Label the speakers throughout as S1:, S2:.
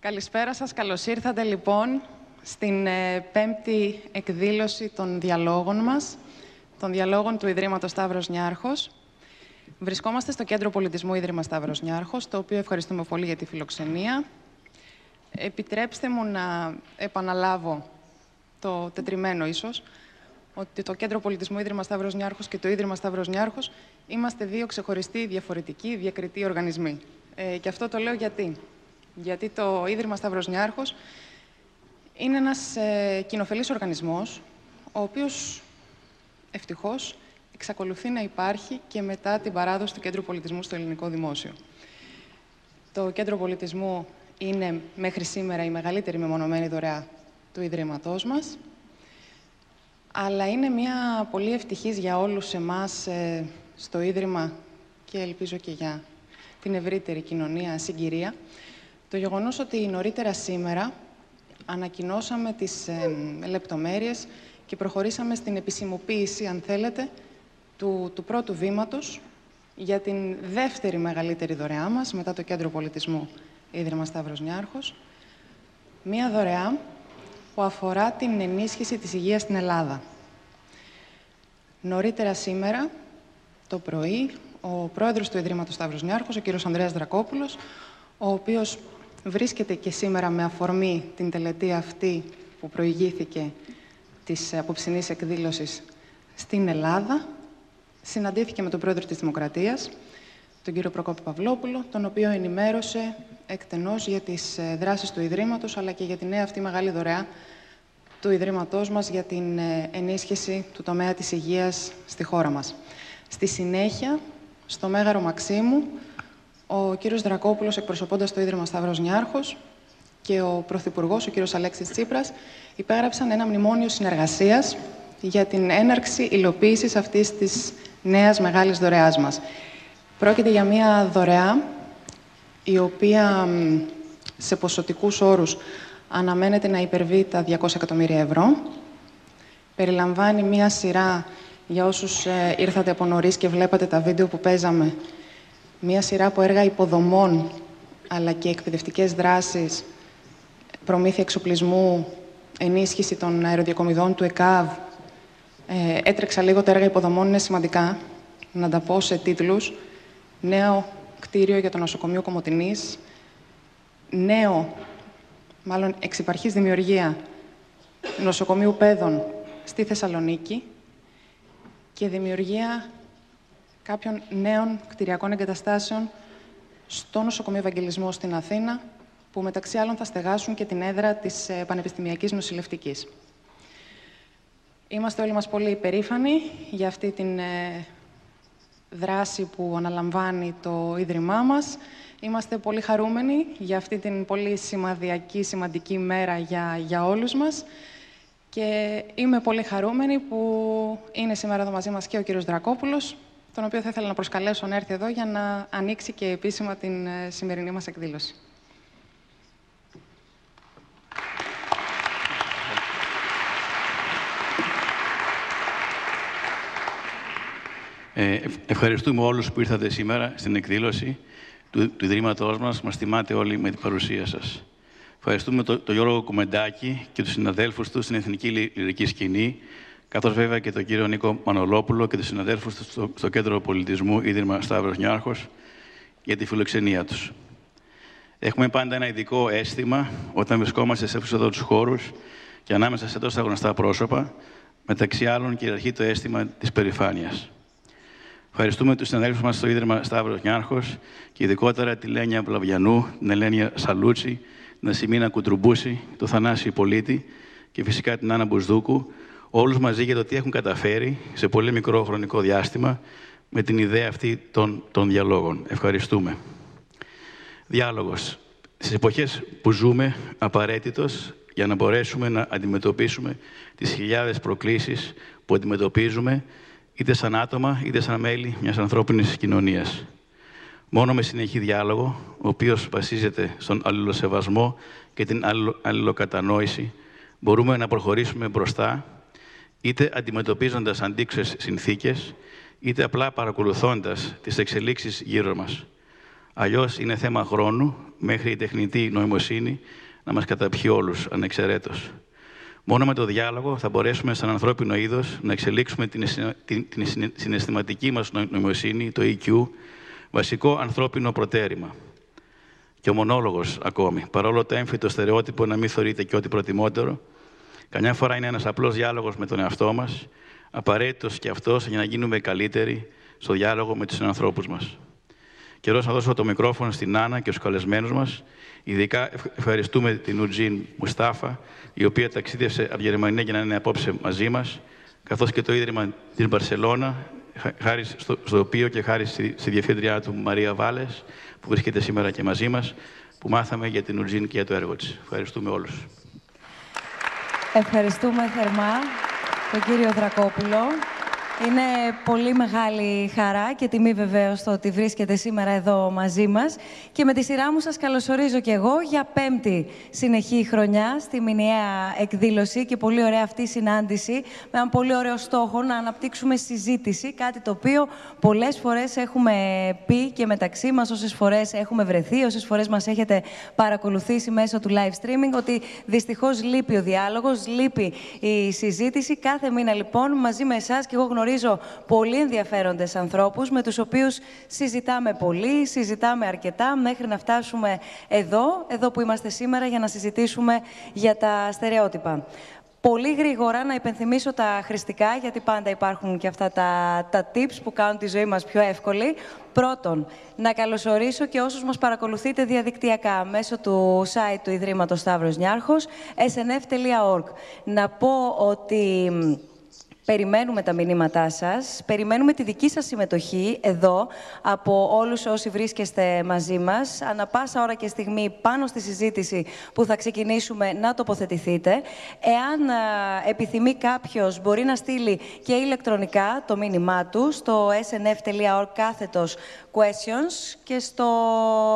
S1: Καλησπέρα σας. Καλώς ήρθατε λοιπόν στην ε, πέμπτη εκδήλωση των διαλόγων μας, των διαλόγων του Ιδρύματος Σταύρος Νιάρχος. Βρισκόμαστε στο Κέντρο Πολιτισμού Ίδρυμα Σταύρος Νιάρχος, το οποίο ευχαριστούμε πολύ για τη φιλοξενία. Επιτρέψτε μου να επαναλάβω το τετριμένο ίσως, ότι το Κέντρο Πολιτισμού Ίδρυμα Σταύρος Νιάρχος και το Ίδρυμα Σταύρος Νιάρχος είμαστε δύο ξεχωριστοί, διαφορετικοί, διακριτοί οργανισμοί. Ε, και αυτό το λέω γιατί. Γιατί το Ίδρυμα Σταύρος Νιάρχος είναι ένας ε, κοινοφελής οργανισμός, ο οποίος ευτυχώς εξακολουθεί να υπάρχει και μετά την παράδοση του Κέντρου Πολιτισμού στο Ελληνικό Δημόσιο. Το Κέντρο Πολιτισμού είναι μέχρι σήμερα η μεγαλύτερη μεμονωμένη δωρεά του Ιδρύματός μας, αλλά είναι μια πολύ ευτυχής για όλους εμάς ε, στο Ίδρυμα και ελπίζω και για την ευρύτερη κοινωνία συγκυρία, το γεγονός ότι νωρίτερα σήμερα ανακοινώσαμε τις ε, λεπτομέρειες και προχωρήσαμε στην επισημοποίηση, αν θέλετε, του, του πρώτου βήματος για την δεύτερη μεγαλύτερη δωρεά μας, μετά το Κέντρο Πολιτισμού Ίδρυμα Σταύρος Νιάρχος. Μία δωρεά που αφορά την ενίσχυση της υγείας στην Ελλάδα. Νωρίτερα σήμερα, το πρωί, ο πρόεδρος του Ιδρύματος Σταύρος Νιάρχος, ο κύριος Ανδρέας Δρακόπουλος, ο οποίος βρίσκεται και σήμερα με αφορμή την τελετή αυτή που προηγήθηκε της απόψινής εκδήλωσης στην Ελλάδα, συναντήθηκε με τον πρόεδρο της Δημοκρατίας, τον κύριο Προκόπη Παυλόπουλο, τον οποίο ενημέρωσε εκτενώς για τις ε, δράσεις του Ιδρύματος, αλλά και για τη νέα αυτή μεγάλη δωρεά του Ιδρύματός μας για την ε, ενίσχυση του τομέα της υγείας στη χώρα μας. Στη συνέχεια, στο Μέγαρο Μαξίμου, ο κύριος Δρακόπουλος, εκπροσωπώντας το Ίδρυμα Σταύρος Νιάρχος, και ο Πρωθυπουργός, ο κύριος Αλέξης Τσίπρας, υπέγραψαν ένα μνημόνιο συνεργασίας για την έναρξη υλοποίησης αυτής της νέας μεγάλης δωρεάς μας. Πρόκειται για μια δωρεά η οποία σε ποσοτικούς όρους αναμένεται να υπερβεί τα 200 εκατομμύρια ευρώ. Περιλαμβάνει μια σειρά, για όσους ε, ήρθατε από νωρίς και βλέπατε τα βίντεο που παίζαμε, μια σειρά από έργα υποδομών, αλλά και εκπαιδευτικές δράσεις, προμήθεια εξοπλισμού, ενίσχυση των αεροδιακομιδών του ΕΚΑΒ. Ε, έτρεξα λίγο τα έργα υποδομών, είναι σημαντικά να τα πω σε τίτλους. Νέο κτίριο για το νοσοκομείο Κομωτινής, νέο μάλλον εξυπαρχής δημιουργία νοσοκομείου παιδών στη Θεσσαλονίκη και δημιουργία κάποιων νέων κτηριακών εγκαταστάσεων στο νοσοκομείο Ευαγγελισμό στην Αθήνα, που μεταξύ άλλων θα στεγάσουν και την έδρα της ε, Πανεπιστημιακής Νοσηλευτικής. Είμαστε όλοι μας πολύ υπερήφανοι για αυτή την ε, δράση που αναλαμβάνει το Ίδρυμά μας. Είμαστε πολύ χαρούμενοι για αυτή την πολύ σημαδιακή, σημαντική μέρα για, για όλους μας. Και είμαι πολύ χαρούμενη που είναι σήμερα εδώ μαζί μας και ο κύριος Δρακόπουλος, τον οποίο θα ήθελα να προσκαλέσω να έρθει εδώ για να ανοίξει και επίσημα την ε, σημερινή μας εκδήλωση.
S2: Ε, ευχαριστούμε όλους που ήρθατε σήμερα στην εκδήλωση του, του Ιδρύματός μας. Μας θυμάται όλοι με την παρουσία σας. Ευχαριστούμε τον το Γιώργο Κουμεντάκη και τους συναδέλφους του στην Εθνική Λυρική Σκηνή, καθώς βέβαια και τον κύριο Νίκο Μανολόπουλο και τους συναδέλφους του στο, στο Κέντρο Πολιτισμού Ίδρυμα Σταύρος Νιάρχος για τη φιλοξενία τους. Έχουμε πάντα ένα ειδικό αίσθημα όταν βρισκόμαστε σε αυτούς εδώ τους χώρους και ανάμεσα σε τόσα γνωστά πρόσωπα, μεταξύ άλλων κυριαρχεί το αίσθημα της περηφάνειας. Ευχαριστούμε τους συναδέλφους μας στο Ίδρυμα Σταύρος Νιάρχος και ειδικότερα τη Λένια Βλαβιανού, την Ελένια Σαλούτσι, την Ασημίνα Κουτρουμπούση, τον Θανάση Πολίτη και φυσικά την Άννα Μπουσδούκου, όλους μαζί για το τι έχουν καταφέρει σε πολύ μικρό χρονικό διάστημα με την ιδέα αυτή των, των διαλόγων. Ευχαριστούμε. Διάλογος. Στις εποχές που ζούμε, απαραίτητος για να μπορέσουμε να αντιμετωπίσουμε τις χιλιάδες προκλήσεις που αντιμετωπίζουμε είτε σαν άτομα, είτε σαν μέλη μιας ανθρώπινης κοινωνίας. Μόνο με συνεχή διάλογο, ο οποίος βασίζεται στον αλληλοσεβασμό και την αλληλοκατανόηση, μπορούμε να προχωρήσουμε μπροστά, είτε αντιμετωπίζοντας αντίξωες συνθήκες, είτε απλά παρακολουθώντας τις εξελίξεις γύρω μας. Αλλιώς είναι θέμα χρόνου μέχρι η τεχνητή νοημοσύνη να μας καταπιεί όλους ανεξαιρέτως. Μόνο με το διάλογο θα μπορέσουμε σαν ανθρώπινο είδος να εξελίξουμε την, την, την συναισθηματική μας νοημοσύνη, το EQ, βασικό ανθρώπινο προτέρημα. Και ο μονόλογος ακόμη, παρόλο το έμφυτο στερεότυπο να μην θεωρείται και ό,τι προτιμότερο, καμιά φορά είναι ένας απλός διάλογος με τον εαυτό μας, απαραίτητος και αυτός για να γίνουμε καλύτεροι στο διάλογο με τους ανθρώπους μας. Καιρός να δώσω το μικρόφωνο στην Άννα και στους καλεσμένους μας. Ειδικά ευχαριστούμε την Ουτζίν Μουστάφα, η οποία ταξίδευσε από Γερμανία για να είναι απόψε μαζί μας, καθώς και το Ίδρυμα της Μπαρσελόνα, χάρη στο, στο οποίο και χάρη στη, στη διευθύντριά του Μαρία Βάλες, που βρίσκεται σήμερα και μαζί μας, που μάθαμε για την Ουτζίν και για το έργο της. Ευχαριστούμε όλους.
S3: Ευχαριστούμε θερμά τον κύριο Δρακόπουλο. Είναι πολύ μεγάλη χαρά και τιμή βεβαίως το ότι βρίσκεται σήμερα εδώ μαζί μας. Και με τη σειρά μου σας καλωσορίζω και εγώ για πέμπτη συνεχή χρονιά στη μηνιαία εκδήλωση και πολύ ωραία αυτή η συνάντηση με έναν πολύ ωραίο στόχο να αναπτύξουμε συζήτηση. Κάτι το οποίο πολλές φορές έχουμε πει και μεταξύ μας, όσες φορές έχουμε βρεθεί, όσες φορές μας έχετε παρακολουθήσει μέσω του live streaming, ότι δυστυχώς λείπει ο διάλογος, λείπει η συζήτηση. Κάθε μήνα λοιπόν μαζί με εσάς και εγώ γνωρίζω γνωρίζω πολύ ενδιαφέροντες ανθρώπους με τους οποίους συζητάμε πολύ, συζητάμε αρκετά μέχρι να φτάσουμε εδώ, εδώ που είμαστε σήμερα για να συζητήσουμε για τα στερεότυπα. Πολύ γρήγορα να υπενθυμίσω τα χρηστικά, γιατί πάντα υπάρχουν και αυτά τα, τα tips που κάνουν τη ζωή μας πιο εύκολη. Πρώτον, να καλωσορίσω και όσους μας παρακολουθείτε διαδικτυακά μέσω του site του Ιδρύματος Σταύρος Νιάρχος, snf.org. Να πω ότι Περιμένουμε τα μηνύματά σας, περιμένουμε τη δική σας συμμετοχή εδώ από όλους όσοι βρίσκεστε μαζί μας. Ανά πάσα ώρα και στιγμή πάνω στη συζήτηση που θα ξεκινήσουμε να τοποθετηθείτε. Εάν επιθυμεί κάποιος μπορεί να στείλει και ηλεκτρονικά το μήνυμά του στο snf.org κάθετος questions και στο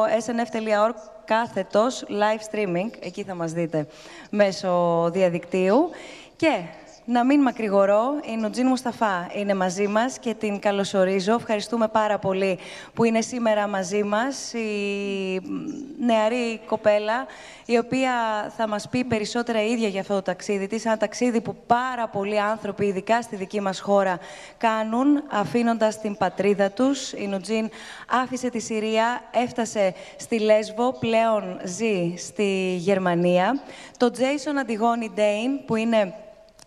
S3: snf.org κάθετος live streaming, εκεί θα μας δείτε μέσω διαδικτύου. Και να μην μακρηγορώ, η Νουτζίν Μουσταφά είναι μαζί μας και την καλωσορίζω. Ευχαριστούμε πάρα πολύ που είναι σήμερα μαζί μας η νεαρή κοπέλα, η οποία θα μας πει περισσότερα ίδια για αυτό το ταξίδι της. Ένα ταξίδι που πάρα πολλοί άνθρωποι, ειδικά στη δική μας χώρα, κάνουν, αφήνοντας την πατρίδα τους. Η Νουτζίν άφησε τη Συρία, έφτασε στη Λέσβο, πλέον ζει στη Γερμανία. Το Τζέισον Αντιγόνι Ντέιν, που είναι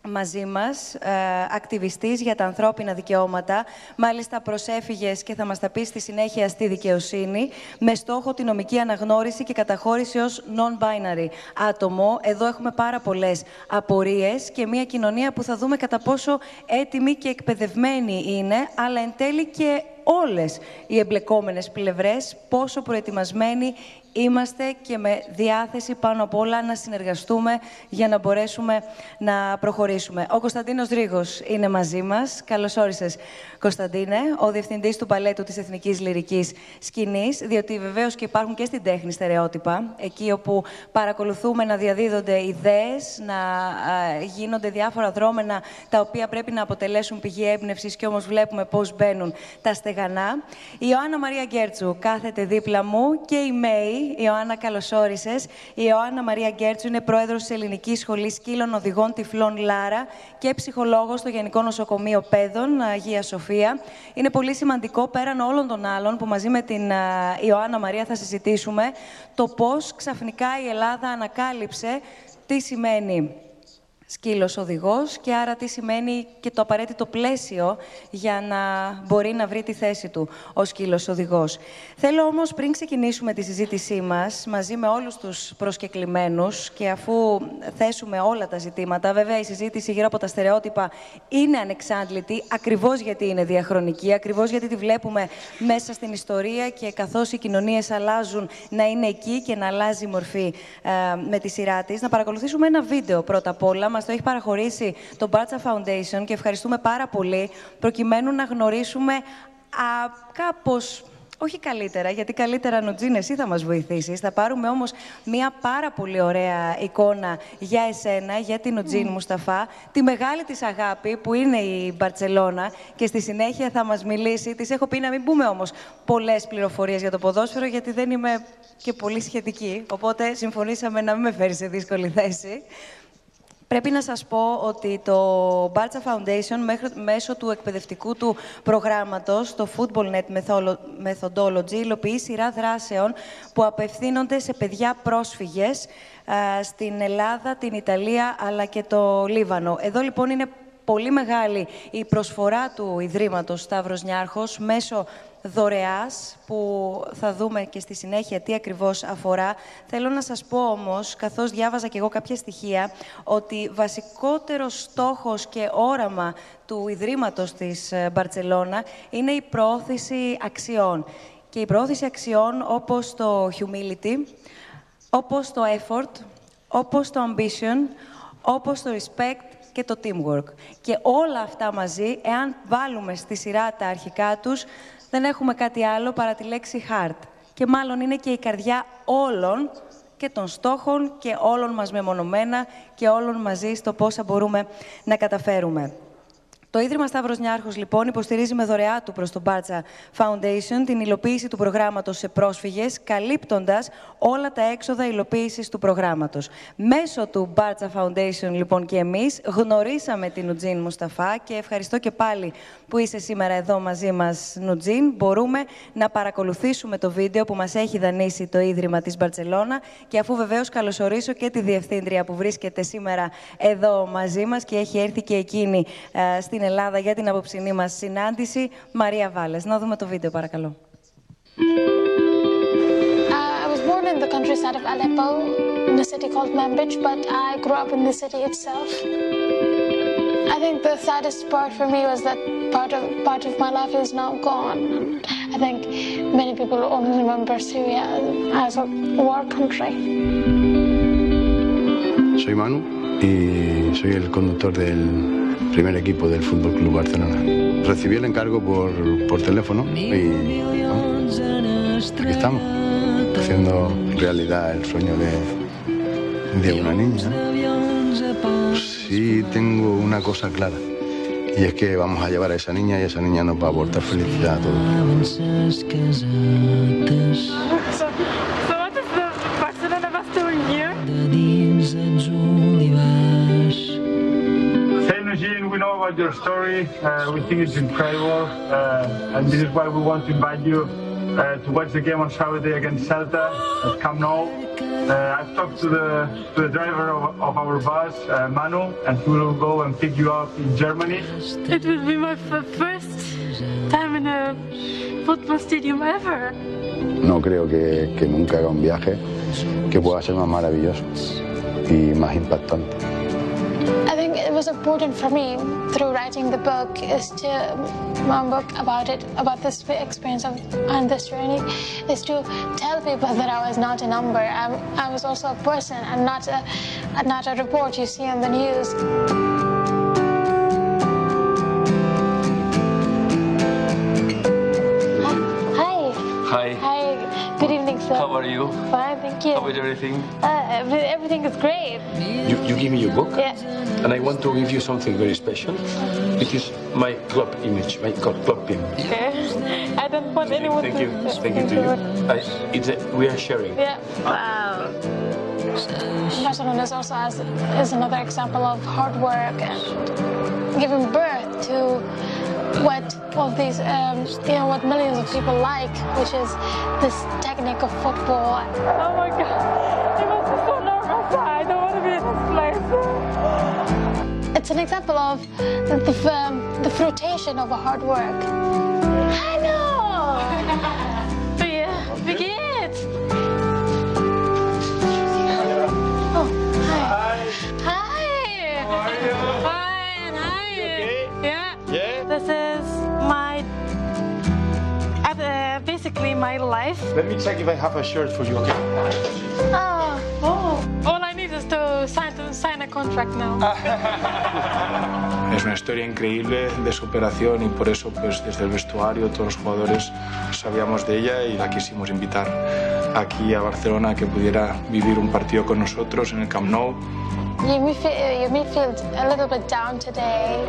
S3: μαζί μας, ε, ακτιβιστής για τα ανθρώπινα δικαιώματα. Μάλιστα προσέφυγες και θα μας τα πεις στη συνέχεια στη δικαιοσύνη, με στόχο τη νομική αναγνώριση και καταχώρηση ως non-binary άτομο. Εδώ έχουμε πάρα πολλές απορίες και μια κοινωνία που θα δούμε κατά πόσο έτοιμη και εκπαιδευμένη είναι, αλλά εν τέλει και όλες οι εμπλεκόμενες πλευρές, πόσο προετοιμασμένοι είμαστε και με διάθεση πάνω απ' όλα να συνεργαστούμε για να μπορέσουμε να προχωρήσουμε. Ο Κωνσταντίνος Ρίγος είναι μαζί μας. Καλώς όρισες, Κωνσταντίνε, ο Διευθυντής του Παλέτου της Εθνικής Λυρικής Σκηνής, διότι βεβαίως και υπάρχουν και στην τέχνη στερεότυπα, εκεί όπου παρακολουθούμε να διαδίδονται ιδέες, να γίνονται διάφορα δρόμενα τα οποία πρέπει να αποτελέσουν πηγή έμπνευσης και όμως βλέπουμε πώς μπαίνουν τα στεγανά. Η Ιωάννα Μαρία Γκέρτσου κάθεται δίπλα μου και η Μέη, Ιωάννα, καλώς όρισες. Η Ιωάννα Μαρία Γκέρτσου είναι πρόεδρος της Ελληνικής Σχολής Σκύλων Οδηγών Τυφλών Λάρα και ψυχολόγος στο Γενικό Νοσοκομείο Πέδων Αγία Σοφία. Είναι πολύ σημαντικό πέραν όλων των άλλων που μαζί με την Ιωάννα Μαρία θα συζητήσουμε το πώς ξαφνικά η Ελλάδα ανακάλυψε τι σημαίνει σκύλος οδηγός και άρα τι σημαίνει και το απαραίτητο πλαίσιο για να μπορεί να βρει τη θέση του ο σκύλος οδηγός. Θέλω όμως πριν ξεκινήσουμε τη συζήτησή μας μαζί με όλους τους προσκεκλημένους και αφού θέσουμε όλα τα ζητήματα, βέβαια η συζήτηση γύρω από τα στερεότυπα είναι ανεξάντλητη ακριβώς γιατί είναι διαχρονική, ακριβώς γιατί τη βλέπουμε μέσα στην ιστορία και καθώς οι κοινωνίες αλλάζουν να είναι εκεί και να αλλάζει η μορφή ε, με τη σειρά της. Να παρακολουθήσουμε ένα βίντεο πρώτα απ' όλα μας το έχει παραχωρήσει το Bartza Foundation και ευχαριστούμε πάρα πολύ προκειμένου να γνωρίσουμε α, κάπως όχι καλύτερα, γιατί καλύτερα Νουτζίν εσύ θα μας βοηθήσεις. Θα πάρουμε όμως μια πάρα πολύ ωραία εικόνα για εσένα, για την Νουτζίν Μουσταφά, τη μεγάλη της αγάπη που είναι η Μπαρτσελώνα και στη συνέχεια θα μας μιλήσει. Της έχω πει να μην πούμε όμως πολλές πληροφορίες για το ποδόσφαιρο, γιατί δεν είμαι και πολύ σχετική, οπότε συμφωνήσαμε να μην με φέρεις σε δύσκολη θέση. Πρέπει να σας πω ότι το Barca Foundation μέσω του εκπαιδευτικού του προγράμματος, το Football Net Methodology, υλοποιεί σειρά δράσεων που απευθύνονται σε παιδιά πρόσφυγες στην Ελλάδα, την Ιταλία αλλά και το Λίβανο. Εδώ λοιπόν είναι πολύ μεγάλη η προσφορά του Ιδρύματος Σταύρος Νιάρχος μέσω δωρεάς, που θα δούμε και στη συνέχεια τι ακριβώς αφορά. Θέλω να σας πω όμως, καθώς διάβαζα και εγώ κάποια στοιχεία, ότι βασικότερος στόχος και όραμα του Ιδρύματος της ε, Μπαρτσελώνα είναι η προώθηση αξιών. Και η προώθηση αξιών όπως το humility, όπως το effort, όπως το ambition, όπως το respect και το teamwork. Και όλα αυτά μαζί, εάν βάλουμε στη σειρά τα αρχικά τους, δεν έχουμε κάτι άλλο παρά τη λέξη heart. Και μάλλον είναι και η καρδιά όλων και των στόχων και όλων μας μεμονωμένα και όλων μαζί στο πόσα μπορούμε να καταφέρουμε. Το Ίδρυμα Σταύρος Νιάρχος, λοιπόν, υποστηρίζει με δωρεά του προς το Μπάρτσα Foundation την υλοποίηση του προγράμματος σε πρόσφυγες, καλύπτοντας όλα τα έξοδα υλοποίησης του προγράμματος. Μέσω του Μπάρτσα Foundation, λοιπόν, και εμείς γνωρίσαμε την Νουτζίν Μουσταφά και ευχαριστώ και πάλι που είσαι σήμερα εδώ μαζί μας, Νουτζίν. Μπορούμε να παρακολουθήσουμε το βίντεο που μας έχει δανείσει το Ίδρυμα της Μπαρτσελώνα και αφού βεβαίως καλωσορίσω και τη Διευθύντρια που βρίσκεται σήμερα εδώ μαζί μας και έχει έρθει και εκείνη ε, στην Ελλάδα για την απόψινή μας συνάντηση, Μαρία Βάλες. Να δούμε το βίντεο, παρακαλώ.
S4: I was born in the countryside of Aleppo, in a city called Manbij, but I grew up in the city itself. I think the saddest part for me was that part of part of my life is now gone. I think many people only remember Syria as a war country.
S5: Soy Manu y soy el conductor del primer equipo del Fútbol Club Barcelona. Recibí el encargo por, por teléfono y aquí estamos, haciendo realidad el sueño de, de una niña. Sí tengo una cosa clara. Y es que vamos a llevar a esa niña y esa niña nos va a aportar felicidad a todos.
S6: About your story. Uh, we think it's incredible, uh, and this is why we want to invite you uh, to watch the game on Saturday against Celta at Camp Nou. Uh, I've talked to the to the driver of, of our bus, uh, Manu, and he will go and pick you up in Germany.
S4: It will be my first time in a football stadium ever.
S5: No creo que, que nunca haga un viaje que pueda ser más maravilloso y más impactante.
S4: Was important for me through writing the book is to my book about it, about this experience of on this journey, is to tell people that I was not a number. I'm, I was also a person and not a not a report you see on the news.
S7: How are you?
S4: Fine, thank you.
S7: How is everything?
S4: Uh, everything is great.
S7: You, you give me your book?
S4: Yeah.
S7: And I want to give you something very special. This is my club image, my club pin.
S4: Okay. I don't want anyone
S7: Thank
S4: to...
S7: you. Thank you to you. I, it's a, we are sharing.
S4: Yeah. Wow. Barcelona is also as, is another example of hard work and giving birth to what of these, um, you know, what millions of people like, which is this technique of football. Oh my God, it must be so nervous. I don't want to be in this place. It's an example of the, the, um, the fruitation of a hard work. I basically my life.
S6: Let me check if I have a shirt for you, okay? Ah.
S4: Oh, oh. All I need is to sign to sign a contract now.
S8: Es una historia increíble de superación y por eso pues desde el vestuario todos los jugadores sabíamos de ella y la quisimos invitar aquí a Barcelona a que pudiera vivir un partido con nosotros en el Camp Nou.
S4: You may, feel, you may feel a little bit down today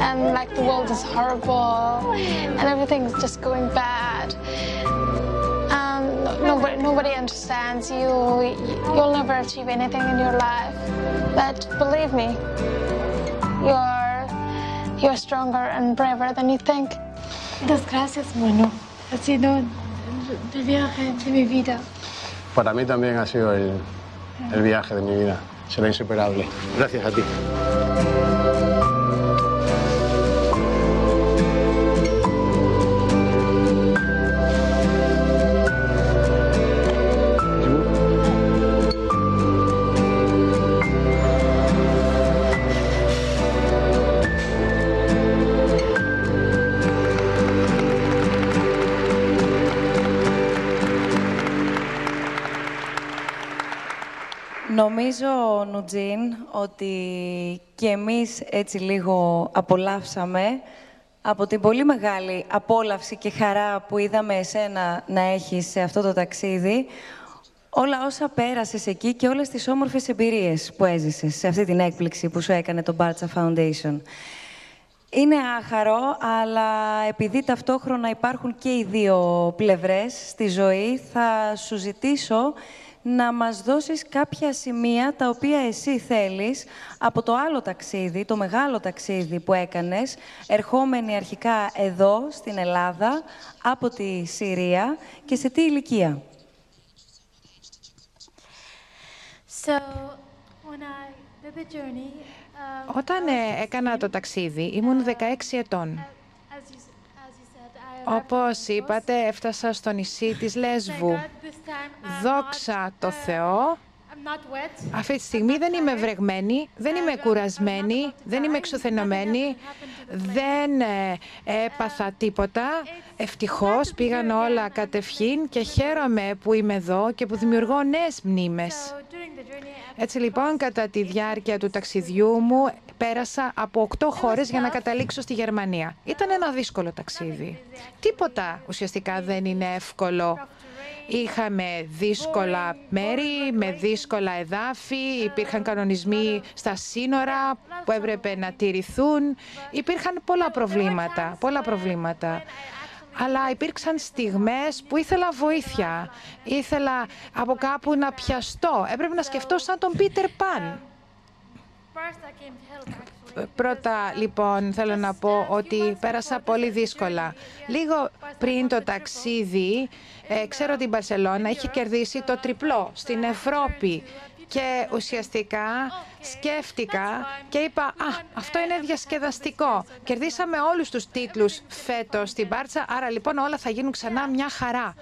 S4: and like the world is horrible and everything's just going bad. Nobody, nobody understands you. You'll never achieve anything in your life. But believe me, you're, you're stronger and braver than you think.
S9: Muchas gracias, bueno. Ha sido el viaje de mi vida.
S5: Para mí también ha sido el, el viaje de mi vida. Será insuperable. Gracias a ti.
S3: Νομίζω, Νουτζίν, ότι και εμείς έτσι λίγο απολαύσαμε από την πολύ μεγάλη απόλαυση και χαρά που είδαμε εσένα να έχεις σε αυτό το ταξίδι, όλα όσα πέρασες εκεί και όλες τις όμορφες εμπειρίες που έζησες σε αυτή την έκπληξη που σου έκανε το Barca Foundation. Είναι άχαρο, αλλά επειδή ταυτόχρονα υπάρχουν και οι δύο πλευρές στη ζωή, θα σου ζητήσω να μας δώσεις κάποια σημεία τα οποία εσύ θέλεις από το άλλο ταξίδι, το μεγάλο ταξίδι που έκανες, ερχόμενοι αρχικά εδώ, στην Ελλάδα, από τη Συρία και σε τι ηλικία.
S9: So, when I did the journey, um,
S10: Όταν ε, έκανα το ταξίδι, ήμουν 16 ετών.
S9: as you, as you said, I
S10: Όπως είπατε, έφτασα στο νησί της Λέσβου.
S9: God, this time I'm
S10: Δόξα το Θεό,
S9: I'm not wet.
S10: Αυτή τη στιγμή δεν είμαι βρεγμένη, δεν είμαι κουρασμένη, δεν είμαι εξουθενωμένη, δεν ε, έπαθα τίποτα. Ευτυχώς πήγαν όλα κατευχήν και χαίρομαι που είμαι εδώ και που δημιουργώ νέες μνήμες.
S9: So during the journey, I
S10: Έτσι λοιπόν, κατά τη διάρκεια του ταξιδιού μου, πέρασα από οκτώ χώρες για να καταλήξω στη Γερμανία. Ήταν ένα δύσκολο ταξίδι. Τίποτα ουσιαστικά δεν είναι εύκολο. Είχαμε δύσκολα μέρη, με δύσκολα εδάφη, υπήρχαν κανονισμοί στα σύνορα που έπρεπε να τηρηθούν. Υπήρχαν πολλά προβλήματα, πολλά προβλήματα. Αλλά υπήρξαν στιγμές που ήθελα βοήθεια. Ήθελα από κάπου να πιαστώ. Έπρεπε να σκεφτώ σαν τον Πίτερ Παν.
S9: First I came to help actually.
S10: Πρώτα, λοιπόν, θέλω να πω ότι πέρασα πολύ δύσκολα. Λίγο πριν το ταξίδι, ε, ξέρω ότι η Μπαρσελώνα είχε κερδίσει το τριπλό στην Ευρώπη. Και ουσιαστικά σκέφτηκα και είπα «Α, αυτό είναι διασκεδαστικό. Κερδίσαμε όλους τους τίτλους φέτος στην Μπάρτσα, άρα λοιπόν όλα θα γίνουν ξανά μια χαρά».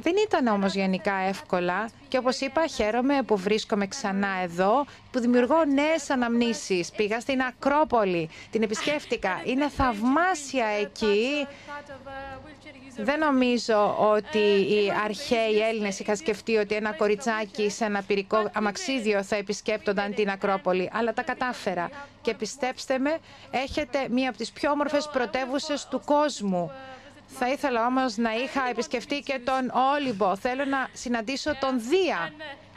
S9: It wasn't easy.
S10: Δεν ήταν όμως γενικά εύκολα και όπως είπα χαίρομαι που βρίσκομαι ξανά εδώ, που δημιουργώ νέες αναμνήσεις. Πήγα στην Ακρόπολη, την επισκέφτηκα, είναι θαυμάσια εκεί.
S9: Thought of a wheelchair user.
S10: Δεν νομίζω ότι οι αρχαίοι Έλληνες είχαν σκεφτεί ότι ένα κοριτσάκι σε ένα πυρικό αμαξίδιο θα επισκέπτονταν την Ακρόπολη, αλλά τα κατάφερα. Και πιστέψτε με, έχετε μία από τις πιο όμορφες πρωτεύουσες του κόσμου. Θα ήθελα όμως να είχα επισκεφτεί και τον Όλυμπο. Θέλω να συναντήσω τον Δία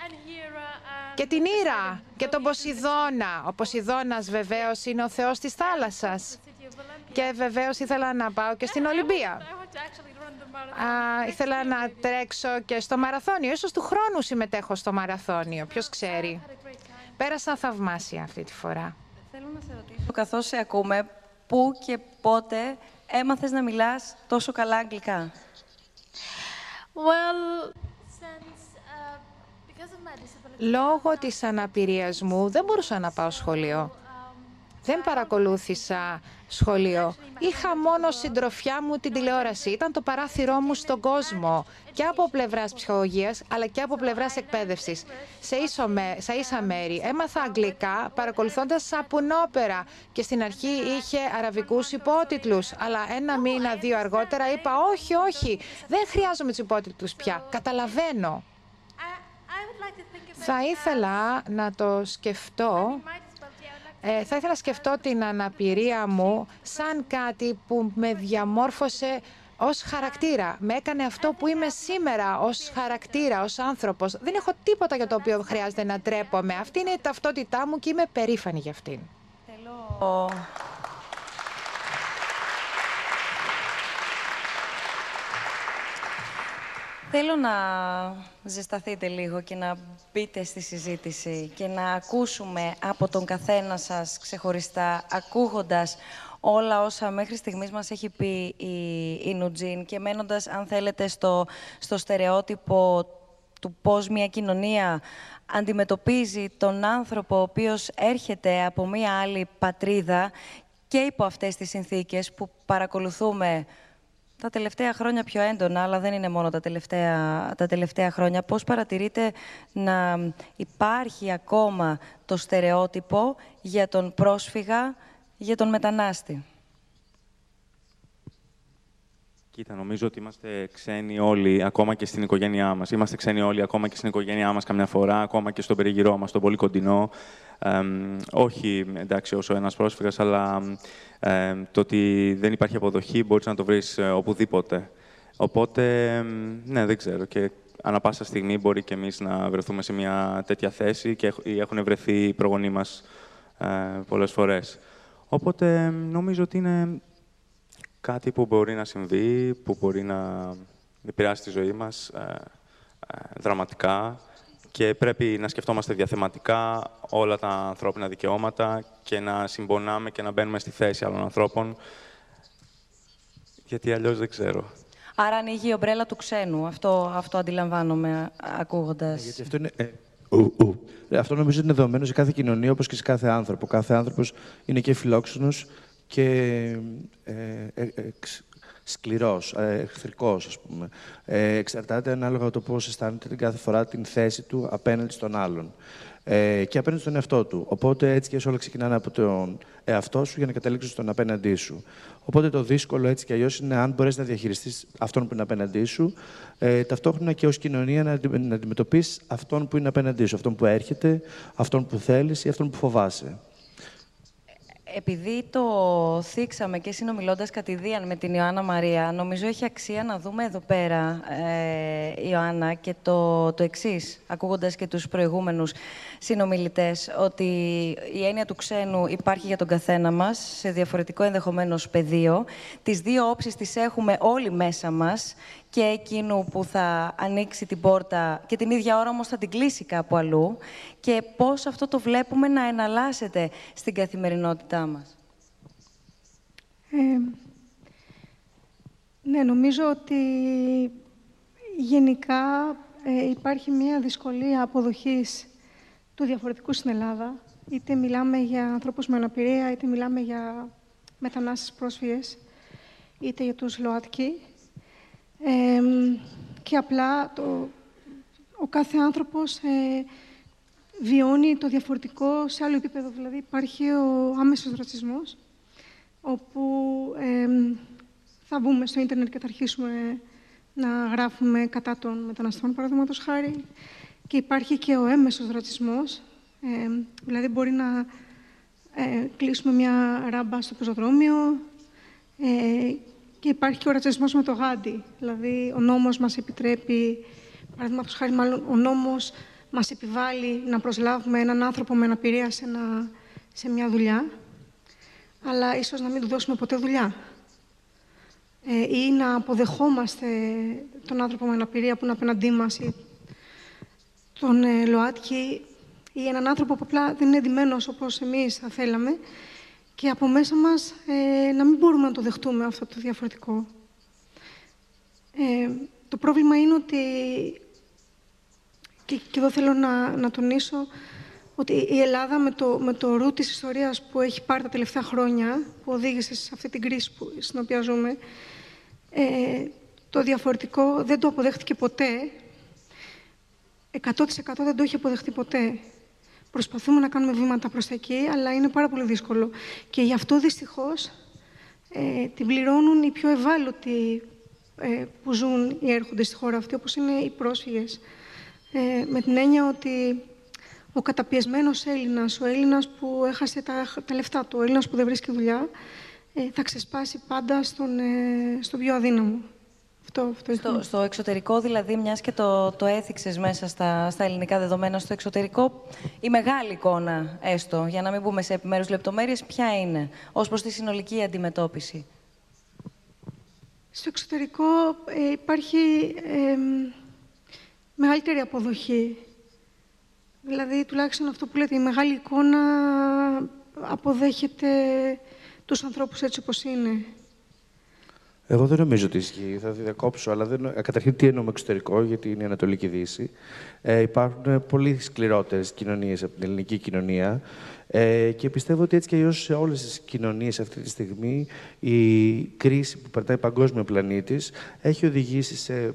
S9: And here, uh,
S10: και την Ήρα και τον Ποσειδώνα. Ο Ποσειδώνας βεβαίως είναι ο θεός της θάλασσας.
S9: city of Olympia.
S10: Και βεβαίως ήθελα να πάω και στην Ολυμπία.
S9: I want to actually run the marathon.
S10: Α, ήθελα να τρέξω και στο μαραθώνιο. Ίσως του χρόνου συμμετέχω στο μαραθώνιο. Ποιος ξέρει.
S9: Had a great time.
S10: Πέρασα θαυμάσια αυτή τη φορά.
S3: Θέλω να σε ρωτήσω, καθώς σε ακούμε, πού και πότε έμαθες να μιλάς τόσο καλά αγγλικά;
S9: Well, since uh, because of my disability,
S10: Λόγω της αναπηρίας μου δεν μπορούσα να πάω σχολείο. Δεν παρακολούθησα σχολείο. Είχα μόνο συντροφιά μου την τηλεόραση. Ήταν το παράθυρό μου στον κόσμο. Και από πλευράς ψυχολογίας, αλλά και από πλευράς εκπαίδευσης. Σε, ίσο, με- σε ίσα μέρη. Έμαθα αγγλικά παρακολουθώντας σαπουνόπερα. Και στην αρχή είχε αραβικούς υπότιτλους. Αλλά ένα μήνα, δύο αργότερα είπα όχι, όχι. Δεν χρειάζομαι τους υπότιτλους πια. Καταλαβαίνω.
S9: I, I would like to think about
S10: Θα ήθελα να το σκεφτώ ε, θα ήθελα να σκεφτώ την αναπηρία μου σαν κάτι που με διαμόρφωσε ως χαρακτήρα. Με έκανε αυτό που είμαι σήμερα ως χαρακτήρα, ως άνθρωπος. Δεν έχω τίποτα για το οποίο χρειάζεται να τρέπομαι. Αυτή είναι η ταυτότητά μου και είμαι περήφανη για αυτήν. Θέλω...
S3: Θέλω να ζεσταθείτε λίγο και να μπείτε στη συζήτηση και να ακούσουμε από τον καθένα σας ξεχωριστά, ακούγοντας όλα όσα μέχρι στιγμής μας έχει πει η, η Νουτζίν και μένοντας, αν θέλετε, στο, στο στερεότυπο του πώς μια κοινωνία αντιμετωπίζει τον άνθρωπο ο οποίος έρχεται από μια άλλη πατρίδα και υπό αυτές τις συνθήκες που παρακολουθούμε τα τελευταία χρόνια πιο έντονα, αλλά δεν είναι μόνο τα τελευταία, τα τελευταία χρόνια. Πώς παρατηρείτε να υπάρχει ακόμα το στερεότυπο για τον πρόσφυγα, για τον μετανάστη;
S11: Κοίτα, νομίζω ότι είμαστε ξένοι όλοι, ακόμα και στην οικογένειά μας. Είμαστε ξένοι όλοι, ακόμα και στην οικογένειά μας καμιά φορά, ακόμα και στον περιγυρό μας, στον πολύ κοντινό. όχι, εντάξει, όσο ένας πρόσφυγας, αλλά το ότι δεν υπάρχει αποδοχή μπορείς να το βρεις ε, οπουδήποτε. Οπότε, ναι, δεν ξέρω. Και ανά πάσα στιγμή μπορεί και εμείς να βρεθούμε σε μια τέτοια θέση και έχουν βρεθεί οι προγονείς μας ε, πολλές φορές. Οπότε, νομίζω ότι είναι κάτι που μπορεί να συμβεί, που μπορεί να επηρεάσει τη ζωή μας ε, δραματικά και πρέπει να σκεφτόμαστε διαθεματικά όλα τα ανθρώπινα δικαιώματα και να συμπονάμε και να μπαίνουμε στη θέση άλλων ανθρώπων, γιατί αλλιώς δεν ξέρω.
S3: Άρα ανοίγει η ομπρέλα του ξένου. Αυτό, αυτό αντιλαμβάνομαι ακούγοντας.
S12: Ε, γιατί αυτό είναι... Ε, ου, ου. Ε, αυτό νομίζω είναι δεδομένο σε κάθε κοινωνία όπως και σε κάθε άνθρωπο. Κάθε άνθρωπος είναι και φιλόξενος και ε, ε, σκληρός, ε, εχθρικός, ας πούμε. Ε, εξαρτάται ανάλογα το πώς αισθάνεται την κάθε φορά την θέση του απέναντι στον άλλον. Ε, και απέναντι στον εαυτό του. Οπότε έτσι και όλα ξεκινάνε από τον εαυτό σου για να καταλήξουν στον απέναντί σου. Οπότε το δύσκολο έτσι και αλλιώς είναι αν μπορέσεις να διαχειριστείς αυτόν που είναι απέναντί σου, ε, ταυτόχρονα και ως κοινωνία να, να αντιμετωπίσεις αυτόν που είναι απέναντί σου, αυτόν που έρχεται, αυτόν που θέλεις ή αυτόν που φοβάσαι
S3: επειδή το θίξαμε και συνομιλώντας κατηδίαν με την Ιωάννα Μαρία, νομίζω έχει αξία να δούμε εδώ πέρα, ε, Ιωάννα, και το, το εξής, ακούγοντας και τους προηγούμενους συνομιλητές, ότι η έννοια του ξένου υπάρχει για τον καθένα μας, σε διαφορετικό ενδεχομένως πεδίο. Τις δύο όψεις τις έχουμε όλοι μέσα μας και εκείνου που θα ανοίξει την πόρτα και την ίδια ώρα όμως θα την κλείσει κάπου αλλού και πώς αυτό το βλέπουμε να εναλλάσσεται στην καθημερινότητά μας.
S13: Ε, ναι, νομίζω ότι γενικά ε, υπάρχει μια δυσκολία αποδοχής του διαφορετικού στην Ελλάδα. Είτε μιλάμε για ανθρώπους με αναπηρία, είτε μιλάμε για μετανάστες πρόσφυγες, είτε για τους ΛΟΑΤΚΙ και απλά το, ο κάθε άνθρωπος ε, βιώνει το διαφορετικό σε άλλο επίπεδο. Δηλαδή υπάρχει ο άμεσος ρατσισμός, όπου θα μπούμε στο ίντερνετ και θα αρχίσουμε να γράφουμε κατά των μεταναστών, παραδείγματος χάρη. Και υπάρχει και ο έμεσος ρατσισμός, δηλαδή μπορεί να ε, κλείσουμε μια ράμπα στο πεζοδρόμιο ε, και υπάρχει και ο ρατσισμός με το γάντι. Δηλαδή, ο νόμος μας επιτρέπει, παραδείγματος χάρη, μάλλον ο νόμος μας επιβάλλει να προσλάβουμε έναν άνθρωπο με αναπηρία σε, ένα, σε μια δουλειά, αλλά ίσως να μην του δώσουμε ποτέ δουλειά. Ε, ή να αποδεχόμαστε τον άνθρωπο με αναπηρία που είναι απέναντί μας ή τον ε, ΛΟΑΤΚΙ ή έναν άνθρωπο που απλά δεν είναι εντυμένος όπως εμείς θα θέλαμε και από μέσα μας ε, να μην μπορούμε να το δεχτούμε αυτό το διαφορετικό. Ε, το πρόβλημα είναι ότι, και, και εδώ θέλω να, να τονίσω, ότι η Ελλάδα με το, με το ρου της ιστορίας που έχει πάρει τα τελευταία χρόνια, που οδήγησε σε αυτή την κρίση που, στην οποία ζούμε, ε, το διαφορετικό δεν το αποδέχτηκε ποτέ. 100% δεν το έχει αποδεχτεί ποτέ. Προσπαθούμε να κάνουμε βήματα προς τα εκεί, αλλά είναι πάρα πολύ δύσκολο. Και γι' αυτό, δυστυχώς, ε, την πληρώνουν οι πιο ευάλωτοι ε, που ζουν ή έρχονται στη χώρα αυτή, όπως είναι οι πρόσφυγες. Ε, με την έννοια ότι ο καταπιεσμένος Έλληνας, ο Έλληνας που έχασε τα, τα λεφτά του, ο Έλληνας που δεν βρίσκει δουλειά, ε, θα ξεσπάσει πάντα στον, ε, στο πιο αδύναμο. Αυτό, αυτό
S3: στο, στο εξωτερικό, δηλαδή, μιας και το, το έθιξες μέσα στα, στα ελληνικά δεδομένα, στο εξωτερικό, η μεγάλη εικόνα, έστω, για να μην μπούμε σε επιμέρους λεπτομέρειες, ποια είναι, ως προς τη συνολική αντιμετώπιση;
S13: Στο εξωτερικό ε, υπάρχει ε, μεγαλύτερη αποδοχή. Δηλαδή, τουλάχιστον αυτό που λέτε, η μεγάλη εικόνα αποδέχεται τους ανθρώπους έτσι όπως είναι.
S12: Εγώ δεν νομίζω ότι ισχύει. Θα διακόψω, αλλά δεν... Ε, καταρχήν τι εννοούμε εξωτερικό, γιατί είναι η Ανατολική Δύση. Ε, υπάρχουν πολύ σκληρότερες κοινωνίες από την ελληνική κοινωνία ε, και πιστεύω ότι έτσι και αλλιώς σε όλες τις κοινωνίες αυτή τη στιγμή η κρίση που περνάει παγκόσμιο πλανήτη έχει οδηγήσει σε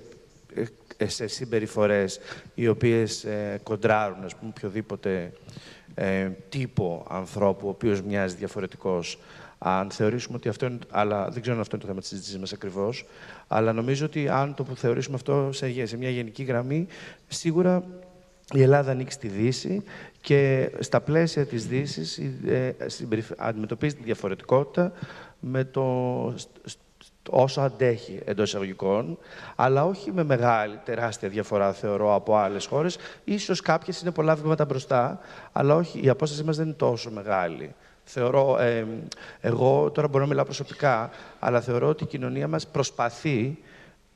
S12: ε, σε συμπεριφορές οι οποίες ε, κοντράρουν ας πούμε, οποιοδήποτε ε, τύπο ανθρώπου, ο οποίος μοιάζει διαφορετικός. Αν θεωρήσουμε ότι αυτό είναι, αλλά δεν ξέρω αν αυτό είναι το θέμα της συζήτησης μας ακριβώς, αλλά νομίζω ότι αν το θεωρήσουμε αυτό σε, σε μια γενική γραμμή, σίγουρα η Ελλάδα ανοίξει στη Δύση και στα πλαίσια της Δύσης ε, αντιμετωπίζει τη διαφορετικότητα με το, όσο αντέχει εντός εισαγωγικών, αλλά όχι με μεγάλη, τεράστια διαφορά, θεωρώ, από άλλες χώρες. σω κάποιες είναι πολλά βήματα μπροστά, αλλά όχι, η απόστασή μας δεν είναι τόσο μεγάλη. Θεωρώ, ε, εγώ τώρα μπορώ να μιλάω προσωπικά, αλλά θεωρώ ότι η κοινωνία μας προσπαθεί,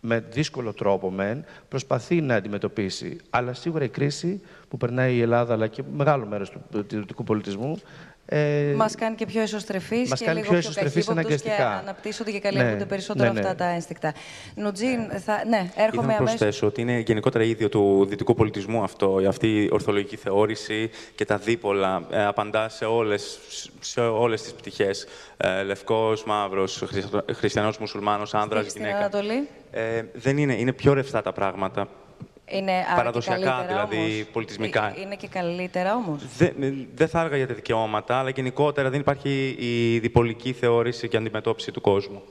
S12: με δύσκολο τρόπο μεν, προσπαθεί να αντιμετωπίσει. Αλλά σίγουρα η κρίση που περνάει η Ελλάδα, αλλά και μεγάλο μέρος του δυτικού πολιτισμού,
S3: ε, Μας κάνει και πιο εσωστρεφείς και
S12: κάνει
S3: λίγο
S12: πιο, πιο
S3: και αναπτύσσονται και καλλιεργούνται ναι, περισσότερο ναι, ναι. αυτά τα ένστικτα. Νουτζίν, θα... ναι, έρχομαι
S11: αμέσω. να προσθέσω ότι είναι γενικότερα ίδιο του δυτικού πολιτισμού αυτό, αυτή η ορθολογική θεώρηση και τα δίπολα ε, απαντά σε όλες σε όλες τις πτυχές. Ε, λευκός, μαύρος, χριστιανός, μουσουλμάνος, άνδρας, γυναίκα.
S3: Στην Ανατολή.
S11: Ε, δεν είναι, είναι πιο ρευστά τα πράγματα.
S3: Είναι
S11: Παραδοσιακά, δηλαδή,
S3: όμως.
S11: πολιτισμικά.
S3: Ε, είναι και καλύτερα όμως.
S11: Δεν θα έλεγα για τα δικαιώματα, αλλά γενικότερα δεν υπάρχει η διπολική θεώρηση και αντιμετώπιση του κόσμου.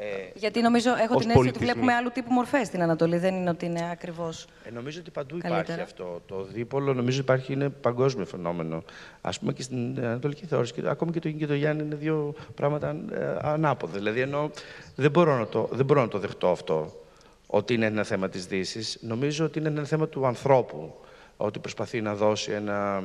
S3: Ε, Γιατί νομίζω, έχω την αίσθηση ότι βλέπουμε άλλου τύπου μορφές στην Ανατολή. Δεν είναι ότι είναι ακριβώς.
S12: Ε, νομίζω ότι παντού υπάρχει αυτό. Το δίπολο νομίζω υπάρχει, είναι παγκόσμιο φαινόμενο. Α πούμε και στην Ανατολική θεώρηση. Και, ακόμη και το Ιν και το Γιάννη είναι δύο πράγματα ε, ανάποδα. Δηλαδή, ενώ δεν μπορώ να το, δεν μπορώ να το δεχτώ αυτό ότι είναι ένα θέμα της δύσης. Νομίζω ότι είναι ένα θέμα του ανθρώπου, ότι προσπαθεί να δώσει ένα,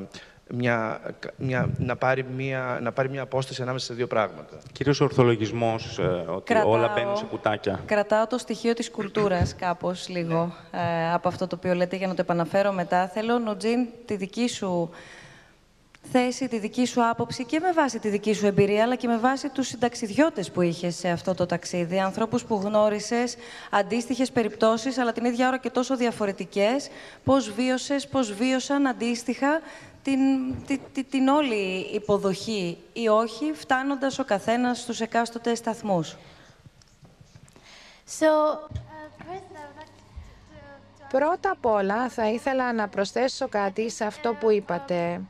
S12: μια, μια, να, πάρει μια, να πάρει μια απόσταση ανάμεσα σε δύο πράγματα.
S11: Κυρίως ο ορθολογισμός, ε, ότι όλα μπαίνουν σε κουτάκια.
S3: Κρατάω το στοιχείο της κουλτούρας κάπως λίγο ε, από αυτό το οποίο λέτε για να το επαναφέρω μετά. Θέλω, Νουτζίν, τη δική σου θέση, τη δική σου άποψη και με βάση τη δική σου εμπειρία, αλλά και με βάση τους συνταξιδιώτες που είχες σε αυτό το ταξίδι. Ανθρώπους που γνώρισες, αντίστοιχες περιπτώσεις, αλλά την ίδια ώρα και τόσο διαφορετικές. Πώς βίωσες, πώς βίωσαν αντίστοιχα την, την, την όλη υποδοχή ή όχι, φτάνοντας ο καθένας στους εκάστοτε σταθμούς.
S10: So, Πρώτα απ' όλα θα ήθελα να προσθέσω κάτι σε αυτό που είπατε.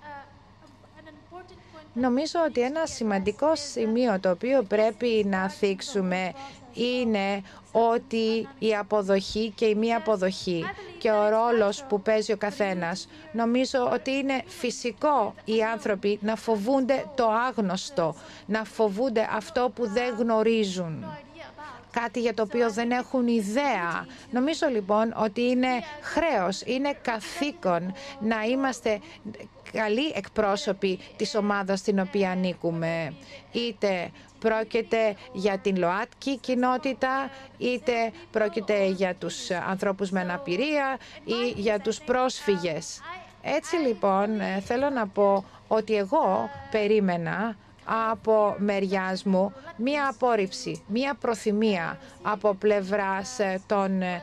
S10: Νομίζω ότι ένα σημαντικό σημείο το οποίο πρέπει να θίξουμε είναι ότι η αποδοχή και η μη αποδοχή και ο ρόλος που παίζει ο καθένας. Νομίζω ότι είναι φυσικό οι άνθρωποι να φοβούνται το άγνωστο, να φοβούνται αυτό που δεν γνωρίζουν κάτι για το οποίο δεν έχουν ιδέα. Νομίζω λοιπόν ότι είναι χρέος, είναι καθήκον να είμαστε καλοί εκπρόσωποι της ομάδας στην οποία ανήκουμε. Είτε πρόκειται για την ΛΟΑΤΚΙ κοινότητα, είτε πρόκειται για τους ανθρώπους με αναπηρία ή για τους πρόσφυγες. Έτσι λοιπόν θέλω να πω ότι εγώ περίμενα από μεριάς μου μία απόρριψη, μία προθυμία από πλευράς ε, των ε,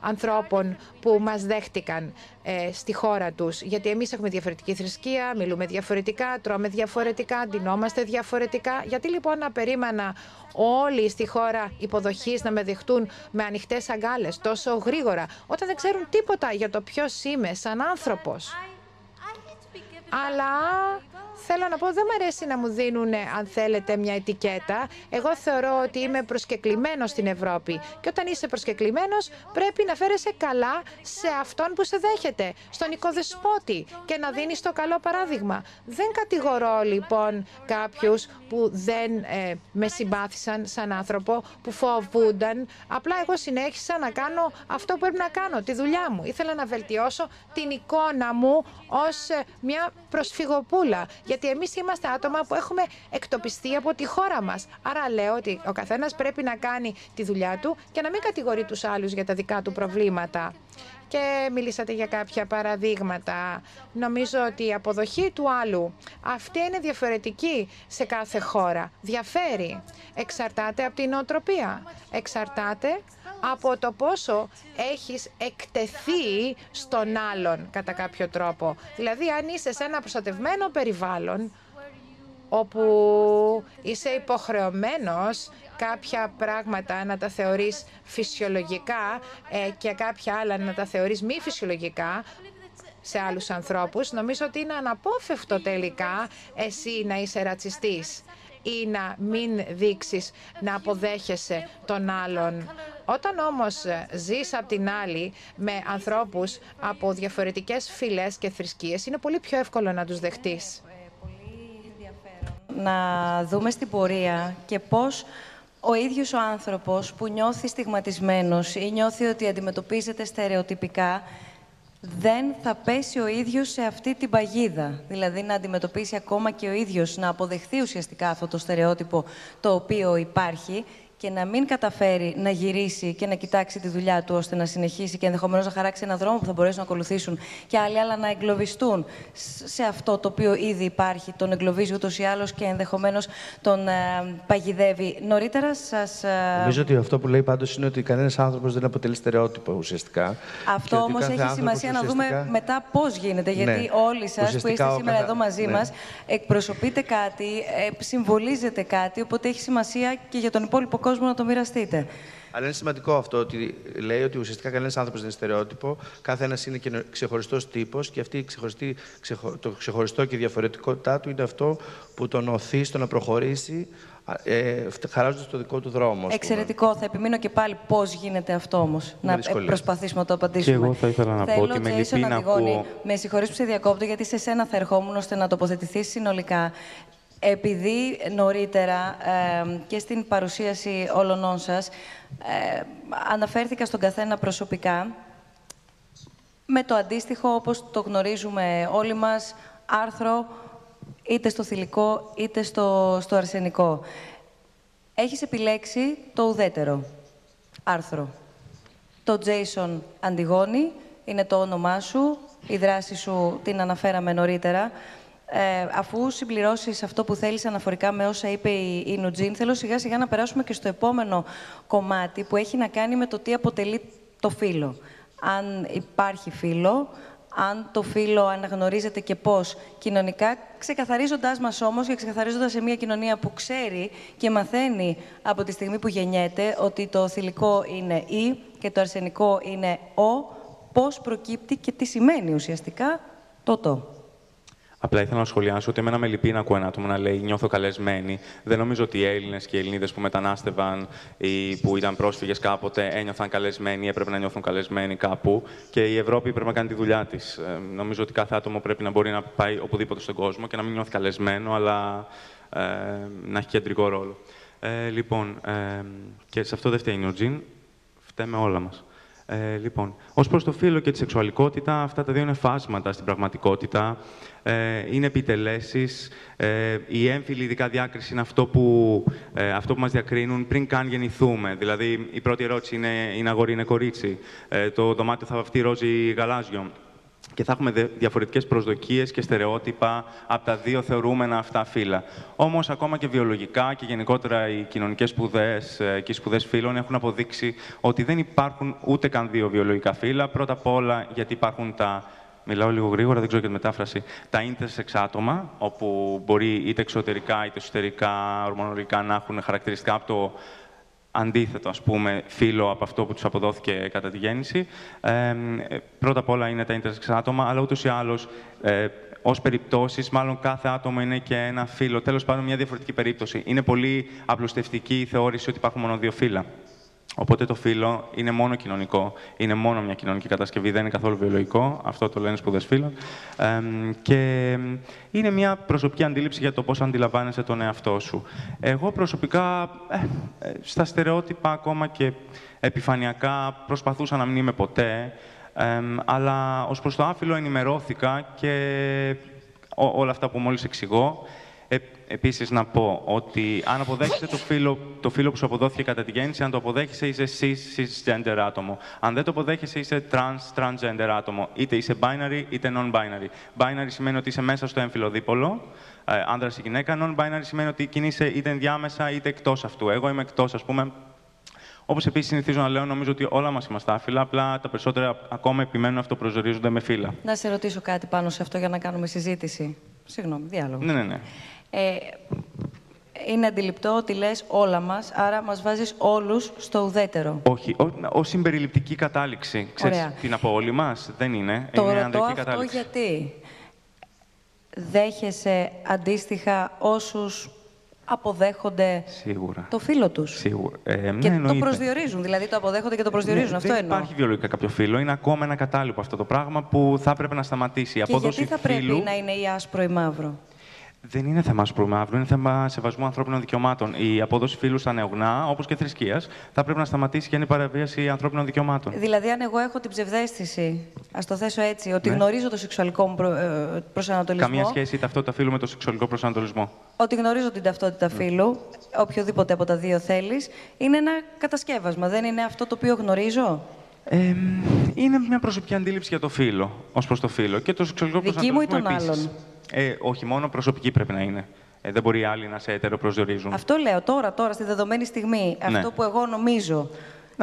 S10: ανθρώπων που μας δέχτηκαν ε, στη χώρα τους. Γιατί εμείς έχουμε διαφορετική θρησκεία, μιλούμε διαφορετικά, τρώμε διαφορετικά, αντινόμαστε διαφορετικά. Γιατί λοιπόν να περίμενα όλοι στη χώρα υποδοχής να με δεχτούν με ανοιχτές αγκάλες τόσο γρήγορα, όταν δεν ξέρουν τίποτα για το ποιος είμαι σαν άνθρωπος. Αλλά θέλω να πω, δεν μου αρέσει να μου δίνουν, αν θέλετε, μια ετικέτα. Εγώ θεωρώ ότι είμαι προσκεκλημένος στην Ευρώπη. Και όταν είσαι προσκεκλημένος, πρέπει να φέρεσαι καλά σε αυτόν που σε δέχεται, στον οικοδεσπότη και να δίνεις το καλό παράδειγμα. Δεν κατηγορώ λοιπόν κάποιους που δεν ε, με συμπάθησαν σαν άνθρωπο, που φοβούνταν. Απλά εγώ συνέχισα να κάνω αυτό που πρέπει να κάνω, τη δουλειά μου. Ήθελα να βελτιώσω την εικόνα μου ως ε, μια προσφυγοπούλα. Γιατί εμείς είμαστε άτομα που έχουμε εκτοπιστεί από τη χώρα μας. Άρα λέω ότι ο καθένας πρέπει να κάνει τη δουλειά του και να μην κατηγορεί τους άλλους για τα δικά του προβλήματα και μιλήσατε για κάποια παραδείγματα. Νομίζω ότι η αποδοχή του άλλου, αυτή είναι διαφορετική σε κάθε χώρα. Διαφέρει. Εξαρτάται από την οτροπία. Εξαρτάται από το πόσο έχεις εκτεθεί στον άλλον κατά κάποιο τρόπο. Δηλαδή, αν είσαι σε ένα προστατευμένο περιβάλλον, όπου είσαι υποχρεωμένος κάποια πράγματα να τα θεωρείς φυσιολογικά ε, και κάποια άλλα να τα θεωρείς μη φυσιολογικά σε άλλους ανθρώπους, νομίζω ότι είναι αναπόφευκτο τελικά εσύ να είσαι ρατσιστής ή να μην δείξεις να αποδέχεσαι τον άλλον. Όταν όμως ζεις απ' την άλλη με ανθρώπους από διαφορετικές φυλές και θρησκείες, είναι πολύ πιο εύκολο να τους δεχτείς.
S3: Να δούμε στην πορεία και πώς ο ίδιος ο άνθρωπος που νιώθει στιγματισμένος ή νιώθει ότι αντιμετωπίζεται στερεοτυπικά, δεν θα πέσει ο ίδιος σε αυτή την παγίδα. Δηλαδή να αντιμετωπίσει ακόμα και ο ίδιος, να αποδεχθεί ουσιαστικά αυτό το στερεότυπο το οποίο υπάρχει και να μην καταφέρει να γυρίσει και να κοιτάξει τη δουλειά του ώστε να συνεχίσει και ενδεχομένως να χαράξει έναν δρόμο που θα μπορέσουν να ακολουθήσουν και άλλοι, αλλά να εγκλωβιστούν σε αυτό το οποίο ήδη υπάρχει. Τον εγκλωβίζει ούτως ή άλλως και ενδεχομένως τον ε, παγιδεύει. Νωρίτερα σας.
S12: Ε... Νομίζω ότι αυτό που λέει πάντως είναι ότι κανένας άνθρωπος δεν αποτελεί στερεότυπο ουσιαστικά.
S3: Αυτό όμως έχει σημασία να δούμε μετά πώς γίνεται. Γιατί ναι. όλοι σας που είστε σήμερα εδώ μαζί ναι. μας εκπροσωπείτε κάτι, ε, συμβολίζετε κάτι, οπότε έχει σημασία και για τον υπόλοιπο κόσμο κόσμο να το μοιραστείτε.
S12: Αλλά είναι σημαντικό αυτό ότι λέει ότι ουσιαστικά κανένας άνθρωπος δεν είναι στερεότυπο. Κάθε ένας είναι και ξεχωριστός τύπος και αυτή ξεχωριστή, το ξεχωριστό και η διαφορετικότητά του είναι αυτό που τον οθεί στο να προχωρήσει ε, χαράζοντας το δικό του δρόμο.
S3: Εξαιρετικό. Θα επιμείνω και πάλι πώς γίνεται αυτό όμως. Να προσπαθήσουμε να το απαντήσουμε.
S11: Και εγώ θα ήθελα να πω ότι με λυπεί να ακούω...
S3: Με συγχωρείς που σε διακόπτω, γιατί σε σένα θα ερχόμουν ώστε να τοποθετηθείς συνολικά. Επειδή νωρίτερα και στην παρουσίαση όλων σας ε, αναφέρθηκα στον καθένα προσωπικά με το αντίστοιχο, όπως το γνωρίζουμε όλοι μας, άρθρο είτε στο θηλυκό είτε στο, στο αρσενικό. Έχεις επιλέξει το ουδέτερο άρθρο. Το Jason Αντιγόνη είναι το όνομά σου, η δράση σου την αναφέραμε νωρίτερα. Ε, αφού συμπληρώσεις αυτό που θέλεις αναφορικά με όσα είπε η, η Νουτζίν, θέλω σιγά σιγά να περάσουμε και στο επόμενο κομμάτι που έχει να κάνει με το τι αποτελεί το φύλλο. Αν υπάρχει φύλλο, αν το φύλλο αναγνωρίζεται και πώς κοινωνικά, ξεκαθαρίζοντάς μας όμως και ξεκαθαρίζοντας σε μια κοινωνία που ξέρει και μαθαίνει από τη στιγμή που γεννιέται ότι το θηλυκό είναι «η» και το αρσενικό είναι «ο», πώς προκύπτει και τι σημαίνει ουσιαστικά το «το».
S11: Απλά ήθελα να σχολιάσω ότι εμένα με λυπεί να ακούω ένα άτομο να λέει Νιώθω καλεσμένη. Δεν νομίζω ότι οι Έλληνες και οι Ελληνίδες που μετανάστευαν ή που ήταν πρόσφυγες κάποτε ένιωθαν καλεσμένοι ή έπρεπε να νιώθουν καλεσμένοι κάπου. Και η Ευρώπη πρέπει να κάνει τη δουλειά της. Ε, νομίζω ότι κάθε άτομο πρέπει να μπορεί να πάει οπουδήποτε στον κόσμο και να μην νιώθει καλεσμένο, αλλά ε, να έχει κεντρικό ρόλο. Ε, λοιπόν, ε, και σε αυτό δεν φταίει ο Τζιν, φταίμε όλα μας. Ε, λοιπόν, ως προς το φύλλο και τη σεξουαλικότητα, αυτά τα δύο είναι φάσματα στην πραγματικότητα. Ε, είναι επιτελέσεις. Ε, η έμφυλη ειδικά διάκριση είναι αυτό που, ε, αυτό που μας διακρίνουν πριν καν γεννηθούμε. Δηλαδή, η πρώτη ερώτηση είναι, είναι αγόρι, είναι κορίτσι; Ε, το δωμάτιο θα βαφτεί ρόζι ή γαλάζιο και θα έχουμε διαφορετικές προσδοκίες και στερεότυπα από τα δύο θεωρούμενα αυτά φύλλα. Όμως, ακόμα και βιολογικά και γενικότερα οι κοινωνικές σπουδές ε, και οι σπουδές φύλων έχουν αποδείξει ότι δεν υπάρχουν ούτε καν δύο βιολογικά φύλλα. Πρώτα απ' όλα γιατί υπάρχουν τα Μιλάω λίγο γρήγορα, δεν ξέρω και τη μετάφραση. Τα intersex άτομα, όπου μπορεί είτε εξωτερικά είτε εσωτερικά, ορμονολογικά να έχουν χαρακτηριστικά από το αντίθετο, ας πούμε, φύλλο από αυτό που τους αποδόθηκε κατά τη γέννηση. Ε, πρώτα απ' όλα είναι τα intersex άτομα, αλλά ούτως ή άλλως ε, ως περιπτώσεις, μάλλον κάθε άτομο είναι και ένα φύλλο. Τέλος πάντων, μια διαφορετική περίπτωση. Είναι πολύ απλουστευτική η θεώρηση ότι υπάρχουν μόνο δύο φύλλα. Οπότε το φύλλο είναι μόνο κοινωνικό, είναι μόνο μια κοινωνική κατασκευή, δεν είναι καθόλου βιολογικό. Αυτό το λένε σπουδές φύλλων. Ε, και είναι μια προσωπική αντίληψη για το πώς αντιλαμβάνεσαι τον εαυτό σου. Εγώ προσωπικά, ε, ε, στα στερεότυπα ακόμα και επιφανειακά, προσπαθούσα να μην είμαι ποτέ. Ε, αλλά ως προς το άφυλο ενημερώθηκα και όλα αυτά που μόλις εξηγώ. Ε, επίσης να πω ότι αν αποδέχεσαι το φύλλο, το φύλλο που σου αποδόθηκε κατά την γέννηση, αν το αποδέχεσαι είσαι cis, cisgender άτομο. Αν δεν το αποδέχεσαι είσαι trans, transgender άτομο. Είτε είσαι binary είτε non-binary. Binary σημαίνει ότι είσαι μέσα στο έμφυλο δίπολο, ε, άνδρας ή γυναίκα. Non-binary σημαίνει ότι κινείσαι είτε ενδιάμεσα είτε εκτός αυτού. Εγώ είμαι εκτός, ας πούμε, Όπως επίσης συνηθίζω να λέω, νομίζω ότι όλα μας είμαστε άφυλα, απλά τα περισσότερα ακόμα επιμένουν αυτοπροσδιορίζονται με φύλλα.
S3: Να σε ρωτήσω κάτι πάνω σε αυτό για να κάνουμε συζήτηση. Συγγνώμη, διάλογο.
S11: Ναι, ναι, ναι.
S3: Ε, είναι αντιληπτό ότι λες όλα μας, άρα μας βάζεις όλους στο ουδέτερο.
S11: Όχι, ως συμπεριληπτική κατάληξη. Ξέρεις Ωραία. τι να πω όλοι μας, δεν είναι.
S3: Το
S11: είναι
S3: ρωτώ
S11: αυτό
S3: κατάληξη. γιατί; Δέχεσαι αντίστοιχα όσους αποδέχονται
S11: Σίγουρα.
S3: το φίλο τους.
S11: Σίγουρα. Ε,
S3: και
S11: ναι,
S3: το προσδιορίζουν, δηλαδή το αποδέχονται και το προσδιορίζουν.
S11: Ναι,
S3: αυτό
S11: δεν
S3: εννοώ.
S11: υπάρχει βιολογικά κάποιο φίλο. Είναι ακόμα ένα κατάλοιπο αυτό το πράγμα που θα έπρεπε να σταματήσει. Η
S3: και
S11: απόδοση
S3: γιατί θα
S11: φύλου...
S3: πρέπει να είναι ή άσπρο ή μαύρο;
S11: Δεν είναι θέμα άσπρου μαύρου, είναι θέμα σεβασμού ανθρώπινων δικαιωμάτων. Η απόδοση φύλου στα νεογνά, όπως και θρησκείας, θα πρέπει να σταματήσει και είναι παραβίαση ανθρώπινων δικαιωμάτων.
S3: Δηλαδή, αν εγώ έχω την ψευδέστηση, ας το θέσω έτσι, ότι ναι. γνωρίζω το σεξουαλικό μου προ, ε, προσανατολισμό.
S11: Καμία σχέση η ταυτότητα φύλου με το σεξουαλικό προσανατολισμό.
S3: Ότι γνωρίζω την ταυτότητα ναι. φύλου, οποιοδήποτε από τα δύο θέλεις, είναι ένα κατασκεύασμα. Δεν είναι αυτό το οποίο γνωρίζω;
S11: Ε, είναι μια προσωπική αντίληψη για το φύλο, ως προς το φύλο. Και το σεξουαλικό
S3: Δική μου ή των άλλων;
S11: Ε, όχι, μόνο προσωπική πρέπει να είναι. Ε, δεν μπορεί άλλοι να σε προσδιορίζουν.
S3: Αυτό λέω τώρα, τώρα, στη δεδομένη στιγμή. Ναι. Αυτό που εγώ νομίζω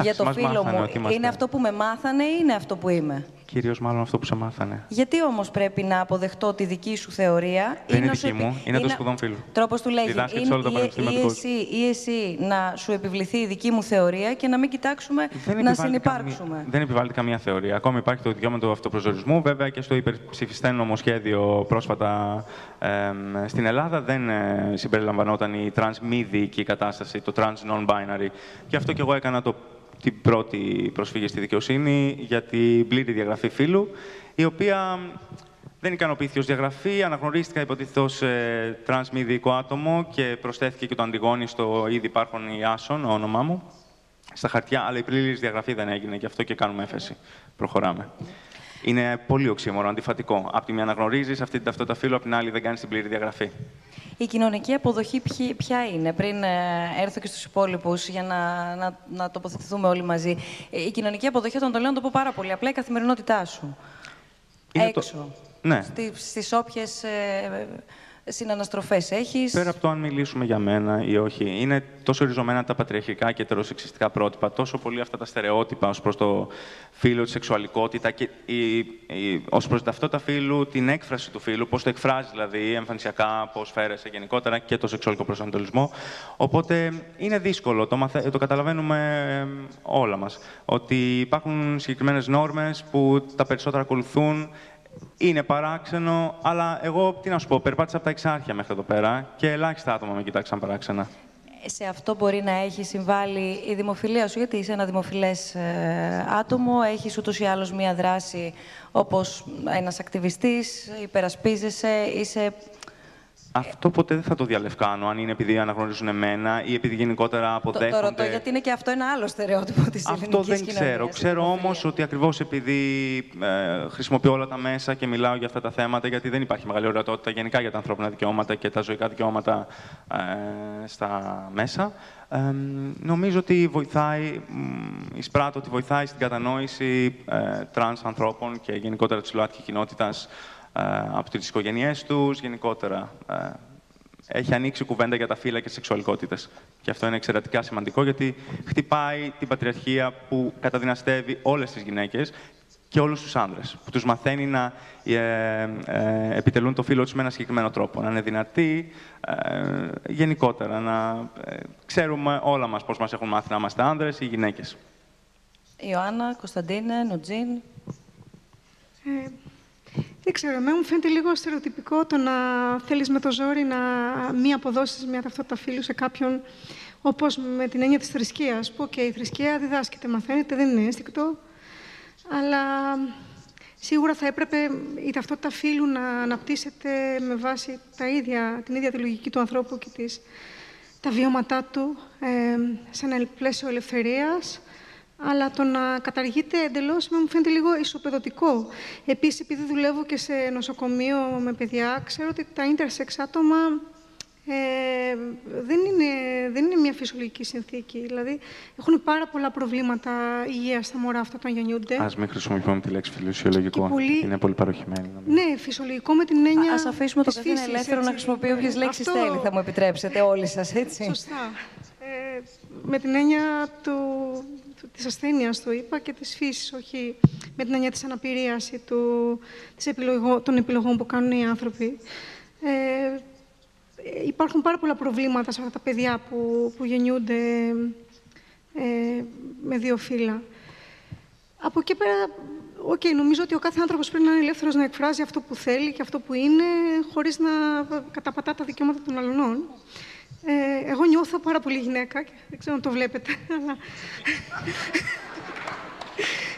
S3: για το φίλο μου, είναι αυτό που με μάθανε ή είναι αυτό που είμαι;
S11: Κυρίως μάλλον αυτό που σε μάθανε.
S3: Γιατί όμως πρέπει να αποδεχτώ τη δική σου θεωρία;
S11: Δεν είναι, δική μου, είναι, το σπουδών φίλου.
S3: Τρόπος του λέγει. Είναι, ή, εσύ, ή εσύ να σου επιβληθεί η δική μου θεωρία και να μην κοιτάξουμε να συνεπάρξουμε.
S11: Καμία, δεν επιβάλλεται καμία θεωρία. Ακόμη υπάρχει το δικαίωμα του αυτοπροσδιορισμού. Βέβαια και στο υπερψηφιστέν νομοσχέδιο πρόσφατα ε, στην Ελλάδα δεν ε, συμπεριλαμβανόταν η trans μη δίκη κατάσταση, το trans non-binary. Και αυτό και εγώ έκανα το την πρώτη προσφυγή στη δικαιοσύνη για την πλήρη διαγραφή φύλου, η οποία δεν ικανοποιήθηκε ως διαγραφή, αναγνωρίστηκα υποτίθεται ως ε, τρανς μη άτομο και προσθέθηκε και το αντιγόνι στο ήδη υπάρχον Ιάσων, όνομά μου, στα χαρτιά, αλλά η πλήρη διαγραφή δεν έγινε και αυτό και κάνουμε έφεση. Προχωράμε. Είναι πολύ οξύμορο, αντιφατικό. Απ' τη μία αναγνωρίζεις αυτή την ταυτότητα φύλου, απ' την άλλη δεν κάνεις την πλήρη διαγραφή.
S3: Η κοινωνική αποδοχή ποια είναι, πριν ε, έρθω και στους υπόλοιπους για να, να, να τοποθετηθούμε όλοι μαζί. Η κοινωνική αποδοχή, όταν το λέω, να το πω πάρα πολύ απλά, η καθημερινότητά σου. Είναι Έξω. Το...
S11: Ναι.
S3: Στις όποιες ε, συναναστροφές έχεις;
S11: Πέρα από το αν μιλήσουμε για μένα ή όχι, είναι τόσο ριζωμένα τα πατριαρχικά και ετεροσεξιστικά πρότυπα, τόσο πολύ αυτά τα στερεότυπα ως προς το φύλλο, τη σεξουαλικότητα και η, η, ως προς την ταυτότητα φύλου, την έκφραση του φύλου, πώς το εκφράζει δηλαδή εμφανισιακά, πώς φέρεσαι γενικότερα και το σεξουαλικό προσανατολισμό. Οπότε είναι δύσκολο, το, μαθε... το καταλαβαίνουμε όλα μας, ότι υπάρχουν συγκεκριμένες νόρμες που τα περισσότερα ακολουθούν είναι παράξενο, αλλά εγώ τι να σου πω, περπάτησα από τα εξάρχεια μέχρι εδώ πέρα και ελάχιστα άτομα με κοιτάξαν παράξενα.
S3: Σε αυτό μπορεί να έχει συμβάλει η δημοφιλία σου, γιατί είσαι ένα δημοφιλές ε, άτομο, έχεις ούτως ή άλλως μία δράση όπως ένας ακτιβιστής, υπερασπίζεσαι, είσαι
S11: αυτό ποτέ δεν θα το διαλευκάνω, αν είναι επειδή αναγνωρίζουν εμένα ή επειδή γενικότερα αποδέχονται. Το,
S3: το ρωτώ, γιατί είναι και αυτό ένα άλλο στερεότυπο της ελληνικής
S11: Αυτό δεν ξέρω. Ξέρω όμως ότι ακριβώς επειδή ε, χρησιμοποιώ όλα τα μέσα και μιλάω για αυτά τα θέματα, γιατί δεν υπάρχει μεγάλη ορατότητα γενικά για τα ανθρώπινα δικαιώματα και τα ζωικά δικαιώματα ε, στα μέσα. Ε, νομίζω ότι βοηθάει, εισπράττω ότι βοηθάει στην κατανόηση ε, τρανς ανθρώπων και γενικότερα της ΛΟΑΤΚΙ κοινότητας ε, από τις οικογένειές τους, γενικότερα. Ε, έχει ανοίξει κουβέντα για τα φύλλα και τις σεξουαλικότητες. Και αυτό είναι εξαιρετικά σημαντικό, γιατί χτυπάει την πατριαρχία που καταδυναστεύει όλες τις γυναίκες και όλους τους άνδρες, που τους μαθαίνει να ε, επιτελούν το φύλλο τους με ένα συγκεκριμένο τρόπο. Να είναι δυνατοί, γενικότερα, να ξέρουμε όλα μας πώς μας έχουν μάθει να είμαστε άνδρες ή γυναίκες.
S3: Ιωάννα, Κωνσταντίνε, Νοτζίν.
S13: Δεν ξέρω, εμένα μου φαίνεται λίγο στερεοτυπικό το να θέλεις με το ζόρι να μη αποδώσεις μια ταυτότητα φίλου σε κάποιον, όπως με την έννοια της θρησκείας, που, okay, η θρησκεία διδάσκεται, μαθαίνεται, δεν είναι ένστικτο, αλλά σίγουρα θα έπρεπε η ταυτότητα φίλου να αναπτύσσεται με βάση τα ίδια, την ίδια τη λογική του ανθρώπου και τις, τα βιώματά του ε, σε ένα πλαίσιο ελευθερίας, αλλά το να καταργείται εντελώς μου φαίνεται λίγο ισοπεδωτικό. Επίσης, επειδή δουλεύω και σε νοσοκομείο με παιδιά, ξέρω ότι τα intersex άτομα ε, δεν, είναι, δεν είναι μια φυσιολογική συνθήκη. Δηλαδή, έχουν πάρα πολλά προβλήματα υγείας στα μωρά αυτά όταν γεννιούνται.
S11: Α μην χρησιμοποιούμε τη λέξη φυσιολογικό.
S13: Πολύ...
S11: Είναι πολύ παροχημένη.
S13: Ναι, φυσιολογικό με την έννοια.
S3: Α αφήσουμε το καθένα ελεύθερο να χρησιμοποιεί όποιε λέξεις Αυτό... θέλει, θα μου επιτρέψετε όλοι σας, έτσι.
S13: Σωστά. Ε, με την έννοια του, της ασθένειας το είπα και της φύσης, όχι με την έννοια της αναπηρίας ή του, της επιλογών, των επιλογών που κάνουν οι άνθρωποι. Ε, υπάρχουν πάρα πολλά προβλήματα σε αυτά τα παιδιά που, που γεννιούνται ε, με δύο φύλλα. Από εκεί πέρα, okay, νομίζω ότι ο κάθε άνθρωπος πρέπει να είναι ελεύθερος να εκφράζει αυτό που θέλει και αυτό που είναι, χωρίς να καταπατά τα δικαιώματα των αλλωνών. Ε, εγώ νιώθω πάρα πολύ γυναίκα, δεν ξέρω αν το βλέπετε, αλλά...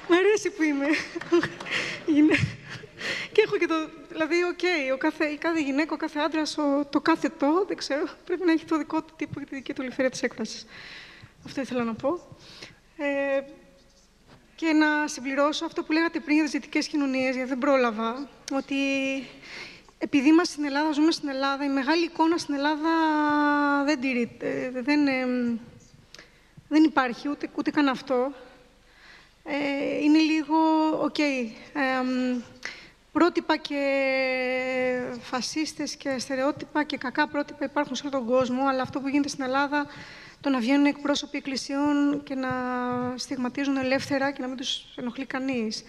S13: Μ' αρέσει που είμαι. και έχω και το... Δηλαδή, OK, okay, κάθε, η κάθε γυναίκα, ο κάθε άντρας, το κάθε το, δεν ξέρω, πρέπει να έχει το δικό του τύπο και τη δική του ελευθερία της έκφρασης. Αυτό ήθελα να πω. Ε, και να συμπληρώσω αυτό που λέγατε πριν για τις δυτικές κοινωνίες, γιατί δεν πρόλαβα, ότι επειδή είμαστε στην Ελλάδα, ζούμε στην Ελλάδα, η μεγάλη εικόνα στην Ελλάδα δεν τηρείται, δεν, δεν υπάρχει ούτε, ούτε καν αυτό. Ε, είναι λίγο, OK, okay, πρότυπα και φασίστες και στερεότυπα και κακά πρότυπα υπάρχουν σε όλο τον κόσμο, αλλά αυτό που γίνεται στην Ελλάδα, το να βγαίνουν εκπρόσωποι εκκλησιών και να στιγματίζουν ελεύθερα και να μην τους ενοχλεί κανείς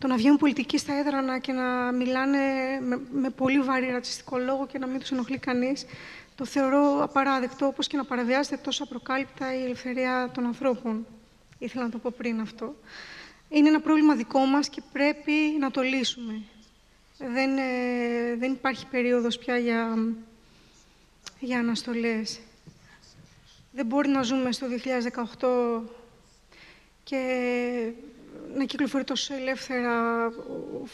S13: το να βγαίνουν πολιτικοί στα έδρανα και να μιλάνε με, με πολύ βαρύ ρατσιστικό λόγο και να μην τους ενοχλεί κανείς, το θεωρώ απαράδεκτο, όπως και να παραβιάζεται τόσο απροκάλυπτα η ελευθερία των ανθρώπων. Ήθελα να το πω πριν αυτό. Είναι ένα πρόβλημα δικό μας και πρέπει να το λύσουμε. Δεν, ε, δεν υπάρχει περίοδος πια για, για αναστολές. Δεν μπορεί να ζούμε στο 2018 και να κυκλοφορεί τόσο ελεύθερα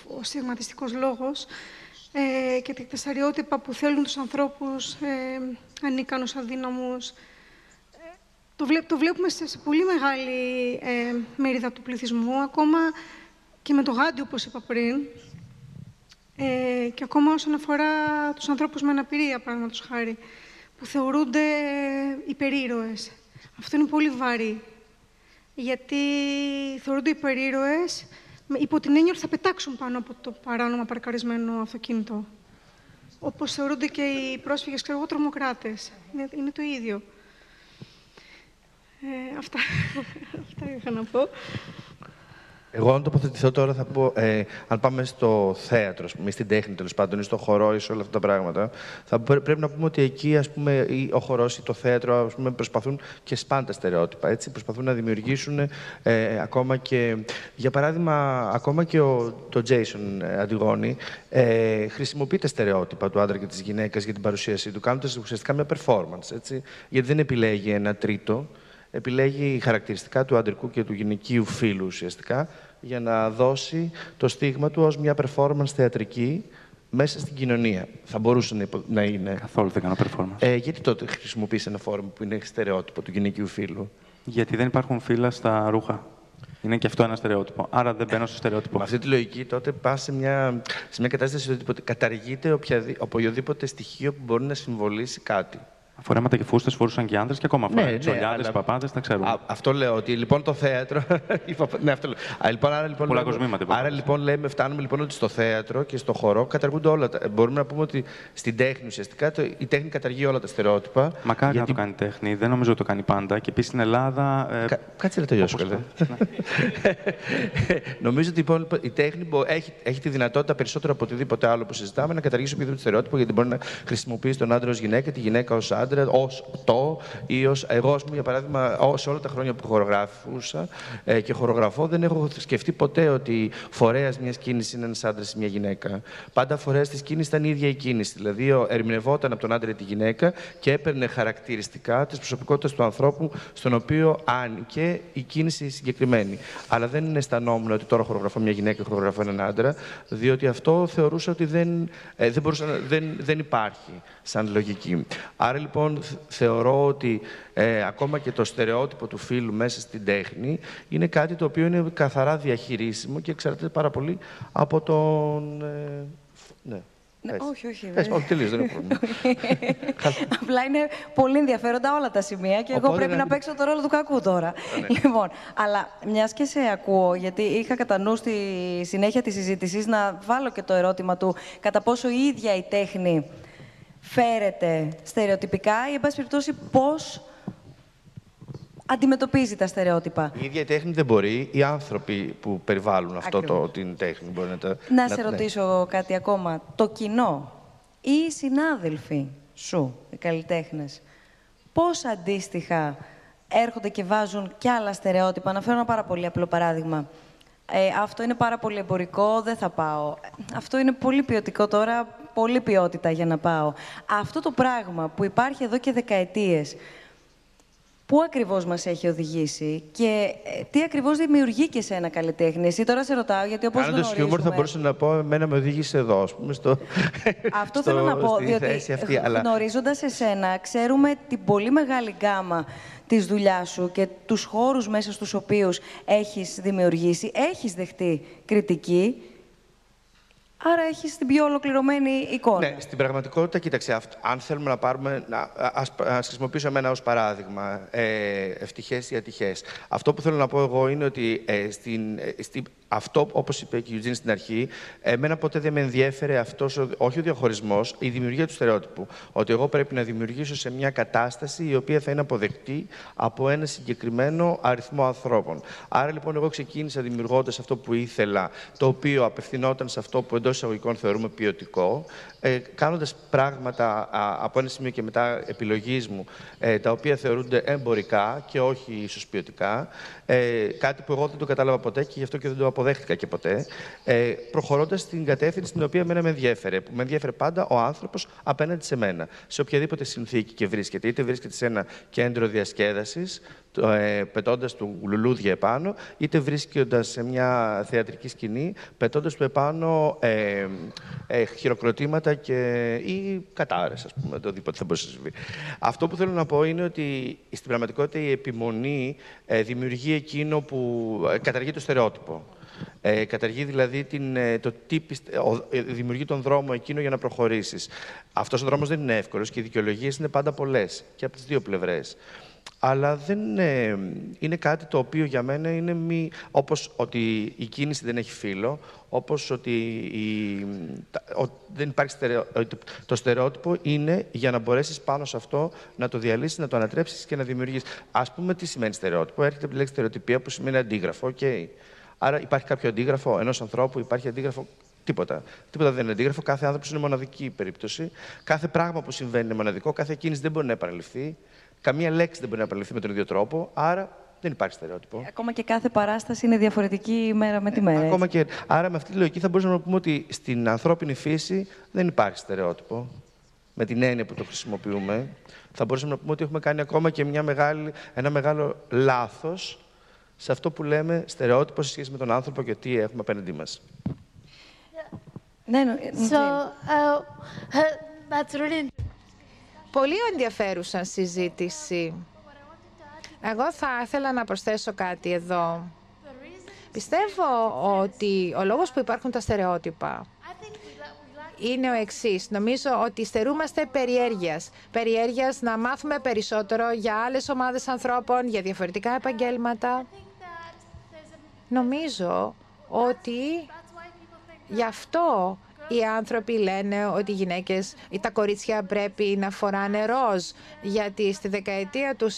S13: ο, στιγματιστικός λόγος ε, και τα στερεότυπα που θέλουν τους ανθρώπους ε, ανίκανους, αδύναμους. Το, το βλέπουμε σε, πολύ μεγάλη ε, μερίδα του πληθυσμού, ακόμα και με το γάντι, όπως είπα πριν, ε, και ακόμα όσον αφορά τους ανθρώπους με αναπηρία, παραδείγματος χάρη, που θεωρούνται υπερήρωες. Αυτό είναι πολύ βαρύ γιατί θεωρούνται υπερήρωες υπό την έννοια ότι θα πετάξουν πάνω από το παράνομα παρκαρισμένο αυτοκίνητο. Όπως θεωρούνται και οι πρόσφυγες, ξέρω εγώ, τρομοκράτες. Είναι, είναι το ίδιο. Ε, αυτά, αυτά είχα να πω.
S12: Εγώ, αν τοποθετηθώ τώρα, θα πω, ε, αν πάμε στο θέατρο, πούμε, στην τέχνη τέλος πάντων, ή στο χορό ή σε όλα αυτά τα πράγματα, θα πρέπει να πούμε ότι εκεί ας πούμε, ή ο χορός ή το θέατρο ας πούμε, προσπαθούν και σπάντα στερεότυπα. Έτσι, προσπαθούν να δημιουργήσουν ε, ακόμα και. Για παράδειγμα, ακόμα και ο, το Jason ε, Αντιγόνη ε, χρησιμοποιεί τα στερεότυπα του άντρα και της γυναίκας για την παρουσίασή του, κάνοντας ουσιαστικά μια performance. Έτσι, γιατί δεν επιλέγει ένα τρίτο επιλέγει χαρακτηριστικά του αντρικού και του γυναικείου φύλου ουσιαστικά για να δώσει το στίγμα του ως μια performance θεατρική μέσα στην κοινωνία. Θα μπορούσε να είναι.
S11: Καθόλου δεν κάνω performance.
S12: Ε, γιατί τότε χρησιμοποιείς ένα φόρμα που είναι στερεότυπο του γυναικείου φύλου.
S11: Γιατί δεν υπάρχουν φύλλα στα ρούχα. Είναι και αυτό ένα στερεότυπο. Άρα δεν μπαίνω στο στερεότυπο.
S12: Με αυτή τη λογική, τότε πας σε μια, σε μια κατάσταση ότι καταργείται οποιοδήποτε στοιχείο που μπορεί να συμβολήσει κάτι.
S11: Φορέματα και φούστες φορούσαν και άντρε και ακόμα φοράνε. Ναι, Τσολιάδε, αλλά... παπάδες, τα ξέρουμε. Α,
S12: αυτό λέω. Ότι λοιπόν το θέατρο. ναι, αυτό λέω. Α, λοιπόν, άρα, λοιπόν,
S11: Πολλά λέμε...
S12: άρα λοιπόν λέμε, φτάνουμε λοιπόν ότι στο θέατρο και στο χορό καταργούνται όλα. Τα... Μπορούμε να πούμε ότι στην τέχνη ουσιαστικά το... η τέχνη καταργεί όλα τα στερεότυπα.
S11: Μακάρι γιατί... να το κάνει τέχνη. Δεν νομίζω ότι το κάνει πάντα. Και επίσης στην Ελλάδα.
S12: Ε... Κα... Κάτσε να τελειώσω. Ναι. νομίζω ότι λοιπόν, η τέχνη έχει, έχει τη δυνατότητα περισσότερο από οτιδήποτε άλλο που συζητάμε να καταργήσει οποιοδήποτε στερεότυπο γιατί μπορεί να χρησιμοποιήσει τον άντρα ως γυναίκα, τη γυναίκα ως άντρα άντρα, ως το ή ως εγώ, πούμε, για παράδειγμα, σε όλα τα χρόνια που χορογράφουσα ε, και χορογραφώ, δεν έχω σκεφτεί ποτέ ότι φορέας μιας κίνησης είναι ένας άντρας ή μια γυναίκα. Πάντα φορέας της κίνησης ήταν η ίδια η κίνηση. Δηλαδή, ερμηνευόταν από τον άντρα ή τη γυναίκα και έπαιρνε χαρακτηριστικά της προσωπικότητας του ανθρώπου, στον οποίο άνοιγε η κίνηση συγκεκριμένη. Αλλά δεν αισθανόμουν ότι τώρα χορογραφώ μια γυναίκα και χορογραφώ έναν άντρα, διότι αυτό θεωρούσα ότι δεν, ε, δεν, μπορούσα, δεν, δεν υπάρχει σαν λογική. Άρα λοιπόν θεωρώ ότι ε, ακόμα και το στερεότυπο του φίλου μέσα στην τέχνη είναι κάτι το οποίο είναι καθαρά διαχειρίσιμο και εξαρτάται πάρα πολύ από τον... Ε,
S3: ναι. Ναι, όχι, όχι.
S12: Έτσι, όχι, τελείως, δεν είναι πρόβλημα.
S3: Απλά είναι πολύ ενδιαφέροντα όλα τα σημεία και εγώ πρέπει να παίξω το ρόλο του κακού τώρα. Ναι. Λοιπόν, αλλά μιας και σε ακούω, γιατί είχα κατά νου στη συνέχεια της συζήτησης να βάλω και το ερώτημα του κατά πόσο η ίδια η τέχνη φέρεται στερεοτυπικά ή, εν πάση περιπτώσει, πώς αντιμετωπίζει τα στερεότυπα.
S12: Η ίδια η τέχνη δεν μπορεί, οι άνθρωποι που περιβάλλουν αυτό το, την τέχνη μπορεί να τα...
S3: Να, σε ναι. ρωτήσω κάτι ακόμα. Το κοινό ή οι συνάδελφοι σου, οι καλλιτέχνες, πώς αντίστοιχα έρχονται και βάζουν κι άλλα στερεότυπα; Να φέρω ένα πάρα πολύ απλό παράδειγμα. Ε, αυτό είναι πάρα πολύ εμπορικό, δεν θα πάω. Αυτό είναι πολύ ποιοτικό τώρα, πολύ ποιότητα για να πάω. Αυτό το πράγμα που υπάρχει εδώ και δεκαετίες, Πού ακριβώς μας έχει οδηγήσει και ε, τι ακριβώς δημιουργεί και σε ένα καλλιτέχνη. Εσύ τώρα σε ρωτάω, γιατί όπως
S12: Κάνοντας
S3: γνωρίζουμε...
S12: χιούμορ θα μπορούσα να πω, εμένα με οδήγησε εδώ, ας πούμε, στο...
S3: Αυτό θέλω να πω, διότι αυτή, αλλά... γνωρίζοντας εσένα, ξέρουμε την πολύ μεγάλη γκάμα της δουλειάς σου και τους χώρους μέσα στους οποίους έχεις δημιουργήσει, έχεις δεχτεί κριτική Άρα έχεις την πιο ολοκληρωμένη εικόνα.
S12: Ναι, στην πραγματικότητα, κοίταξε, αν θέλουμε να πάρουμε. Να, ας, ας χρησιμοποιήσω εμένα ως παράδειγμα. Ε, Ευτυχές ή ατυχές. Αυτό που θέλω να πω εγώ είναι ότι ε, στην, ε, στην, αυτό, όπως είπε και η Eugene στην αρχή, εμένα ποτέ δεν με ενδιέφερε αυτός, όχι ο διαχωρισμός, η δημιουργία του στερεότυπου. Ότι εγώ πρέπει να δημιουργήσω σε μια κατάσταση η οποία θα είναι αποδεκτή από ένα συγκεκριμένο αριθμό ανθρώπων. Άρα λοιπόν, εγώ ξεκίνησα δημιουργώντας αυτό που ήθελα, το οποίο απευθυνόταν σε αυτό που εντός εισαγωγικών θεωρούμε ποιοτικό, ε, κάνοντας πράγματα α, από ένα σημείο και μετά επιλογής μου, ε, τα οποία θεωρούνται εμπορικά και όχι ίσω ποιοτικά. Ε, κάτι που εγώ δεν το κατάλαβα ποτέ και γι' αυτό και δεν το αποδέχτηκα και ποτέ. Ε, Προχωρώντας στην κατεύθυνση την οποία εμένα με ενδιέφερε. Που με ενδιέφερε πάντα ο άνθρωπος απέναντι σε μένα. Σε οποιαδήποτε συνθήκη και βρίσκεται. Είτε βρίσκεται σε ένα κέντρο διασκέδασης, ε, πετώντας του λουλούδια επάνω, είτε βρίσκοντας σε μια θεατρική σκηνή, πετώντας του επάνω ε, ε, χειροκροτήματα και, ή κατάρες, ας πούμε, το οτιδήποτε θα μπορούσε να συμβεί. Αυτό που θέλω να πω είναι ότι στην πραγματικότητα η επιμονή ε, δημιουργεί εκείνο που ε, καταργεί το στερεότυπο. Ε, καταργεί δηλαδή την, ε, το τύπη, ε, δημιουργεί τον δρόμο εκείνο για να προχωρήσεις. Αυτός ο δρόμος δεν είναι εύκολος και οι δικαιολογίες είναι πάντα πολλές και από τις δύο πλευρές αλλά δεν είναι, είναι κάτι το οποίο για μένα είναι μη, όπως ότι η κίνηση δεν έχει φύλλο, όπως ότι η, δεν υπάρχει στερεότυπο. Το στερεότυπο είναι για να μπορέσεις πάνω σε αυτό να το διαλύσεις, να το ανατρέψεις και να δημιουργήσεις. Ας πούμε τι σημαίνει στερεότυπο; Έρχεται από τη λέξη στερεοτυπία που σημαίνει αντίγραφο. Okay. Άρα υπάρχει κάποιο αντίγραφο ενός ανθρώπου, υπάρχει αντίγραφο Τίποτα. Τίποτα δεν είναι αντίγραφο. Κάθε άνθρωπος είναι μοναδική περίπτωση. Κάθε πράγμα που συμβαίνει είναι μοναδικό. Κάθε κίνηση δεν μπορεί να επαναληφθεί. Καμία λέξη δεν μπορεί να επαναληφθεί με τον ίδιο τρόπο. Άρα δεν υπάρχει στερεότυπο.
S3: Ακόμα και κάθε παράσταση είναι διαφορετική μέρα με τη μέρα.
S12: Ακόμα και... Άρα, με αυτή τη λογική θα μπορούσαμε να πούμε ότι στην ανθρώπινη φύση δεν υπάρχει στερεότυπο. Με την έννοια που το χρησιμοποιούμε. Θα μπορούσαμε να πούμε ότι έχουμε κάνει ακόμα και μια μεγάλη, ένα μεγάλο λάθος σε αυτό που λέμε στερεότυπο σε σχέση με τον άνθρωπο και τι έχουμε απέναντί μας.
S3: Ναι, ναι,
S9: so, uh, uh, that's really
S10: Πολύ ενδιαφέρουσα συζήτηση. Εγώ θα ήθελα να προσθέσω κάτι εδώ. Πιστεύω ότι ο λόγος που υπάρχουν τα στερεότυπα είναι ο εξής. Νομίζω ότι στερούμαστε περιέργειας. Περιέργειας να μάθουμε περισσότερο για άλλες ομάδες ανθρώπων, για διαφορετικά επαγγέλματα. Νομίζω ότι γι' αυτό οι άνθρωποι λένε ότι οι γυναίκες ή τα κορίτσια πρέπει να φοράνε ροζ, γιατί στη δεκαετία του 40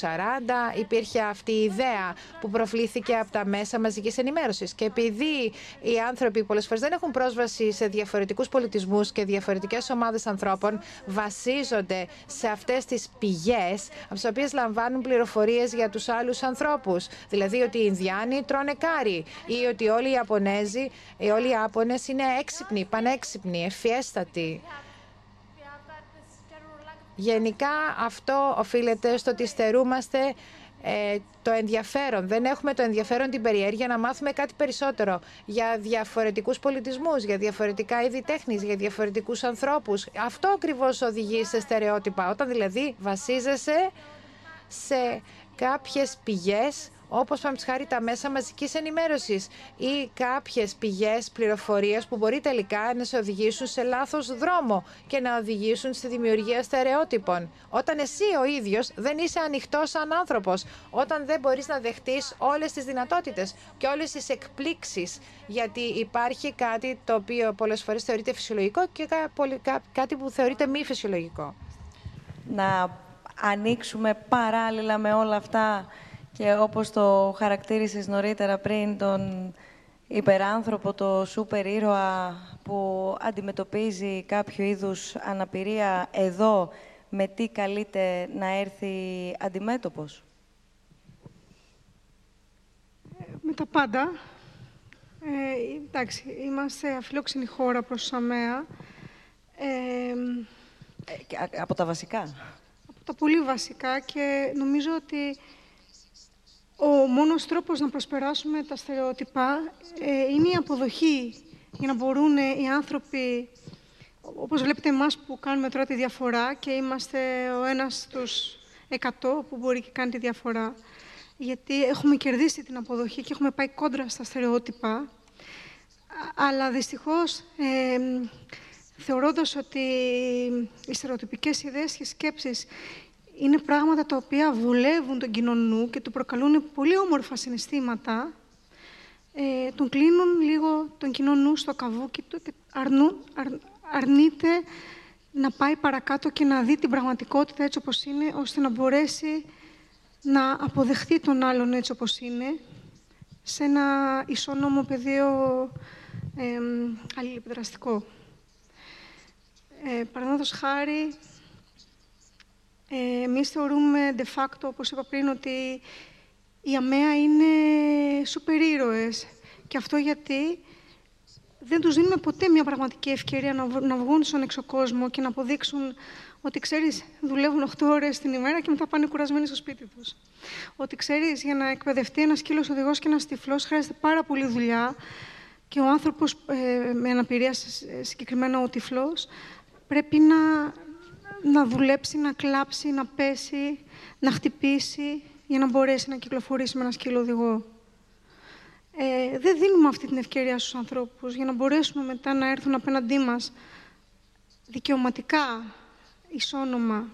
S10: υπήρχε αυτή η ιδέα που προβλήθηκε από τα μέσα μαζικής ενημέρωσης. Και επειδή οι άνθρωποι πολλές φορές δεν έχουν πρόσβαση σε διαφορετικούς πολιτισμούς και διαφορετικές ομάδες ανθρώπων, βασίζονται σε αυτές τις πηγές από τις οποίες λαμβάνουν πληροφορίες για τους άλλους ανθρώπους. Δηλαδή ότι οι Ινδιάνοι τρώνε κάρι ή ότι όλοι οι Ιαπωνέζοι, όλοι οι Άπωνες είναι έξυπνοι, πανέξυπνοι, ευφιέστατοι. Γενικά αυτό οφείλεται στο ότι στερούμαστε ε, το ενδιαφέρον. Δεν έχουμε το ενδιαφέρον, την περιέργεια να μάθουμε κάτι περισσότερο για διαφορετικούς πολιτισμούς, για διαφορετικά είδη τέχνης, για διαφορετικούς ανθρώπους. Αυτό ακριβώς οδηγεί σε στερεότυπα. Όταν δηλαδή βασίζεσαι σε κάποιες πηγές Όπως πάμε χάρη τα μέσα μαζικής ενημέρωσης ή κάποιες πηγές πληροφορίας που μπορεί τελικά να σε οδηγήσουν σε λάθος δρόμο και να οδηγήσουν στη δημιουργία στερεότυπων. Όταν εσύ ο ίδιος δεν είσαι ανοιχτός σαν άνθρωπος, όταν δεν μπορείς να δεχτείς όλες τις δυνατότητες και όλες τις εκπλήξεις, γιατί υπάρχει κάτι το οποίο πολλές φορές θεωρείται φυσιολογικό και κάτι που θεωρείται μη φυσιολογικό.
S3: Να ανοίξουμε παράλληλα με όλα αυτά και όπως το χαρακτήρισες νωρίτερα πριν, τον υπεράνθρωπο, το σούπερ ήρωα που αντιμετωπίζει κάποιο είδους αναπηρία εδώ, με τι καλείται να έρθει αντιμέτωπος;
S13: Με τα πάντα. Ε, εντάξει, είμαστε αφιλόξενη χώρα προς ΣΑΜΕΑ. Ε,
S3: από τα βασικά.
S13: Από τα πολύ βασικά και νομίζω ότι ο μόνος τρόπος να προσπεράσουμε τα στερεότυπα ε, είναι η αποδοχή για να μπορούν οι άνθρωποι, όπως βλέπετε εμάς που κάνουμε τώρα τη διαφορά και είμαστε ο ένας στους εκατό που μπορεί και κάνει τη διαφορά, γιατί έχουμε κερδίσει την αποδοχή και έχουμε πάει κόντρα στα στερεότυπα, αλλά δυστυχώς ε, θεωρώντας ότι οι στερεοτυπικές ιδέες και σκέψεις είναι πράγματα τα οποία βολεύουν τον κοινό νου και του προκαλούν πολύ όμορφα συναισθήματα, ε, τον κλείνουν λίγο τον κοινό νου στο καβούκι του και αρνούν, αρνείται να πάει παρακάτω και να δει την πραγματικότητα έτσι όπως είναι, ώστε να μπορέσει να αποδεχτεί τον άλλον έτσι όπως είναι, σε ένα ισόνομο πεδίο ε, αλληλεπιδραστικό. Ε, Παραδείγματος χάρη, ε, εμείς θεωρούμε de facto, όπως είπα πριν, ότι οι ΑΜΕΑ είναι σούπερ ήρωες. Και αυτό γιατί δεν τους δίνουμε ποτέ μια πραγματική ευκαιρία να, να βγουν στον εξωκόσμο και να αποδείξουν ότι ξέρεις, δουλεύουν 8 ώρες την ημέρα και μετά πάνε κουρασμένοι στο σπίτι τους. Ότι ξέρεις, για να εκπαιδευτεί ένας σκύλος οδηγός και ένας τυφλός χρειάζεται πάρα πολύ δουλειά και ο άνθρωπος ε, με αναπηρία, συγκεκριμένα ο τυφλός, πρέπει να, να δουλέψει, να κλάψει, να πέσει, να χτυπήσει για να μπορέσει να κυκλοφορήσει με ένα σκύλο οδηγό. Ε, δεν δίνουμε αυτή την ευκαιρία στους ανθρώπους για να μπορέσουμε μετά να έρθουν απέναντί μας δικαιωματικά, ισόνομα,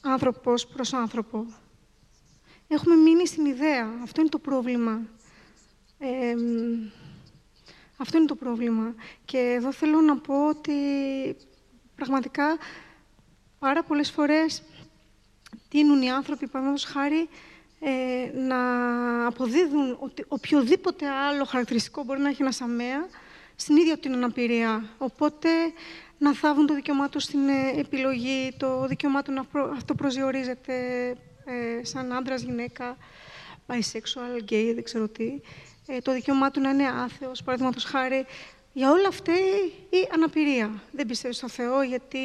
S13: άνθρωπος προς άνθρωπο. Έχουμε μείνει στην ιδέα. Αυτό είναι το πρόβλημα. Ε, αυτό είναι το πρόβλημα. Και εδώ θέλω να πω ότι πραγματικά πάρα πολλές φορές τίνουν οι άνθρωποι, παραδείγματος χάρη, ε, να αποδίδουν ότι οποιοδήποτε άλλο χαρακτηριστικό μπορεί να έχει ένα σαμέα στην ίδια την αναπηρία. Οπότε να θάβουν το δικαίωμά τους στην ε, επιλογή, το δικαίωμά του να αυτό προσδιορίζεται ε, σαν άντρας, γυναίκα, bisexual, gay, δεν ξέρω τι. Ε, το δικαίωμά του να είναι άθεος, παραδείγματος χάρη, για όλα αυτά η αναπηρία. Δεν πιστεύεις στο Θεό γιατί,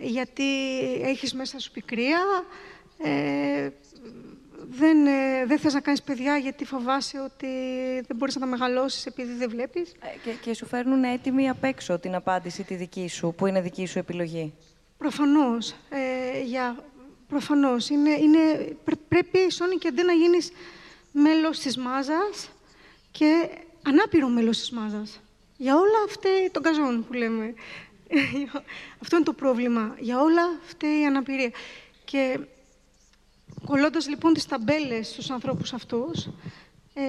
S13: γιατί έχεις μέσα σου πικρία, ε, δεν, ε, δεν θες να κάνεις παιδιά γιατί φοβάσαι ότι δεν μπορείς να τα μεγαλώσεις επειδή δεν βλέπεις.
S3: Ε, και, και σου φέρνουν έτοιμη απ' έξω την απάντηση τη δική σου, που είναι δική σου επιλογή.
S13: Προφανώς. Ε, για, προφανώς. Είναι, είναι, πρέπει, Σόνι και να γίνεις μέλος της μάζας και ανάπηρο μέλος της μάζας. Για όλα αυτά τον καζόν που λέμε. Αυτό είναι το πρόβλημα. Για όλα αυτή η αναπηρία. Και κολλώντας λοιπόν τις ταμπέλες στους ανθρώπους αυτούς, ε,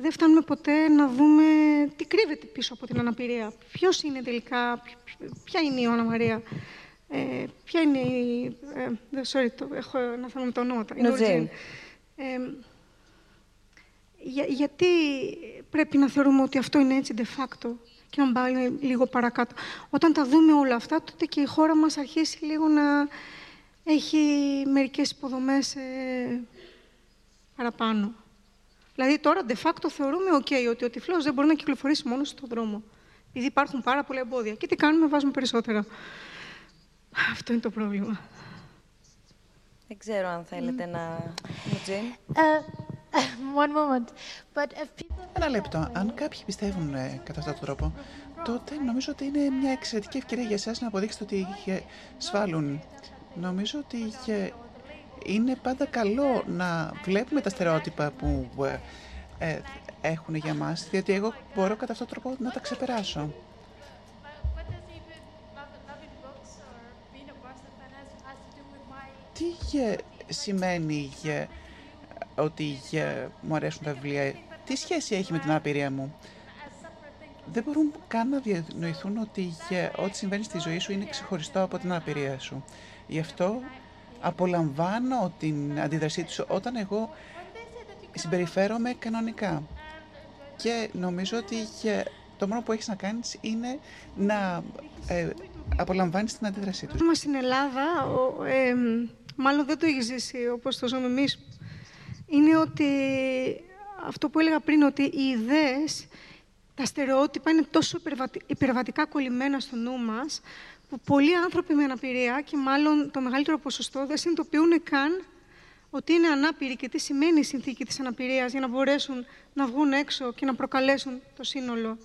S13: δεν φτάνουμε ποτέ να δούμε τι κρύβεται πίσω από την αναπηρία. Ποιος είναι τελικά, ποια είναι η Ιωάννα Μαρία, ε, ποια είναι η... Ε, sorry, το, έχω ένα θέμα με τα ονόματα.
S3: Η
S13: ε, για, γιατί πρέπει να θεωρούμε ότι αυτό είναι έτσι de facto και να πάει λίγο παρακάτω. Όταν τα δούμε όλα αυτά, τότε και η χώρα μας αρχίσει λίγο να έχει μερικές υποδομές ε, παραπάνω. Δηλαδή τώρα, de facto, θεωρούμε okay, ότι ο τυφλός δεν μπορεί να κυκλοφορήσει μόνο στον δρόμο. Επειδή υπάρχουν πάρα πολλά εμπόδια. Και τι κάνουμε, βάζουμε περισσότερα. Αυτό είναι το πρόβλημα.
S3: Δεν ξέρω αν θέλετε mm. να...
S9: Uh, one moment. But if people...
S14: Ένα λεπτό. Αν κάποιοι πιστεύουν ε, κατά αυτόν τον τρόπο, τότε νομίζω ότι είναι μια εξαιρετική ευκαιρία για εσάς να αποδείξετε ότι σφάλουν. Νομίζω ότι είναι πάντα καλό να βλέπουμε τα στερεότυπα που ε, ε, έχουν για μας, διότι εγώ μπορώ κατά αυτόν τον τρόπο να τα ξεπεράσω. Τι ε, σημαίνει ε, ότι ε, μου αρέσουν τα βιβλία, τι σχέση έχει με την απειρία μου; Δεν μπορούν καν να διανοηθούν ότι ό,τι συμβαίνει στη ζωή σου είναι ξεχωριστό από την απειρία σου. Γι' αυτό απολαμβάνω την αντίδρασή τους όταν εγώ συμπεριφέρομαι κανονικά. Και νομίζω ότι το μόνο που έχεις να κάνεις είναι να ε, απολαμβάνεις την αντίδρασή τους.
S13: Μα στην Ελλάδα, ο, ε, μάλλον δεν το έχεις ζήσει όπως το ζούμε εμείς, είναι ότι αυτό που έλεγα πριν, ότι οι ιδέες, τα στερεότυπα είναι τόσο υπερβατικά κολλημένα στο νου μας, που πολλοί άνθρωποι με αναπηρία και μάλλον το μεγαλύτερο ποσοστό δεν συνειδητοποιούν καν ότι είναι ανάπηροι και τι σημαίνει η συνθήκη της αναπηρίας για να μπορέσουν να βγουν έξω και να προκαλέσουν το σύνολο.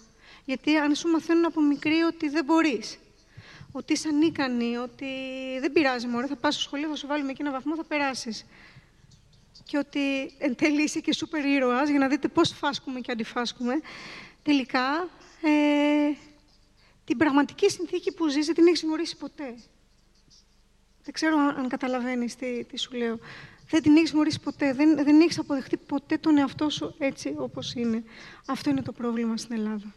S13: Γιατί αν σου μαθαίνουν από μικρή ότι δεν μπορείς, ότι είσαι ανίκανη, ότι δεν πειράζει μωρέ, θα πας στο σχολείο, θα σου βάλουμε εκεί ένα βαθμό, θα περάσεις. Και ότι εν τέλει είσαι και σούπερ ήρωας, για να δείτε πώς φάσκουμε και αντιφάσκουμε. Τελικά, ε, την πραγματική συνθήκη που ζεις δεν την έχεις γνωρίσει ποτέ. Δεν ξέρω αν καταλαβαίνεις τι, τι σου λέω. Δεν την έχεις γνωρίσει ποτέ. Δεν, δεν έχεις αποδεχτεί ποτέ τον εαυτό σου έτσι όπως είναι. Αυτό είναι το πρόβλημα στην Ελλάδα.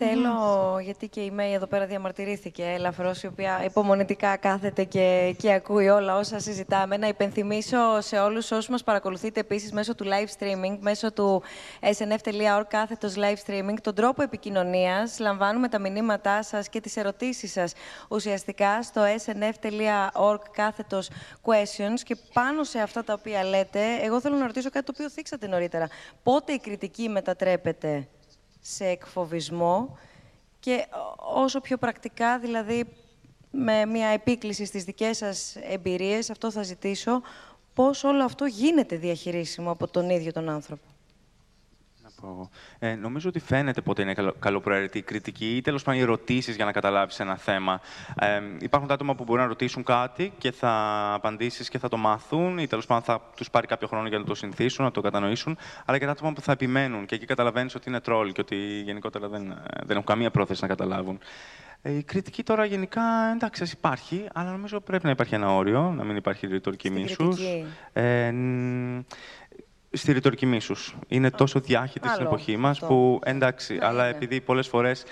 S3: Θέλω, γιατί και η Μέη εδώ πέρα διαμαρτυρήθηκε ελαφρώς, η οποία υπομονητικά κάθεται και, και ακούει όλα όσα συζητάμε, να υπενθυμίσω σε όλους όσους μας παρακολουθείτε επίσης μέσω του live streaming, μέσω του snf.org κάθετος live streaming, τον τρόπο επικοινωνίας. Λαμβάνουμε τα μηνύματά σας και τις ερωτήσεις σας ουσιαστικά στο snf.org κάθετος questions και πάνω σε αυτά τα οποία λέτε, εγώ θέλω να ρωτήσω κάτι το οποίο θίξατε νωρίτερα. Πότε η κριτική μετατρέπεται; Σε εκφοβισμό και όσο πιο πρακτικά, δηλαδή με μια επίκληση στις δικές σας εμπειρίες, αυτό θα ζητήσω, πώς όλο αυτό γίνεται διαχειρίσιμο από τον ίδιο τον άνθρωπο.
S11: Ε, νομίζω ότι φαίνεται πότε είναι καλοπροαιρετή η κριτική ή τέλος πάντων οι ερωτήσεις για να καταλάβεις ένα θέμα. Ε, υπάρχουν τα άτομα που μπορεί να ρωτήσουν κάτι και θα απαντήσεις και θα το μάθουν ή τέλος πάντων θα τους πάρει κάποιο χρόνο για να το συνηθίσουν, να το κατανοήσουν. Αλλά και τα άτομα που θα επιμένουν και εκεί καταλαβαίνεις ότι είναι τρόλ και ότι γενικότερα δεν, δεν έχουν καμία πρόθεση να καταλάβουν. Ε, η κριτική τώρα γενικά εντάξει υπάρχει, αλλά νομίζω πρέπει να υπάρχει ένα όριο, να μην υπάρχει ρητορική μίσους. Ε, στη ρητορική μίσους. Είναι τόσο διάχυτη στην εποχή μας που εντάξει, ναι, αλλά επειδή πολλές φορές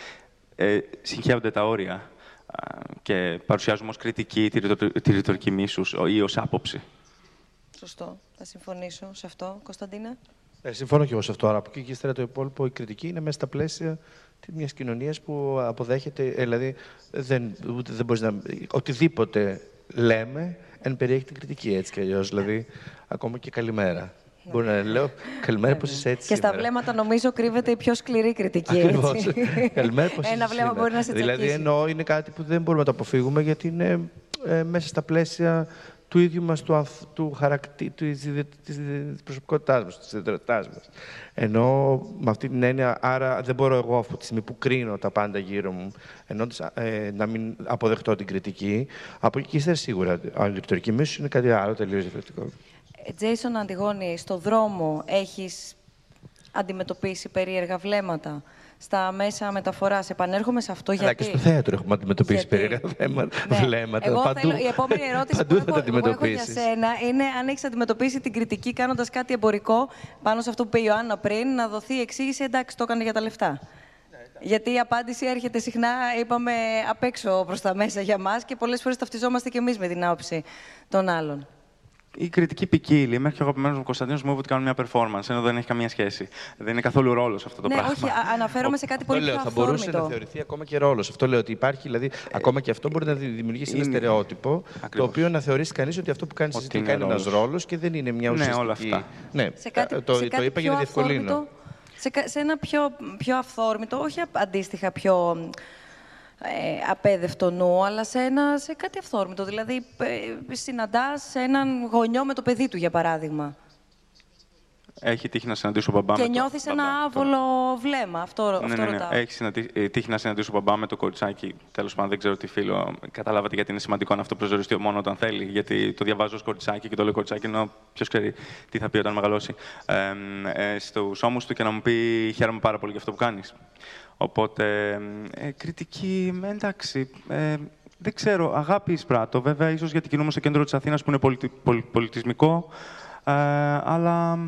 S11: ε, συγχέονται τα όρια και παρουσιάζουμε ως κριτική τη, ρητορική μίσους ή ως άποψη.
S3: Σωστό. Θα συμφωνήσω σε αυτό. Κωνσταντίνα.
S12: Ε, συμφωνώ και εγώ σε αυτό. Αλλά από εκεί και ύστερα το υπόλοιπο, η κριτική είναι μέσα στα πλαίσια μιας κοινωνίας που αποδέχεται. Ε, δηλαδή, δεν, δεν μπορείς να. Οτιδήποτε λέμε, εν περιέχει την κριτική έτσι κι αλλιώς. Δηλαδή, ακόμα και καλημέρα. Μπορεί να λέω καλημέρα, πώς είσαι έτσι.
S3: Και στα βλέμματα νομίζω κρύβεται η πιο σκληρή κριτική.
S12: Ακριβώς. καλημέρα, πώς είσαι.
S3: Ένα βλέμμα μπορεί να σε
S12: τσακίσει. Δηλαδή, εννοώ είναι κάτι που δεν μπορούμε να το αποφύγουμε γιατί είναι ε, μέσα στα πλαίσια του ίδιου μας του, του χαρακτή, του, της προσωπικότητάς μας, της ιδιαιτερότητάς μας. Ενώ με αυτή την έννοια, άρα δεν μπορώ εγώ από τη στιγμή που κρίνω τα πάντα γύρω μου, ενώ ε, να μην αποδεχτώ την κριτική, από εκεί και σίγουρα, η ρητορική μίσου είναι κάτι άλλο τελείως διαφορετικό.
S3: Τζέισον Αντιγόνη, στο δρόμο έχεις αντιμετωπίσει περίεργα βλέμματα στα μέσα μεταφοράς; Επανέρχομαι σε αυτό
S12: Αλλά
S3: γιατί;
S12: και στο θέατρο έχουμε αντιμετωπίσει
S3: Γιατί-
S12: περίεργα θέματα,
S3: Ναι.
S12: βλέμματα.
S3: Εγώ
S12: παντού,
S3: θέλω, η επόμενη ερώτηση
S12: παντού
S3: που,
S12: θα τα
S3: έχω, που έχω για
S12: αντιμετωπίσεις.
S3: σένα είναι αν έχεις αντιμετωπίσει την κριτική κάνοντας κάτι εμπορικό πάνω σε αυτό που είπε η Ιωάννα πριν, να δοθεί εξήγηση εντάξει, το έκανε για τα λεφτά. Γιατί η απάντηση έρχεται συχνά, είπαμε, απ' έξω προς τα μέσα για μας και πολλές φορές ταυτιζόμαστε κι εμείς με την άποψη των άλλων.
S11: Η κριτική ποικίλει. Μέχρι και ο αγαπημένος μου Κωνσταντίνος μου είπε ότι κάνουν μια performance, ενώ δεν έχει καμία σχέση. Δεν είναι καθόλου ρόλος αυτό το
S3: ναι,
S11: πράγμα.
S3: όχι, α- αναφέρομαι σε κάτι
S12: Αυτό
S3: πολύ
S12: λέω,
S3: πιο
S12: θα μπορούσε
S3: αυθόρμητο.
S12: να θεωρηθεί ακόμα και ρόλος. Αυτό λέω ότι υπάρχει, δηλαδή, ακόμα και αυτό μπορεί να δη- δημιουργήσει ένα
S11: είναι-
S12: στερεότυπο, το
S11: Ακριβώς.
S12: οποίο να θεωρήσει κανείς ότι αυτό που κάνεις εσύ
S11: Ότι
S12: τελικά
S11: είναι
S12: είναι ένας
S11: ρόλος.
S12: ρόλος και δεν είναι μια
S11: Ναι,
S12: ουσιαστική.
S11: όλα αυτά.
S12: Ναι,
S3: σε κάτι,
S12: το,
S3: σε
S12: το
S3: κάτι
S12: είπα για
S3: πιο
S12: να διευκολύνω.
S3: αυθόρμητο, σε, κα- σε ένα πιο, πιο αυθόρμητο, όχι α- αντίστοιχα πιο ε, απέδευτο νου, αλλά σε, ένα, σε κάτι αυθόρμητο. Δηλαδή, ε, συναντάς έναν γονιό με το παιδί του, για παράδειγμα.
S11: Έχει τύχει να συναντήσω μπαμπά με
S3: και
S11: το-
S3: νιώθεις ένα
S11: μπαμπά, το-
S3: άβολο βλέμμα. Αυτό,
S11: Ναι,
S3: αυτό
S11: ναι, ναι.
S3: ρωτάω.
S11: Έχει συναντή- ε, τύχει να συναντήσω μπαμπά με το κοριτσάκι. Τέλος πάντων, δεν ξέρω τι φίλο. Καταλάβατε γιατί είναι σημαντικό να αυτό προσδιοριστεί μόνο όταν θέλει. Γιατί το διαβάζω ως κοριτσάκι και το λέω κοριτσάκι, ενώ ποιος ξέρει τι θα πει όταν μεγαλώσει. Ε, ε, Στους ώμους του και να μου πει χαίρομαι πάρα πολύ για αυτό που κάνεις. Οπότε, ε, κριτική, ε, εντάξει. Ε, δεν ξέρω, αγάπη εισπράττω. Βέβαια, ίσως γιατί κινούμαι στο κέντρο της Αθήνας που είναι πολιτι- πολυ- πολιτισμικό. Ε, αλλά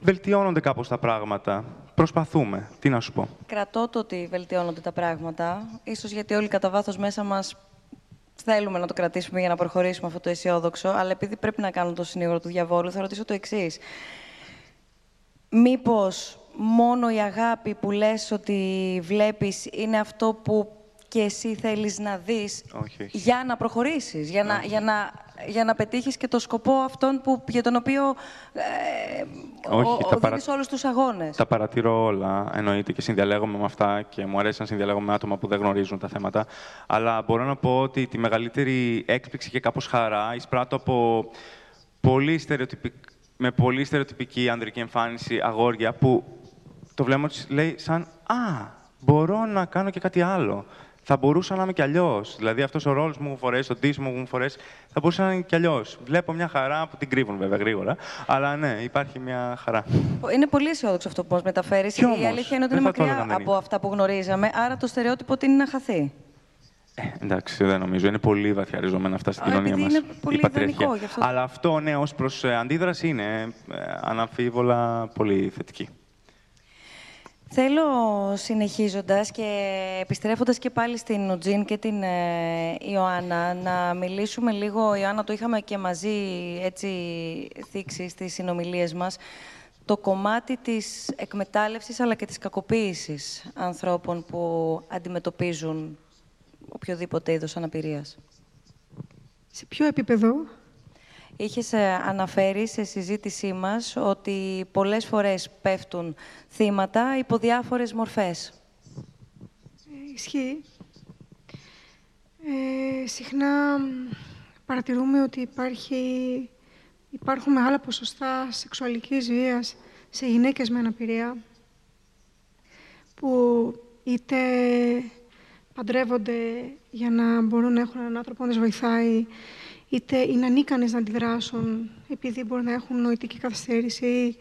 S11: βελτιώνονται κάπως τα πράγματα. Προσπαθούμε. Τι να σου πω.
S3: Κρατώ το ότι βελτιώνονται τα πράγματα. Ίσως γιατί όλοι κατά βάθος μέσα μας θέλουμε να το κρατήσουμε για να προχωρήσουμε αυτό το αισιόδοξο. Αλλά επειδή πρέπει να κάνω το συνήγορο του διαβόλου, θα ρωτήσω το εξής. Μήπως μόνο η αγάπη που λες ότι βλέπεις είναι αυτό που και εσύ θέλεις να δεις
S11: Όχι, όχι.
S3: για να προχωρήσεις, για να, για να, για να πετύχεις και το σκοπό αυτόν που, για τον οποίο ε,
S11: Όχι,
S3: ο,
S11: τα
S3: ο,
S11: παρα-
S3: δίνεις όλους τους αγώνες.
S11: Τα παρατηρώ όλα, εννοείται και συνδιαλέγομαι με αυτά και μου αρέσει να συνδιαλέγομαι με άτομα που δεν γνωρίζουν τα θέματα. Αλλά μπορώ να πω ότι τη μεγαλύτερη έκπληξη και κάπως χαρά εισπράττω από πολύ στερεοτυπικ... με πολύ στερεοτυπική ανδρική εμφάνιση αγόρια που το βλέμμα τους λέει σαν «Α, μπορώ να κάνω και κάτι άλλο». Θα μπορούσα να είμαι κι αλλιώς. Δηλαδή, αυτός ο ρόλος που μου έχουν φορέσει, το ντύσιμο που μου έχουν φορέσει, θα μπορούσε να είναι κι αλλιώς. Βλέπω μια χαρά που την κρύβουν βέβαια γρήγορα. Αλλά ναι, υπάρχει μια χαρά.
S3: Είναι πολύ αισιόδοξο αυτό που μας μεταφέρεις.
S11: Κι
S3: Η
S11: όμως,
S3: αλήθεια είναι ότι
S11: δεν
S3: είναι
S11: θα το
S3: μακριά
S11: έλεγα αν δεν
S3: από
S11: είναι.
S3: αυτά που γνωρίζαμε. Άρα το στερεότυπο τι είναι να χαθεί;
S11: Εντάξει, δεν νομίζω. Είναι πολύ βαθιά ριζωμένα αυτά στην
S3: Α,
S11: κοινωνία
S3: επειδή
S11: μας.
S3: είναι πολύ
S11: η πατριαρχία.
S3: ιδανικό, γι' αυτό-
S11: Αλλά αυτό, ναι, ως προς ε, αντίδραση είναι ε, αναμφίβολα πολύ θετική.
S3: Θέλω συνεχίζοντας και επιστρέφοντας και πάλι στην Νουτζίν και την ε, Ιωάννα να μιλήσουμε λίγο, Ιωάννα το είχαμε και μαζί έτσι θίξει στις συνομιλίες μας, το κομμάτι της εκμετάλλευσης αλλά και της κακοποίησης ανθρώπων που αντιμετωπίζουν οποιοδήποτε είδος αναπηρίας.
S13: Σε ποιο επίπεδο;
S3: Είχες ε, αναφέρει σε συζήτησή μας ότι πολλές φορές πέφτουν θύματα υπό διάφορες μορφές.
S13: Ε, Ισχύει. Ε, συχνά μ, παρατηρούμε ότι υπάρχει, υπάρχουν μεγάλα ποσοστά σεξουαλικής βίας σε γυναίκες με αναπηρία που είτε παντρεύονται για να μπορούν να έχουν έναν άνθρωπο να τις βοηθάει, είτε είναι ανίκανες να αντιδράσουν επειδή μπορεί να έχουν νοητική καθυστέρηση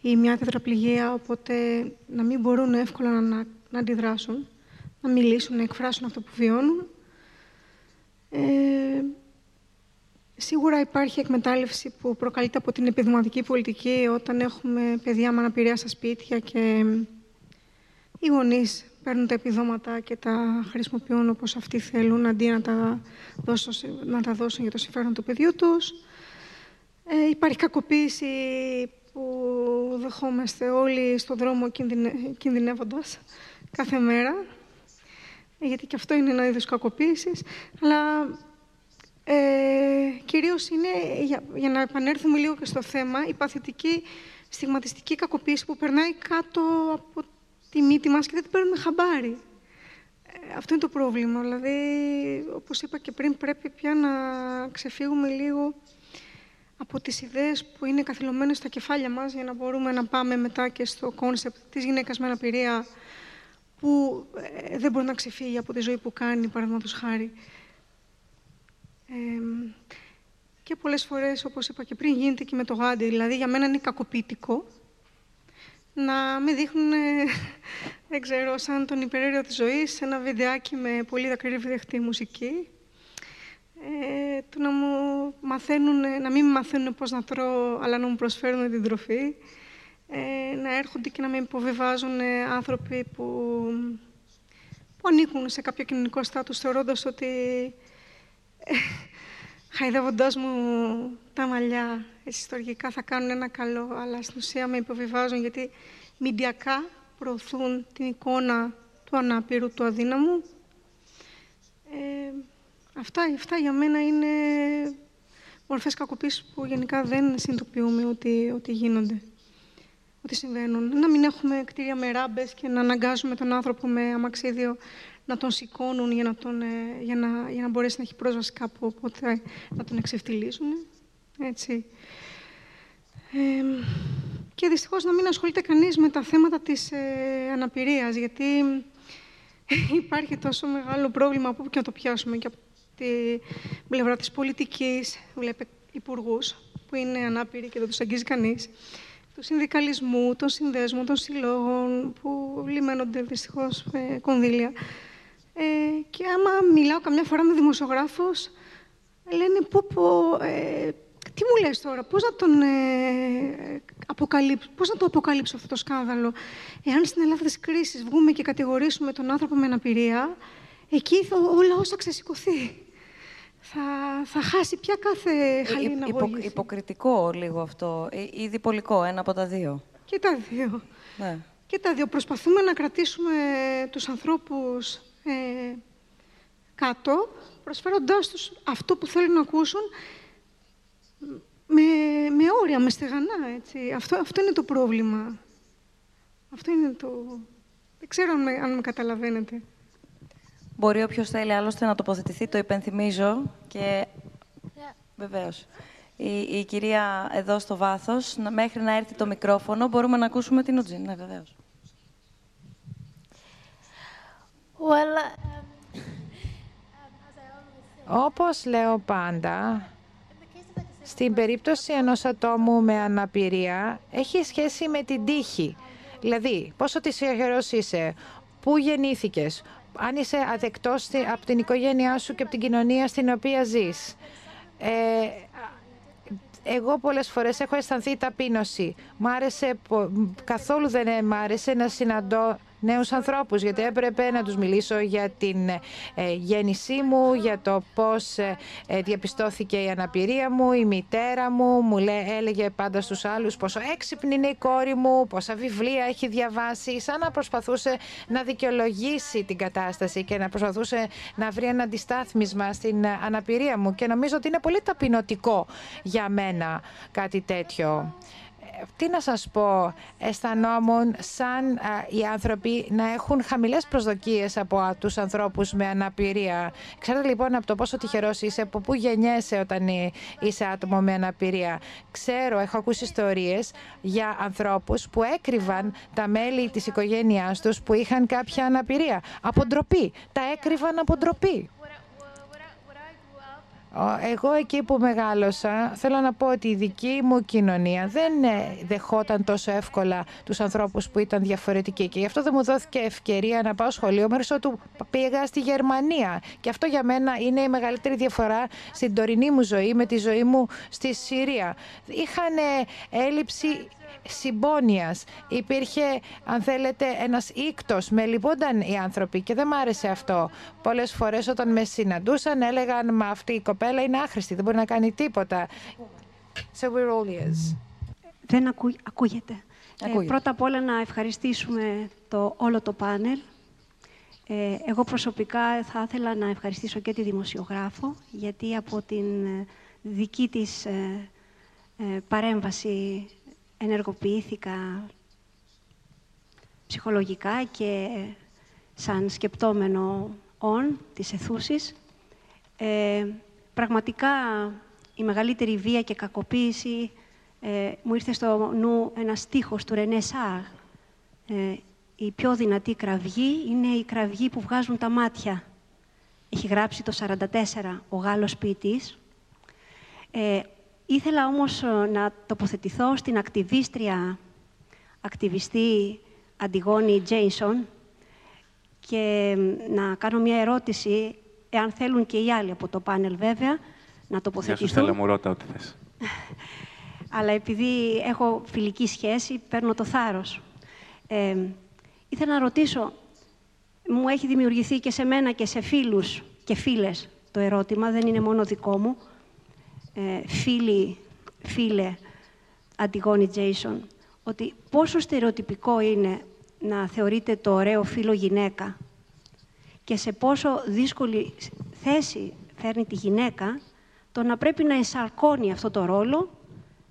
S13: ή μια τετραπληγία, οπότε να μην μπορούν εύκολα να, να, να αντιδράσουν, να μιλήσουν, να εκφράσουν αυτό που βιώνουν. Ε, σίγουρα υπάρχει εκμετάλλευση που προκαλείται από την επιδηματική πολιτική όταν έχουμε παιδιά με αναπηρία στα σπίτια και οι γονείς παίρνουν τα επιδόματα και τα χρησιμοποιούν όπως αυτοί θέλουν, αντί να τα δώσουν, να τα δώσουν για το συμφέρον του παιδιού τους. Ε, υπάρχει κακοποίηση που δεχόμαστε όλοι στον δρόμο κινδυνε, κινδυνεύοντας κάθε μέρα, ε, γιατί και αυτό είναι ένα είδος κακοποίησης, αλλά ε, κυρίως είναι, για, για να επανέλθουμε λίγο και στο θέμα, η παθητική στιγματιστική κακοποίηση που περνάει κάτω από τη μύτη μας και δεν την παίρνουμε χαμπάρι. Ε, αυτό είναι το πρόβλημα. Δηλαδή, όπως είπα και πριν, πρέπει πια να ξεφύγουμε λίγο από τις ιδέες που είναι καθυλωμένες στα κεφάλια μας για να μπορούμε να πάμε μετά και στο concept της γυναίκας με αναπηρία που ε, δεν μπορεί να ξεφύγει από τη ζωή που κάνει, παραδείγματος χάρη. Ε, και πολλές φορές, όπως είπα και πριν, γίνεται και με το γάντι. Δηλαδή, για μένα είναι κακοποιητικό να με δείχνουν, δεν ξέρω, σαν τον υπεραίρεο της ζωής, ένα βιντεάκι με πολύ δακρύβδεχτη μουσική. Ε, το να μου μαθαίνουν, να μην μαθαίνουν πώς να τρώω, αλλά να μου προσφέρουν την τροφή. Ε, να έρχονται και να με υποβιβάζουν άνθρωποι που, που ανήκουν σε κάποιο κοινωνικό στάτους, θεωρώντας ότι ε, χαϊδεύοντάς μου τα μαλλιά, ιστορικά θα κάνουν ένα καλό, αλλά στην ουσία με υποβιβάζουν γιατί μηντιακά προωθούν την εικόνα του ανάπηρου, του αδύναμου. Ε, αυτά, αυτά για μένα είναι μορφές κακοποίησης που γενικά δεν συνειδητοποιούμε ότι, ότι γίνονται, ότι συμβαίνουν. Να μην έχουμε κτίρια με ράμπες και να αναγκάζουμε τον άνθρωπο με αμαξίδιο να τον σηκώνουν για να, τον, ε, για να, για να μπορέσει να έχει πρόσβαση κάπου, οπότε να τον εξευτυλίζουν. Έτσι. Ε, και δυστυχώς να μην ασχολείται κανείς με τα θέματα της ε, αναπηρίας, γιατί υπάρχει τόσο μεγάλο πρόβλημα από όπου και να το πιάσουμε και από τη πλευρά της πολιτικής, βλέπετε υπουργούς που είναι ανάπηροι και δεν τους αγγίζει κανείς, του συνδικαλισμού, των συνδέσμων, των συλλόγων που λιμένονται δυστυχώς με κονδύλια. Ε, και άμα μιλάω καμιά φορά με δημοσιογράφους, λένε πω, πω ε, τι μου λες τώρα, πώς να, τον, ε, αποκαλύψω, πώς να το αποκαλύψω αυτό το σκάνδαλο; Εάν στην Ελλάδα της κρίσης βγούμε και κατηγορήσουμε τον άνθρωπο με αναπηρία, εκεί θα, ο λαός θα ξεσηκωθεί. Θα, θα χάσει πια κάθε χαλή υπο,
S3: Υποκριτικό λίγο αυτό, ή διπολικό, ένα από τα δύο.
S13: Και τα δύο.
S3: Ναι.
S13: Και τα δύο. Προσπαθούμε να κρατήσουμε τους ανθρώπους ε, κάτω, προσφέροντάς τους αυτό που θέλουν να ακούσουν με, με όρια, με στεγανά, έτσι. Αυτό, αυτό είναι το πρόβλημα. Αυτό είναι το... Δεν ξέρω αν με, αν με καταλαβαίνετε.
S3: Μπορεί όποιος θέλει άλλωστε να τοποθετηθεί, το υπενθυμίζω και yeah. βεβαίως. Η, η κυρία εδώ στο βάθος, μέχρι να έρθει το μικρόφωνο, μπορούμε να ακούσουμε την Ουτζίν. Ναι, βεβαίως.
S10: Well, um, Όπως λέω πάντα, στην περίπτωση ενός ατόμου με αναπηρία, έχει σχέση με την τύχη. Δηλαδή, πόσο τυχερός είσαι, πού γεννήθηκες, αν είσαι αδεκτός από την οικογένειά σου και από την κοινωνία στην οποία ζεις. Ε, εγώ πολλές φορές έχω αισθανθεί ταπείνωση. Μ' άρεσε, καθόλου δεν μ' άρεσε να συναντώ νέους ανθρώπους, γιατί έπρεπε να τους μιλήσω για την ε, γέννησή μου, για το πώς ε, ε, διαπιστώθηκε η αναπηρία μου, η μητέρα μου, μου λέ, έλεγε πάντα στους άλλους πόσο έξυπνη είναι η κόρη μου, πόσα βιβλία έχει διαβάσει, σαν να προσπαθούσε να δικαιολογήσει την κατάσταση και να προσπαθούσε να βρει ένα αντιστάθμισμα στην αναπηρία μου. Και νομίζω ότι είναι πολύ ταπεινωτικό για μένα κάτι τέτοιο τι να σας πω, αισθανόμουν σαν οι άνθρωποι να έχουν χαμηλές προσδοκίες από τους ανθρώπους με αναπηρία. Ξέρετε λοιπόν από το πόσο τυχερός είσαι, από πού γεννιέσαι όταν είσαι άτομο με αναπηρία. Ξέρω, έχω ακούσει ιστορίες για ανθρώπους που έκρυβαν τα μέλη της οικογένειάς τους που είχαν κάποια αναπηρία. Από ντροπή. Τα έκρυβαν από ντροπή. Εγώ εκεί που μεγάλωσα, θέλω να πω ότι η δική μου κοινωνία δεν ε, δεχόταν τόσο εύκολα τους ανθρώπους που ήταν διαφορετικοί και γι' αυτό δεν μου δόθηκε ευκαιρία να πάω σχολείο μέρος του πήγα στη Γερμανία και αυτό για μένα είναι η μεγαλύτερη διαφορά στην τωρινή μου ζωή με τη ζωή μου στη Συρία. Είχαν έλλειψη συμπόνιας. Υπήρχε, αν θέλετε, ένας ίκτος. Με λυπούνταν οι άνθρωποι και δεν μ' άρεσε αυτό. Πολλές φορές όταν με συναντούσαν έλεγαν «Μα αυτή η κοπέλα είναι άχρηστη, δεν μπορεί να κάνει τίποτα». So we're all ears.
S15: Δεν ακού, ακούγεται. Ε, πρώτα απ' όλα να ευχαριστήσουμε το, όλο το πάνελ. Ε, εγώ προσωπικά θα ήθελα να ευχαριστήσω και τη δημοσιογράφο, γιατί από την ε, δική της ε, ε, παρέμβαση ενεργοποιήθηκα ψυχολογικά και σαν σκεπτόμενο όν της εθούσης. Ε, πραγματικά η μεγαλύτερη βία και κακοποίηση ε, μου ήρθε στο νου ένα στίχος του Ρενέ Σάρ. Ε, η πιο δυνατή κραυγή είναι η κραυγή που βγάζουν τα μάτια. Έχει γράψει το 44 ο Γάλλος ποιητής. Ε, Ήθελα όμως ε, να τοποθετηθώ στην ακτιβίστρια ακτιβιστή Αντιγόνη Τζέινσον και να κάνω μια ερώτηση, εάν θέλουν και οι άλλοι από το πάνελ βέβαια, να τοποθετηθούν.
S11: Γεια σου, μου ρώτα ό,τι θες.
S15: Αλλά επειδή έχω φιλική σχέση, παίρνω το θάρρος. Ε, ήθελα να ρωτήσω, μου έχει δημιουργηθεί και σε μένα και σε φίλους και φίλες το ερώτημα, δεν είναι μόνο δικό μου. Ε, φίλοι, φίλε, Αντιγόνη Τζέισον, ότι πόσο στερεοτυπικό είναι να θεωρείται το ωραίο φίλο γυναίκα και σε πόσο δύσκολη θέση φέρνει τη γυναίκα το να πρέπει να εσαρκώνει αυτό το ρόλο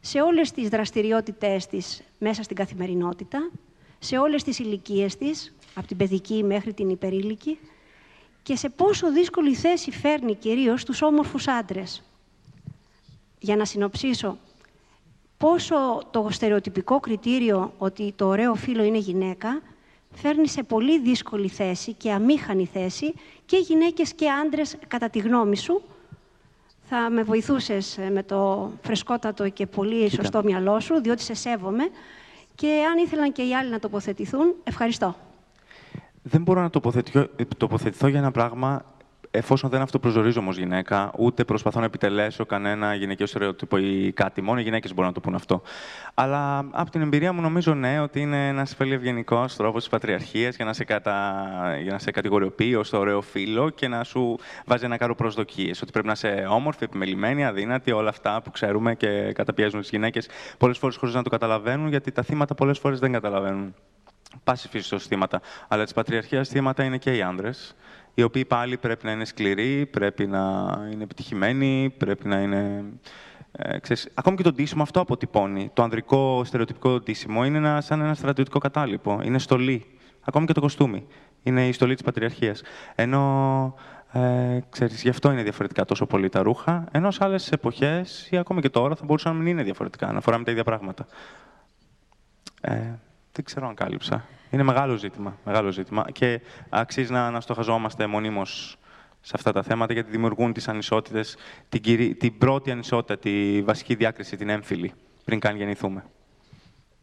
S15: σε όλες τις δραστηριότητές της μέσα στην καθημερινότητα, σε όλες τις ηλικίες της, από την παιδική μέχρι την υπερήλικη, και σε πόσο δύσκολη θέση φέρνει κυρίως τους όμορφους άντρες. Για να συνοψίσω, πόσο το στερεοτυπικό κριτήριο ότι το ωραίο φίλο είναι γυναίκα, φέρνει σε πολύ δύσκολη θέση και αμήχανη θέση και γυναίκες και άντρες, κατά τη γνώμη σου, θα με βοηθούσες ε, με το φρεσκότατο και πολύ σωστό μυαλό σου, διότι σε σέβομαι. Και αν ήθελαν και οι άλλοι να τοποθετηθούν, ευχαριστώ.
S11: Δεν μπορώ να τοποθετηθώ, τοποθετηθώ για ένα πράγμα εφόσον δεν αυτοπροσδορίζομαι ω γυναίκα, ούτε προσπαθώ να επιτελέσω κανένα γυναικείο στερεότυπο ή κάτι. Μόνο οι γυναίκες μπορούν να το πούν αυτό. Αλλά από την εμπειρία μου, νομίζω ναι, ότι είναι ένας πολύ ευγενικός τρόπος της πατριαρχίας για, να σε κατα... για να σε κατηγοριοποιεί ως το ωραίο φίλο και να σου βάζει ένα κάρο προσδοκίες. Ότι πρέπει να είσαι όμορφη, επιμελημένη, αδύνατη, όλα αυτά που ξέρουμε και καταπιέζουν τις γυναίκες πολλές φορές χωρίς να το καταλαβαίνουν, γιατί τα θύματα πολλές φορές δεν καταλαβαίνουν. Πάση φύσης ως θύματα. Αλλά της πατριαρχίας θύματα είναι και οι άνδρες οι οποίοι πάλι πρέπει να είναι σκληροί, πρέπει να είναι επιτυχημένοι, πρέπει να είναι... Ε, ξέρεις, ακόμη και το ντύσιμο αυτό αποτυπώνει. Το ανδρικό στερεοτυπικό ντύσιμο είναι ένα, σαν ένα στρατιωτικό κατάλοιπο. Είναι στολή. Ακόμη και το κοστούμι. Είναι η στολή της πατριαρχίας. Ενώ ε, ξέρεις, γι' αυτό είναι διαφορετικά τόσο πολύ τα ρούχα, ενώ σε άλλες εποχές ή ακόμη και τώρα θα μπορούσαν να μην είναι διαφορετικά, να φοράμε τα ίδια πράγματα. Ε, δεν ξέρω αν κάλυψα. Είναι μεγάλο ζήτημα, μεγάλο ζήτημα και αξίζει να, να στοχαζόμαστε μονίμως σε αυτά τα θέματα γιατί δημιουργούν τις ανισότητες, την, την πρώτη ανισότητα, τη βασική διάκριση, την έμφυλη, πριν καν γεννηθούμε.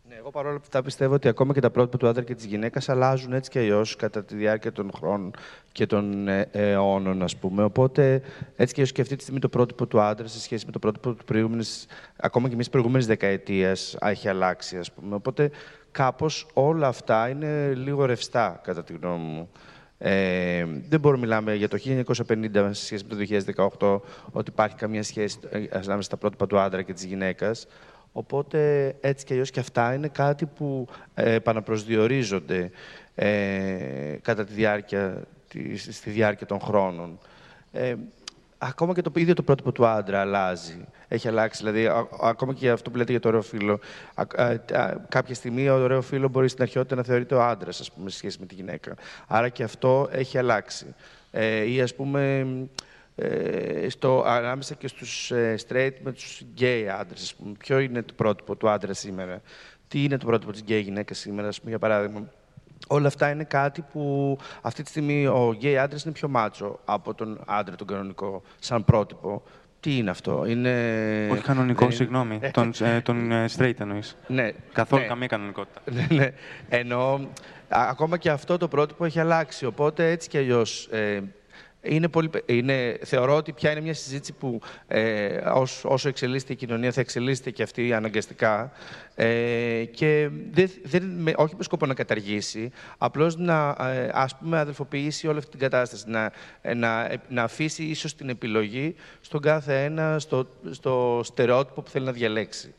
S12: Ναι, εγώ παρόλα αυτά πιστεύω ότι ακόμα και τα πρότυπα του άντρα και της γυναίκας αλλάζουν έτσι και αλλιώς κατά τη διάρκεια των χρόνων και των ε, αιώνων, ας πούμε. Οπότε, έτσι και αλλιώς και αυτή τη στιγμή το πρότυπο του άντρα σε σχέση με το πρότυπο του προηγούμενης, ακόμα και εμείς προηγούμενης δεκαετίας, έχει αλλάξει, ας πούμε. Οπότε, κάπως όλα αυτά είναι λίγο ρευστά, κατά τη γνώμη μου. Ε, δεν μπορούμε να μιλάμε για το 1950 σε σχέση με το 2018 ότι υπάρχει καμία σχέση ε, ανάμεσα στα πρότυπα του άντρα και της γυναίκας. Οπότε έτσι και αλλιώς και αυτά είναι κάτι που ε, επαναπροσδιορίζονται ε, κατά τη διάρκεια, στη διάρκεια των χρόνων. Ε, ακόμα και το ίδιο το πρότυπο του άντρα αλλάζει. Έχει αλλάξει. Δηλαδή, ακόμα και αυτό που λέτε για το ωραίο φίλο. κάποια στιγμή ο ωραίο φίλο μπορεί στην αρχαιότητα να θεωρείται ο άντρας, ας πούμε, σε σχέση με τη γυναίκα. Άρα και αυτό έχει αλλάξει. Ε, ή ας πούμε. Ε, στο, ανάμεσα και στους ε, straight με τους gay άντρες. Ποιο είναι το πρότυπο του άντρα σήμερα. Τι είναι το πρότυπο της gay γυναίκα σήμερα, ας πούμε, για παράδειγμα; Όλα αυτά είναι κάτι που αυτή τη στιγμή ο γκέι άντρας είναι πιο μάτσο από τον άντρα τον κανονικό, σαν πρότυπο. Τι είναι αυτό, είναι...
S11: Όχι κανονικό, συγγνώμη. τον, ε, τον ε, straight εννοείς.
S12: Ναι.
S11: Καθόλου
S12: ναι.
S11: καμία κανονικότητα.
S12: Ναι, ναι. Ενώ ακόμα και αυτό το πρότυπο έχει αλλάξει. Οπότε έτσι κι αλλιώς ε, είναι πολύ, είναι, θεωρώ ότι πια είναι μια συζήτηση που ε, όσο εξελίσσεται η κοινωνία θα εξελίσσεται και αυτή αναγκαστικά ε, και δεν, δεν, με, όχι με σκοπό να καταργήσει, απλώς να ε, ας πούμε αδελφοποιήσει όλη αυτή την κατάσταση, να, ε, να, να αφήσει ίσως την επιλογή στον κάθε ένα στο, στο στερεότυπο που θέλει να διαλέξει.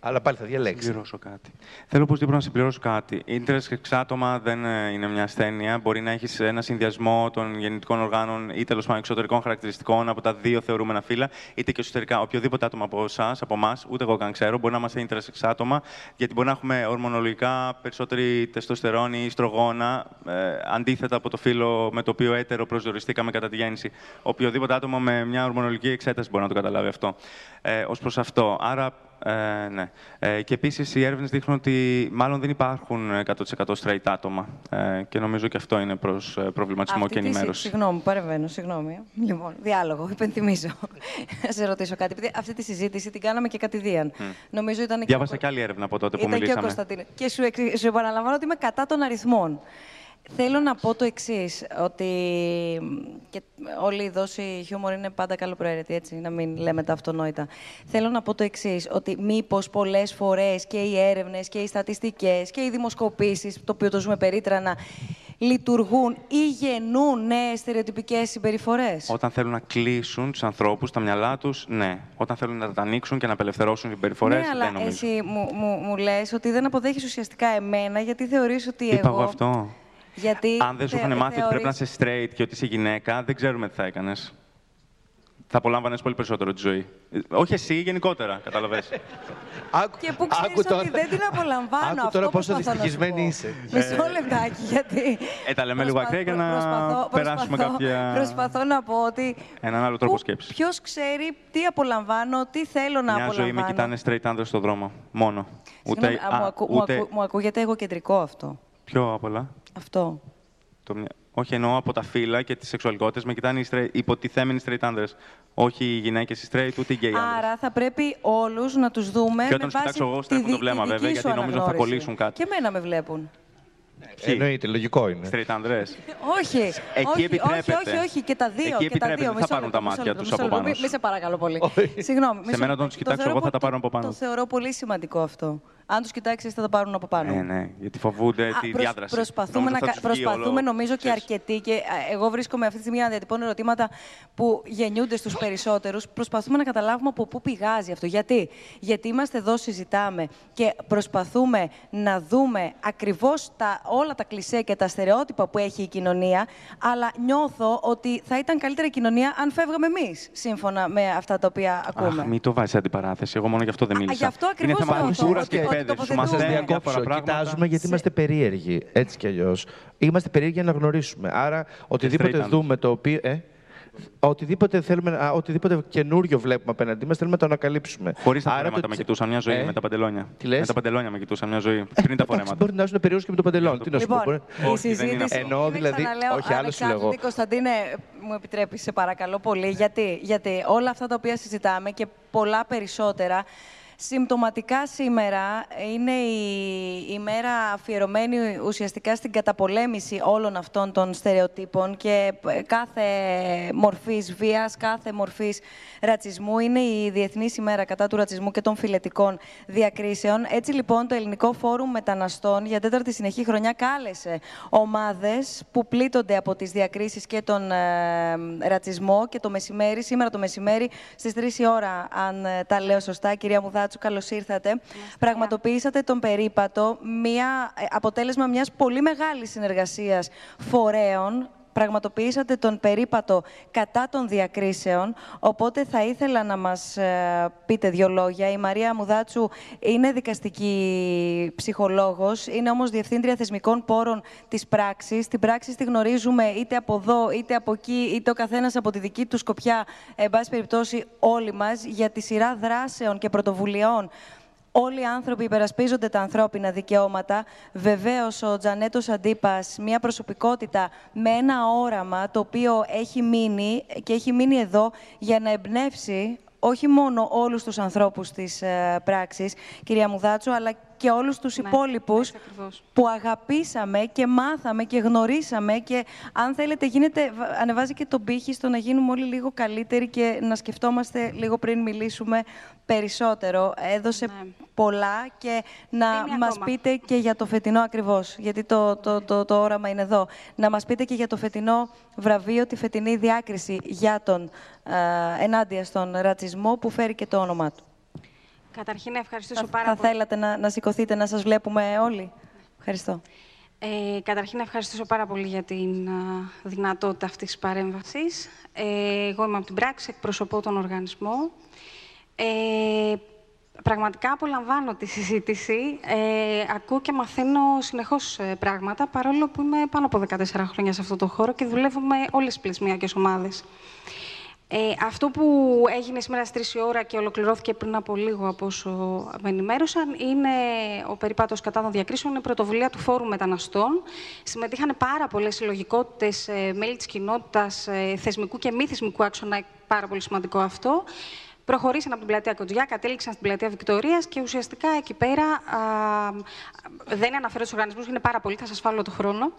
S12: Αλλά πάλι θα διαλέξει.
S11: Συμπληρώσω κάτι. Θέλω οπωσδήποτε να συμπληρώσω κάτι. Ίντερνετ εξάτομα δεν ε, είναι μια ασθένεια. Μπορεί να έχεις ένα συνδυασμό των γεννητικών οργάνων ή τέλος πάντων εξωτερικών χαρακτηριστικών από τα δύο θεωρούμενα φύλλα, είτε και εσωτερικά. Οποιοδήποτε άτομο από εσάς, από εμάς, ούτε εγώ καν ξέρω, μπορεί να είμαστε ίντερνετ εξάτομα, γιατί μπορεί να έχουμε ορμονολογικά περισσότερη τεστοστερόνη ή στρογόνα, ε, αντίθετα από το φύλλο με το οποίο έτερο προσδιοριστήκαμε κατά τη γέννηση. Οποιοδήποτε άτομο με μια ορμονολογική εξέταση μπορεί να το καταλάβει αυτό. Ε, Ω προς αυτό. Άρα Ε, ναι. Ε, και επίσης οι έρευνες δείχνουν ότι μάλλον δεν υπάρχουν 100% straight άτομα. Ε, και νομίζω και αυτό είναι προς ε, προβληματισμό
S3: Αυτή
S11: και
S3: τη-
S11: ενημέρωση.
S3: Συγγνώμη, παρεμβαίνω, συγγνώμη. Λοιπόν, διάλογο, υπενθυμίζω. Να σε ρωτήσω κάτι. Επειδή αυτή τη συζήτηση την κάναμε και κατηδίαν. Νομίζω ήταν και.
S11: Διάβασα και άλλη έρευνα από τότε που
S3: Ήταν και ο
S11: μιλήσαμε.
S3: Κωνσταντίνο. Και σου, εξ- σου επαναλαμβάνω ότι είμαι κατά των αριθμών. Θέλω να πω το εξής, ότι και όλη η δόση χιούμορ είναι πάντα καλοπροαίρετη, έτσι, να μην λέμε τα αυτονόητα. Θέλω να πω το εξής, ότι μήπως πολλές φορές και οι έρευνες και οι στατιστικές και οι δημοσκοπήσεις, το οποίο το ζούμε περίτρανα, λειτουργούν ή γεννούν νέες στερεοτυπικές συμπεριφορές;
S11: Όταν θέλουν να κλείσουν τους ανθρώπους, τα μυαλά τους, ναι. Όταν θέλουν να τα ανοίξουν και να απελευθερώσουν συμπεριφορές,
S3: ναι, αλλά
S11: δεν νομίζω.
S3: εσύ μου, μου, μου λες ότι δεν αποδέχεις ουσιαστικά εμένα, γιατί θεωρείς ότι
S11: Είπα
S3: εγώ...
S11: εγώ αυτό.
S3: Γιατί
S11: Αν δεν σου
S3: θε-
S11: είχαν μάθει ότι πρέπει να
S3: θεωρείς-
S11: είσαι straight και ότι είσαι γυναίκα, δεν ξέρουμε τι θα έκανες. Θα απολάμβανες πολύ περισσότερο τη ζωή. Ε, Όχι εσύ, γενικότερα, καταλαβέ.
S3: Και που ξέρεις
S12: Άκου τώρα-
S3: ότι δεν την απολαμβάνω.
S12: Άκου
S3: αυτό
S12: τώρα πόσο
S3: προσπαθώ να σου
S12: δυστυχισμένη
S3: πω.
S12: είσαι.
S3: Μισό λεπτάκι, γιατί...
S11: Ε, τα λέμε λίγο
S3: προσπαθώ-
S11: ακραία για να
S3: προσπαθώ-
S11: περάσουμε
S3: προσπαθώ-
S11: κάποια.
S3: Προσπαθώ να πω ότι
S11: έναν άλλο τρόπο σκέψης.
S3: ποιος ξέρει τι απολαμβάνω, τι θέλω να
S11: Μια ζωή
S3: απολαμβάνω.
S11: με κοιτάνε straight άνδρες στον δρόμο. Μόνο.
S3: Συγγνώμη, α, μου,
S11: α,
S3: ακού- μου
S11: ούτε
S3: ακού- μου ακούγεται εγωκεντρικό αυτό.
S11: πιο απ' όλα.
S3: Αυτό.
S11: Το μια- Όχι εννοώ από τα φύλλα και τις σεξουαλικότητες, με κοιτάνε οι straight, υποτιθέμενοι straight άνδρες. Όχι οι γυναίκες οι straight, ούτε οι gay άνδρες.
S3: Άρα θα πρέπει όλους να τους δούμε
S11: Και
S3: με
S11: όταν τους
S3: βάση
S11: κοιτάξω εγώ,
S3: τη
S11: στρέφω το
S3: δι-
S11: βλέμμα,
S3: τη δική
S11: βέβαια,
S3: σου
S11: γιατί νομίζω θα
S3: αναγνώριση.
S11: κολλήσουν κάτι.
S3: Και εμένα με βλέπουν.
S12: Εννοείται, λογικό είναι.
S11: Straight άνδρες.
S3: Όχι,
S11: Εκεί
S3: όχι, όχι,
S11: επιτρέπεται.
S3: όχι, όχι, και τα δύο.
S11: Εκεί
S3: και τα
S11: επιτρέπεται,
S3: δύο.
S11: δεν θα
S3: Μισό
S11: πάρουν
S3: λεπτό,
S11: τα
S3: μισό
S11: μάτια
S3: λεπτό,
S11: τους
S3: μισό
S11: από
S3: λεπτό.
S11: πάνω
S3: Μη-
S11: σου.
S3: Μη σε παρακαλώ πολύ. Συγγνώμη.
S11: Σε
S3: μισό
S11: μένα
S3: λεπτό.
S11: όταν τους κοιτάξω
S3: θεωρώ
S11: εγώ θα τα
S3: πο-
S11: πάρουν από πάνω.
S3: Το θεωρώ πολύ σημαντικό αυτό. Αν τους κοιτάξεις θα τα πάρουν από πάνω.
S11: Ναι, ναι, γιατί φοβούνται
S3: Α,
S11: τη
S3: προσ-
S11: διάδραση.
S3: Προσπαθούμε,
S11: Νόμιζα
S3: να,
S11: θα
S3: κα-
S11: τους βγει
S3: προσπαθούμε
S11: όλο-
S3: νομίζω και αρκετοί και α, εγώ βρίσκομαι αυτή τη στιγμή να διατυπώνω ερωτήματα που γεννιούνται στους περισσότερους. Προσπαθούμε να καταλάβουμε από πού πηγάζει αυτό. Γιατί, Γιατί είμαστε εδώ, συζητάμε και προσπαθούμε να δούμε ακριβώς τα, όλα τα κλισέ και τα στερεότυπα που έχει η κοινωνία, αλλά νιώθω ότι θα ήταν καλύτερη κοινωνία αν φεύγαμε εμείς, σύμφωνα με αυτά τα οποία ακούμε.
S11: Αχ, μην το βάζεις σε αντιπαράθεση. Εγώ μόνο γι' αυτό δεν μίλησα.
S3: γι' αυτό ακριβώς
S11: Είναι θέμα
S3: νιώθω
S11: κουλτούρας
S3: ότι-
S11: και
S3: ότι
S11: εκπαίδευση. Σου
S3: τοποθετούμε.
S11: μαθαίνουν διάφορα
S12: Διακόψω.
S11: πράγματα.
S12: Κοιτάζουμε γιατί είμαστε περίεργοι. Έτσι κι αλλιώς. Είμαστε περίεργοι για να γνωρίσουμε. Άρα, οτιδήποτε
S11: straight
S12: δούμε το οποίο. Ε, οτιδήποτε, θέλουμε, α, οτιδήποτε καινούριο βλέπουμε απέναντί μας, θέλουμε να το ανακαλύψουμε.
S11: Χωρίς τα
S12: Άρα
S11: φορέματα
S12: το-
S11: με κοιτούσαν μια ζωή
S12: Ε,
S11: με τα παντελόνια.
S12: Τι λες;
S11: Με τα παντελόνια με κοιτούσαν μια ζωή. Πριν τα
S12: Εντάξει,
S11: φορέματα.
S12: μπορεί να ζουν περίεργος και με το παντελόνι. Τι να σου πω.
S3: Λοιπόν,
S12: μπορεί-
S3: η συζήτηση.
S12: Εννοώ
S3: είναι,
S12: δηλαδή.
S3: ξαναλέω,
S12: Όχι, άλλο σου λέγω.
S3: ανεξάρτητη. Κωνσταντίνε, μου επιτρέπει, σε παρακαλώ πολύ. Γιατί, γιατί όλα αυτά τα οποία συζητάμε και πολλά περισσότερα. Συμπτωματικά σήμερα είναι η, η μέρα αφιερωμένη ουσιαστικά στην καταπολέμηση όλων αυτών των στερεοτύπων και ε, κάθε μορφής βίας, κάθε μορφής ρατσισμού. Είναι η Διεθνής ημέρα κατά του ρατσισμού και των φιλετικών διακρίσεων. Έτσι λοιπόν το Ελληνικό Φόρουμ Μεταναστών για τέταρτη συνεχή χρονιά κάλεσε ομάδες που πλήττονται από τις διακρίσεις και τον ε, ρατσισμό και το μεσημέρι, σήμερα το μεσημέρι στις 3 η ώρα, αν ε, τα λέω σωστά, κυρία Μουδάτσου, καλώς ήρθατε. Πραγματοποιήσατε τον περίπατο, μια, ε, αποτέλεσμα μιας πολύ μεγάλης συνεργασίας φορέων, πραγματοποιήσατε τον περίπατο κατά των διακρίσεων, οπότε θα ήθελα να μας ε, πείτε δύο λόγια. Η Μαρία Μουδάτσου είναι δικαστική ψυχολόγος, είναι όμως διευθύντρια θεσμικών πόρων της πράξης. Την πράξη τη γνωρίζουμε είτε από εδώ, είτε από εκεί, είτε ο καθένας από τη δική του σκοπιά, εν πάση περιπτώσει όλοι μας, για τη σειρά δράσεων και πρωτοβουλειών Όλοι οι άνθρωποι υπερασπίζονται τα ανθρώπινα δικαιώματα. Βεβαίως, ο Τζανέτος Αντίπας, μια προσωπικότητα με ένα όραμα το οποίο έχει μείνει και έχει μείνει εδώ για να εμπνεύσει όχι μόνο όλους τους ανθρώπους της ε, πράξης, κυρία Μουδάτσου, αλλά και όλους τους
S16: Ναι,
S3: υπόλοιπους
S16: έτσι ακριβώς.
S3: που αγαπήσαμε και μάθαμε και γνωρίσαμε και αν θέλετε γίνεται, βα- ανεβάζει και τον πύχη στο να γίνουμε όλοι λίγο καλύτεροι και να σκεφτόμαστε λίγο πριν μιλήσουμε περισσότερο. Έδωσε πολλά και να
S16: Είμαι
S3: μας
S16: ακόμα.
S3: πείτε και για το φετινό ακριβώς, γιατί το, το, το, το όραμα είναι εδώ. Να μας πείτε και για το φετινό βραβείο, τη φετινή διάκριση για τον, ε, ενάντια στον ρατσισμό που φέρει και το όνομά του.
S16: Καταρχήν, να ευχαριστήσω
S3: Θα,
S16: πάρα
S3: θα
S16: πολύ.
S3: θέλατε να, να σηκωθείτε να σας βλέπουμε όλοι; Ευχαριστώ.
S16: Ε, καταρχήν, να ευχαριστήσω πάρα πολύ για την α, δυνατότητα αυτής της παρέμβασης. Ε, εγώ είμαι από την πράξη, εκπροσωπώ τον οργανισμό. Ε, πραγματικά απολαμβάνω τη συζήτηση. Ε, ακούω και μαθαίνω συνεχώς ε, πράγματα, παρόλο που είμαι πάνω από 14 χρόνια σε αυτό το χώρο και δουλεύουμε όλες τις πλησμιακές ομάδες. Ε, αυτό που έγινε σήμερα στις 3 ώρα και ολοκληρώθηκε πριν από λίγο από όσο με ενημέρωσαν είναι ο περιπάτος κατά των διακρίσεων, είναι πρωτοβουλία του Φόρου Μεταναστών. Συμμετείχαν πάρα πολλές συλλογικότητες, ε, μέλη της κοινότητας, ε, θεσμικού και μη θεσμικού άξονα, πάρα πολύ σημαντικό αυτό προχωρήσαν από την πλατεία Κοντζιά, κατέληξαν στην πλατεία Βικτωρίας και ουσιαστικά εκεί πέρα. Α, δεν αναφέρω τους οργανισμούς, είναι πάρα πολύ, θα σας φάλω το χρόνο.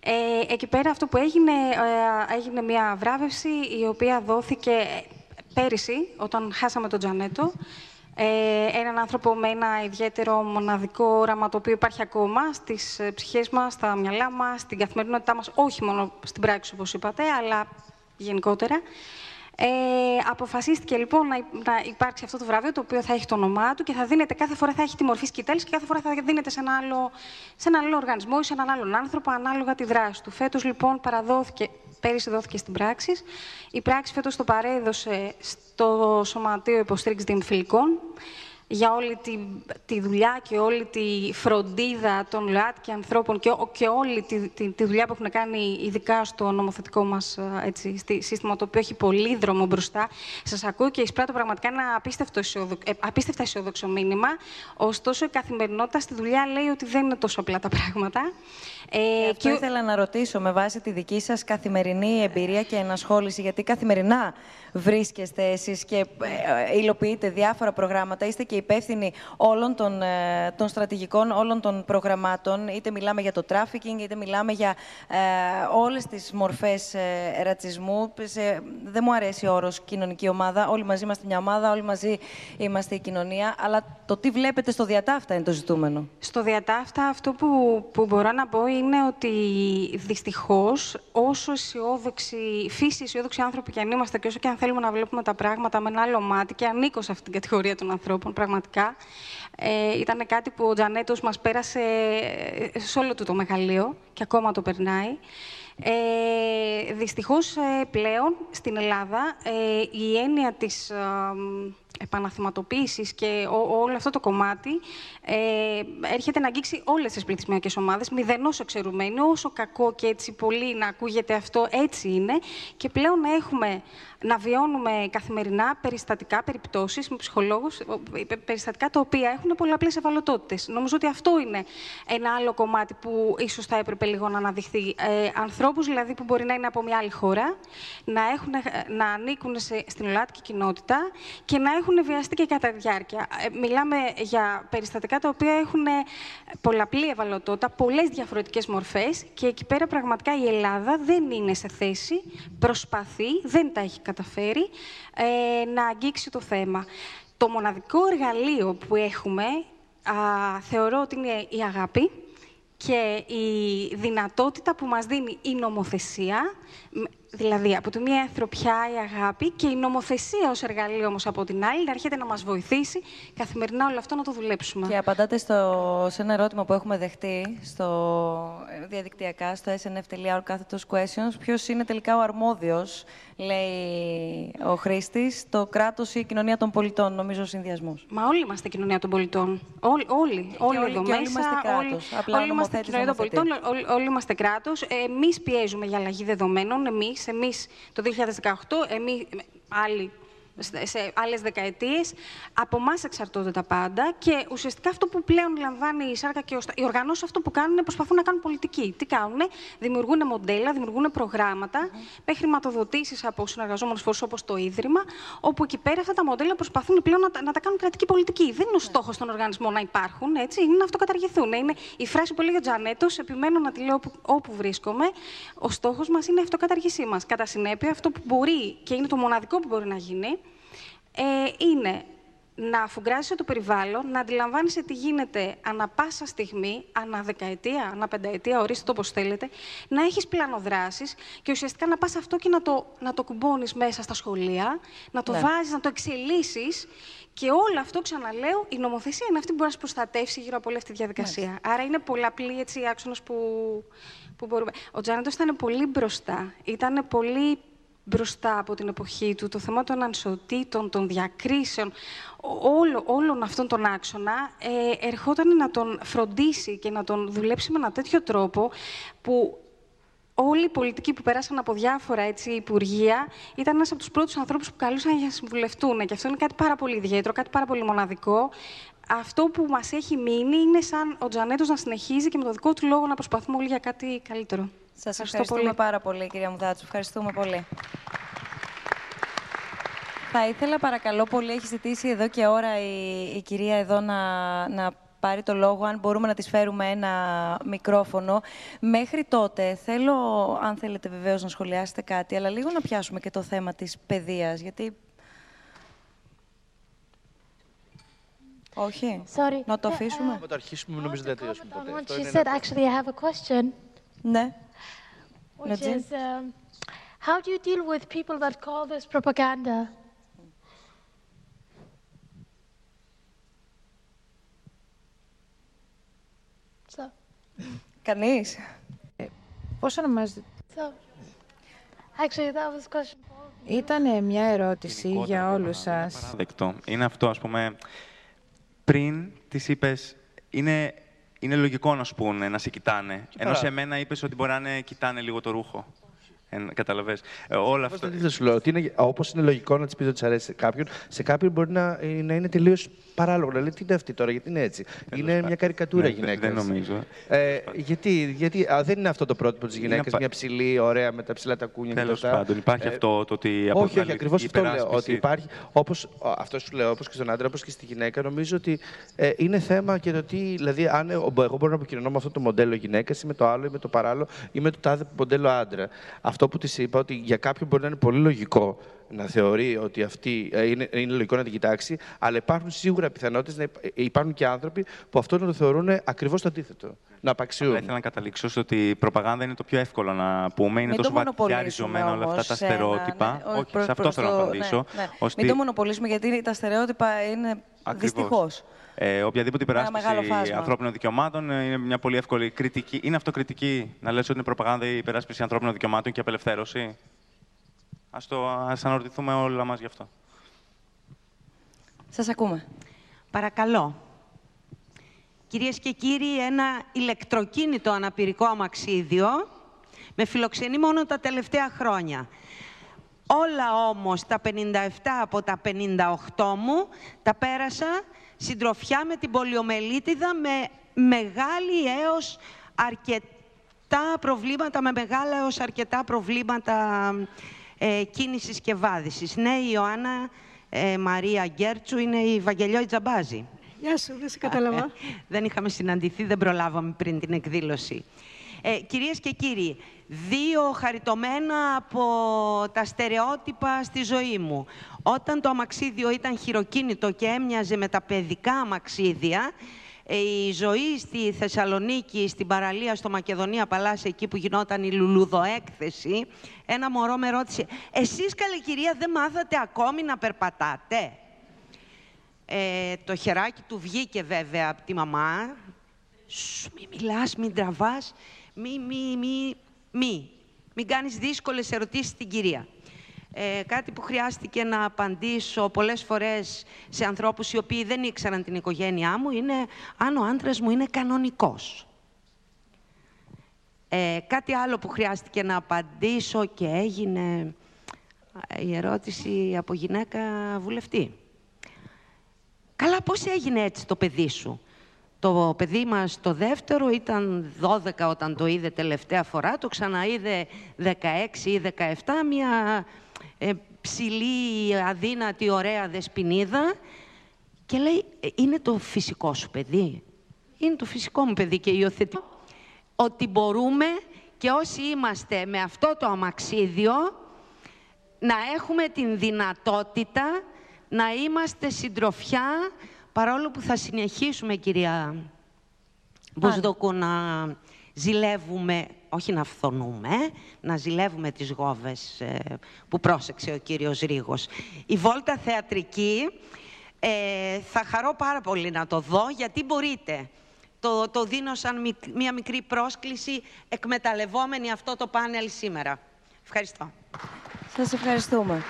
S16: Ε, εκεί πέρα αυτό που έγινε, ε, έγινε μια βράβευση η οποία δόθηκε πέρυσι, όταν χάσαμε τον Τζανέτο. Ε, έναν άνθρωπο με ένα ιδιαίτερο μοναδικό όραμα το οποίο υπάρχει ακόμα στις ε, ψυχές μας, στα μυαλά μας, στην καθημερινότητά μας, όχι μόνο στην πράξη όπως είπατε, αλλά γενικότερα. Ε, αποφασίστηκε λοιπόν να, να υπάρξει αυτό το βραβείο, το οποίο θα έχει το όνομά του και θα δίνεται κάθε φορά θα έχει τη μορφή σκητέλη και κάθε φορά θα δίνεται σε, ένα άλλο, σε έναν άλλο οργανισμό ή σε έναν άλλον άνθρωπο ανάλογα τη δράση του. Φέτος λοιπόν παραδόθηκε, πέρυσι δόθηκε στην πράξη. Η πράξη φέτος το παρέδωσε στο Σωματείο Υποστήριξης Δημοφιλικών για όλη τη, τη δουλειά και όλη τη φροντίδα των ΛΟΑΤ ανθρώπων και, και όλη τη, τη, τη, δουλειά που έχουν κάνει ειδικά στο νομοθετικό μας έτσι, σύστημα, το οποίο έχει πολύ δρόμο μπροστά. Σας ακούω και εισπράττω πραγματικά ένα απίστευτο αισιοδο, ε, απίστευτα αισιόδοξο μήνυμα. Ωστόσο, η καθημερινότητα στη δουλειά λέει ότι δεν είναι τόσο απλά τα πράγματα.
S3: Ε, και αυτό και... ήθελα να ρωτήσω με βάση τη δική σας καθημερινή εμπειρία και ενασχόληση, γιατί καθημερινά βρίσκεστε εσείς και ε, υλοποιείτε διάφορα προγράμματα, είστε και υπεύθυνοι όλων των, ε, των στρατηγικών, όλων των προγραμμάτων, είτε μιλάμε για το τράφικινγκ, είτε μιλάμε για ε, όλες τις μορφές ε, ρατσισμού. δεν μου αρέσει ο όρος κοινωνική ομάδα, όλοι μαζί είμαστε μια ομάδα, όλοι μαζί είμαστε η κοινωνία, αλλά το τι βλέπετε στο διατάφτα είναι το ζητούμενο.
S16: Στο διατάφτα αυτό που, που μπορώ να πω είναι ότι δυστυχώς όσο αισιόδοξοι, φύση αισιόδοξοι άνθρωποι και αν είμαστε και όσο και αν θέλουμε να βλέπουμε τα πράγματα με ένα άλλο μάτι και ανήκω σε αυτήν την κατηγορία των ανθρώπων πραγματικά. Ε, ήταν κάτι που ο Τζανέτος μας πέρασε σε όλο του το μεγαλείο και ακόμα το περνάει. Ε, δυστυχώς ε, πλέον στην Ελλάδα ε, η έννοια της επαναθυματοποίησης και όλο αυτό το κομμάτι ε, έρχεται να αγγίξει όλες τις πληθυσμιακές ομάδες, μηδενός εξαιρουμένου, όσο κακό και έτσι πολύ να ακούγεται αυτό, έτσι είναι. Και πλέον έχουμε να βιώνουμε καθημερινά περιστατικά, περιπτώσεις με ψυχολόγους, περιστατικά τα οποία έχουν πολλαπλές ευαλωτότητες. Νομίζω ότι αυτό είναι ένα άλλο κομμάτι που ίσως θα έπρεπε λίγο να αναδειχθεί. Ε, ανθρώπους δηλαδή που μπορεί να είναι από μια άλλη χώρα, να, έχουν, να ανήκουν σε, στην ελλαδική κοινότητα και να έχουν βιαστεί και κατά διάρκεια. Ε, μιλάμε για περιστατικά τα οποία έχουν πολλαπλή ευαλωτότητα, πολλές διαφορετικές μορφές και εκεί πέρα πραγματικά η Ελλάδα δεν είναι σε θέση, προσπαθεί, δεν τα έχει καταφέρει ε, να αγγίξει το θέμα. Το μοναδικό εργαλείο που έχουμε α, θεωρώ ότι είναι η αγάπη και η δυνατότητα που μας δίνει η νομοθεσία Δηλαδή, από τη μία ανθρωπιά, η αγάπη και η νομοθεσία ως εργαλείο όμως από την άλλη, να έρχεται να μας βοηθήσει καθημερινά όλο αυτό να το δουλέψουμε.
S3: Και απαντάτε στο, σε ένα ερώτημα που έχουμε δεχτεί στο, διαδικτυακά, στο snf.org κάθετος questions, ποιος είναι τελικά ο αρμόδιος, λέει ο χρήστης, το κράτος ή η κοινωνία των πολιτών, νομίζω ο συνδυασμός.
S16: Μα όλοι είμαστε κοινωνία των πολιτών. Όλοι, όλοι, όλοι εδώ μέσα. Όλοι
S3: είμαστε κράτος.
S16: Όλοι, όλοι είμαστε κοινωνία των πολιτών, όλοι, όλοι είμαστε κράτος. Εμείς πιέζουμε για αλλαγή δεδομένων, εμείς εμείς το 2018, εμείς, άλλοι σε άλλες δεκαετίες. Από εμάς εξαρτώνται τα πάντα και ουσιαστικά αυτό που πλέον λαμβάνει η ΣΑΡΚΑ και οι οργανώσεις αυτό που κάνουν είναι προσπαθούν να κάνουν πολιτική. Τι κάνουν, δημιουργούν μοντέλα, δημιουργούν προγράμματα mm-hmm. με χρηματοδοτήσεις από συνεργαζόμενους φορείς όπως το Ίδρυμα, όπου εκεί πέρα αυτά τα μοντέλα προσπαθούν πλέον να, να τα κάνουν κρατική πολιτική. Δεν είναι ο στόχος των οργανισμών να υπάρχουν, έτσι, είναι να αυτοκαταργηθούν. Είναι η φράση που λέει ο Τζανέτος, επιμένω να τη λέω όπου, όπου βρίσκομαι. Ο στόχος μας είναι η αυτοκαταργήσή μας. Κατά συνέπεια, αυτό που μπορεί και είναι το μοναδικό που μπορεί να γίνει, ε, είναι να αφουγκράζεσαι το περιβάλλον, να αντιλαμβάνεσαι τι γίνεται ανα πάσα στιγμή, ανα δεκαετία, ανα πενταετία, ορίστε το όπως θέλετε, να έχεις πλανοδράσεις και ουσιαστικά να πας αυτό και να το, να το κουμπώνεις μέσα στα σχολεία, να το ναι. βάζεις, να το εξελίσσεις και όλο αυτό, ξαναλέω, η νομοθεσία είναι αυτή που μπορεί να σε προστατεύσει γύρω από όλη αυτή τη διαδικασία. Άρα είναι πολλαπλή έτσι, άξονας που, που μπορούμε. Ο Τζάνετος ήταν πολύ μπροστά. Ήταν πολύ μπροστά από την εποχή του, το θέμα των ανισοτήτων, των διακρίσεων, όλο, όλων αυτών των άξονα, ε, ερχόταν να τον φροντίσει και να τον δουλέψει με ένα τέτοιο τρόπο που όλοι οι πολιτικοί που πέρασαν από διάφορα έτσι, υπουργεία ήταν ένας από τους πρώτους ανθρώπους που καλούσαν για να συμβουλευτούν. Και αυτό είναι κάτι πάρα πολύ ιδιαίτερο, κάτι πάρα πολύ μοναδικό. Αυτό που μας έχει μείνει είναι σαν ο Τζανέτος να συνεχίζει και με το δικό του λόγο να προσπαθούμε όλοι για κάτι καλύτερο.
S3: Σα ευχαριστούμε πολύ. πάρα πολύ, κυρία Μουδάτσου. Ευχαριστούμε πολύ. Θα ήθελα παρακαλώ πολύ, έχει ζητήσει εδώ και ώρα η, η κυρία εδώ να, να πάρει το λόγο, αν μπορούμε να της φέρουμε ένα μικρόφωνο. Μέχρι τότε, θέλω, αν θέλετε βεβαίως να σχολιάσετε κάτι, αλλά λίγο να πιάσουμε και το θέμα της παιδείας, γιατί... Όχι.
S9: Sorry.
S3: Να το αφήσουμε.
S12: Να το αρχίσουμε, νομίζω δεν τελειώσουμε ποτέ.
S9: She said, actually, I have a question.
S3: Ναι.
S9: Which is, um, how do you deal with people that call this propaganda? So.
S3: Κανείς.
S10: Πόσο να μας...
S9: So, actually, that was a question.
S10: Ήταν μια ερώτηση για όλους σας.
S11: Παραδεκτό. Είναι αυτό, ας πούμε, πριν τις είπες, είναι, είναι λογικό να σου πούνε, να σε κοιτάνε. Ενώ σε μένα είπες ότι μπορεί να είναι, κοιτάνε λίγο το ρούχο. Ε, καταλαβες. Ε, όλα αυτά.
S12: Αυτό σου λέω. Ότι είναι, όπως είναι λογικό να της πεις ότι σε αρέσει σε κάποιον, σε κάποιον μπορεί να, ε, να είναι τελείως παράλογο. Να λέει τι είναι αυτή τώρα, γιατί είναι έτσι; είναι μια καρικατούρα
S11: Ναι,
S12: γυναίκα.
S11: δεν νομίζω.
S12: Ε, γιατί γιατί α, δεν είναι αυτό το πρότυπο της γυναίκας,
S11: πα-
S12: μια ψηλή, ωραία, με τα ψηλά τα κούνια
S11: Τέλος
S12: και αυτά.
S11: πάντων, υπάρχει αυτό το ότι
S12: Όχι,
S11: αποβάλλει
S12: όχι, ακριβώς
S11: η
S12: αυτό λέω.
S11: υπεράσπιση.
S12: Ότι υπάρχει, όπως, αυτό σου λέω, όπως και στον άντρα, όπως και στη γυναίκα, νομίζω ότι ε, είναι θέμα και το τι. Δηλαδή, αν ε, εγώ μπορώ να επικοινωνώ με αυτό το μοντέλο γυναίκας ή με το άλλο ή με το παράλληλο ή με το τάδε μοντέλο άντρα. Αυτό που της είπα, ότι για κάποιον μπορεί να είναι πολύ λογικό να θεωρεί ότι αυτή ε, είναι, είναι λογικό να την κοιτάξει, αλλά υπάρχουν σίγουρα πιθανότητες να υπ- ε, υπάρχουν και άνθρωποι που αυτό να το θεωρούν ακριβώς το αντίθετο. Να απαξιούν.
S11: Απλά ήθελα να καταλήξω στο ότι η προπαγάνδα είναι το πιο εύκολο να πούμε. Είναι
S3: Μην
S11: τόσο
S3: το
S11: βαθιά
S3: μονοπολίσουμε
S11: ριζωμένα όλα αυτά
S3: όμως
S11: τα
S3: σε ένα,
S11: στερεότυπα.
S3: ναι,
S11: Όχι,
S3: προς-
S11: σε αυτό
S3: προς
S11: θέλω να
S3: το-
S11: απαντήσω.
S3: ναι, ναι.
S11: ώστε-
S3: Μην το μονοπολίσουμε, γιατί τα στερεότυπα είναι
S11: Ακριβώς.
S3: δυστυχώς.
S11: Ε, οποιαδήποτε υπεράσπιση
S3: μεγάλο φάσμα.
S11: ανθρώπινων δικαιωμάτων ε, είναι μια πολύ εύκολη κριτική. Είναι αυτοκριτική να λες ότι είναι προπαγάνδα η υπεράσπιση ανθρώπινων δικαιωμάτων και απελευθέρωση. Ας, το, ας αναρωτηθούμε όλα μας γι' αυτό.
S3: Σας ακούμε.
S17: Παρακαλώ. Κυρίες και κύριοι, ένα ηλεκτροκίνητο αναπηρικό αμαξίδιο με φιλοξενεί μόνο τα τελευταία χρόνια. Όλα όμως τα 57 από τα 58 μου τα πέρασα συντροφιά με την πολιομελίτιδα με μεγάλη έως αρκετά προβλήματα, με μεγάλα έως αρκετά προβλήματα ε, κίνησης και βάδισης. Ναι, η Ιωάννα ε, Μαρία Γκέρτσου είναι η Βαγγελιόη Τζαμπάζη.
S13: Γεια σου, δεν σε κατάλαβα.
S17: δεν είχαμε συναντηθεί, δεν προλάβαμε πριν την εκδήλωση. Ε, κυρίες και κύριοι, δύο χαριτωμένα από τα στερεότυπα στη ζωή μου. Όταν το αμαξίδιο ήταν χειροκίνητο και έμοιαζε με τα παιδικά αμαξίδια, ε, η ζωή στη Θεσσαλονίκη, στην παραλία, στο Μακεδονία Παλάσια, εκεί που γινόταν η λουλουδοέκθεση, ένα μωρό με ρώτησε «Εσείς, καλή κυρία, δεν μάθατε ακόμη να περπατάτε» Ε, το χεράκι του βγήκε βέβαια από τη μαμά. Σου, μη μιλάς, μην τραβάς, μη, μη, μη, μη. Μην κάνεις δύσκολες ερωτήσεις στην κυρία. Ε, κάτι που χρειάστηκε να απαντήσω πολλές φορές σε ανθρώπους οι οποίοι δεν ήξεραν την οικογένειά μου είναι αν ο άντρας μου είναι κανονικός. Ε, κάτι άλλο που χρειάστηκε να απαντήσω και έγινε ε, η ερώτηση από γυναίκα βουλευτή. Καλά, πώς έγινε έτσι το παιδί σου; Το παιδί μας το δεύτερο ήταν 12 όταν το είδε τελευταία φορά, το ξαναείδε 16 ή 17, μια ε, ψηλή, αδύνατη, ωραία δεσποινίδα και λέει, «Ε, είναι το φυσικό σου παιδί. Είναι το φυσικό μου παιδί και υιοθετεί. Ότι μπορούμε και όσοι είμαστε με αυτό το αμαξίδιο να έχουμε την δυνατότητα να είμαστε συντροφιά, παρόλο που θα συνεχίσουμε, κυρία Μπουσδοκού, να ζηλεύουμε, όχι να φθονούμε, να ζηλεύουμε τις γόβες ε, που πρόσεξε ο κύριος Ρίγος. Η βόλτα θεατρική ε, θα χαρώ πάρα πολύ να το δω, γιατί μπορείτε. Το, το δίνω σαν μικ- μία μικρή πρόσκληση, εκμεταλλευόμενη αυτό το πάνελ σήμερα. Ευχαριστώ.
S3: Σας ευχαριστούμε.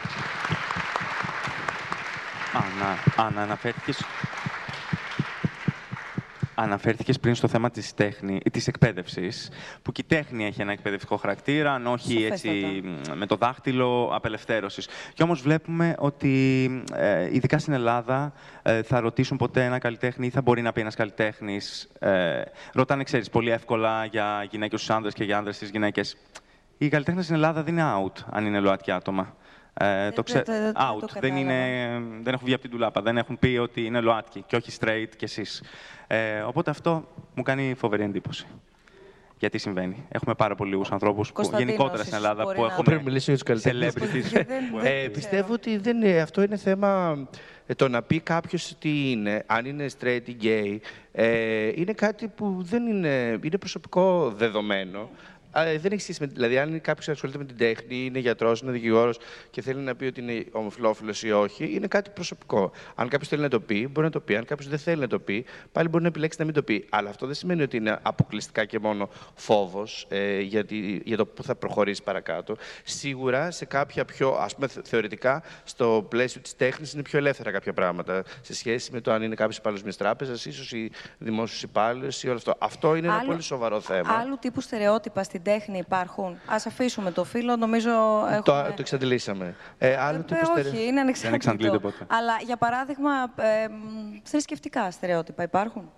S11: Άννα, Άννα αναφέρθηκες... Αναφέρθηκε πριν στο θέμα της, τέχνη, της εκπαίδευσης, που και η τέχνη έχει ένα εκπαιδευτικό χαρακτήρα, αν όχι έτσι με το δάχτυλο απελευθέρωσης. Και όμως βλέπουμε ότι, ε, ειδικά στην Ελλάδα, ε, θα ρωτήσουν ποτέ ένα καλλιτέχνη ή θα μπορεί να πει ένας καλλιτέχνης. Ε, ρωτάνε, ξέρεις, πολύ εύκολα για γυναίκες στους άνδρες και για άνδρες στις γυναίκες. Οι καλλιτέχνες στην Ελλάδα δεν είναι out, αν είναι ΛΟΑΤΚΙ άτομα. Ε, το ξέ... Out. δεν, είναι... δεν έχουν βγει από την τουλάπα. Δεν έχουν πει ότι είναι ΛΟΑΤΚΙ και όχι straight κι εσείς. Ε, οπότε αυτό μου κάνει φοβερή εντύπωση. Γιατί συμβαίνει. Έχουμε πάρα πολλούς ανθρώπους γενικότερα στην Ελλάδα που έχουν.
S12: Πρέπει να μιλήσω για τους καλλιτέχνε. ε, πιστεύω ότι δεν είναι, αυτό είναι θέμα. Ε, το να πει κάποιος τι είναι, αν είναι straight ή gay, ε, είναι κάτι που δεν είναι, είναι προσωπικό δεδομένο δεν έχει σχέση με. Δηλαδή, αν κάποιος ασχολείται με την τέχνη, είναι γιατρός, είναι δικηγόρος και θέλει να πει ότι είναι ομοφυλόφιλος ή όχι, είναι κάτι προσωπικό. Αν κάποιος θέλει να το πει, μπορεί να το πει. Αν κάποιος δεν θέλει να το πει, πάλι μπορεί να επιλέξει να μην το πει. Αλλά αυτό δεν σημαίνει ότι είναι αποκλειστικά και μόνο φόβος ε, για, για το που θα προχωρήσει παρακάτω. Σίγουρα σε κάποια πιο, ας πούμε, θεωρητικά, στο πλαίσιο της τέχνης είναι πιο ελεύθερα κάποια πράγματα σε σχέση με το αν είναι κάποιος υπάλληλος μιας τράπεζας, ίσως ή δημόσιο υπάλληλο ή όλο αυτό. Αυτό είναι ένα πολύ σοβαρό θέμα.
S3: Άλλου τύπου στερεότυπα στην τέχνη υπάρχουν. Ας αφήσουμε το φίλο, νομίζω έχουμε...
S12: Το, το εξαντλήσαμε. Ε, άλλο
S3: ε, όχι, είναι ανεξαντλητό. Αλλά, για παράδειγμα, ε, θρησκευτικά στερεότυπα υπάρχουν;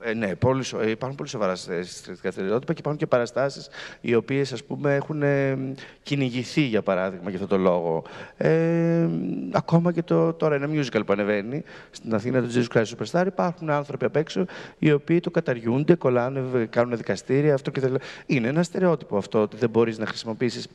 S12: Ε, ναι, πολύ, ε, υπάρχουν πολύ σοβαρά στρατιωτικά στερεότυπα και υπάρχουν και παραστάσεις οι οποίες έχουν ε, κυνηγηθεί, για παράδειγμα, για αυτό το λόγο. Ε, ακόμα και το, τώρα ένα musical που ανεβαίνει στην Αθήνα, το Jesus Christ Superstar, υπάρχουν άνθρωποι απ' έξω οι οποίοι το καταργούνται, κολλάνε, κάνουν δικαστήρια. Αυτό και Είναι ένα στερεότυπο αυτό ότι δεν μπορείς να χρησιμοποιήσεις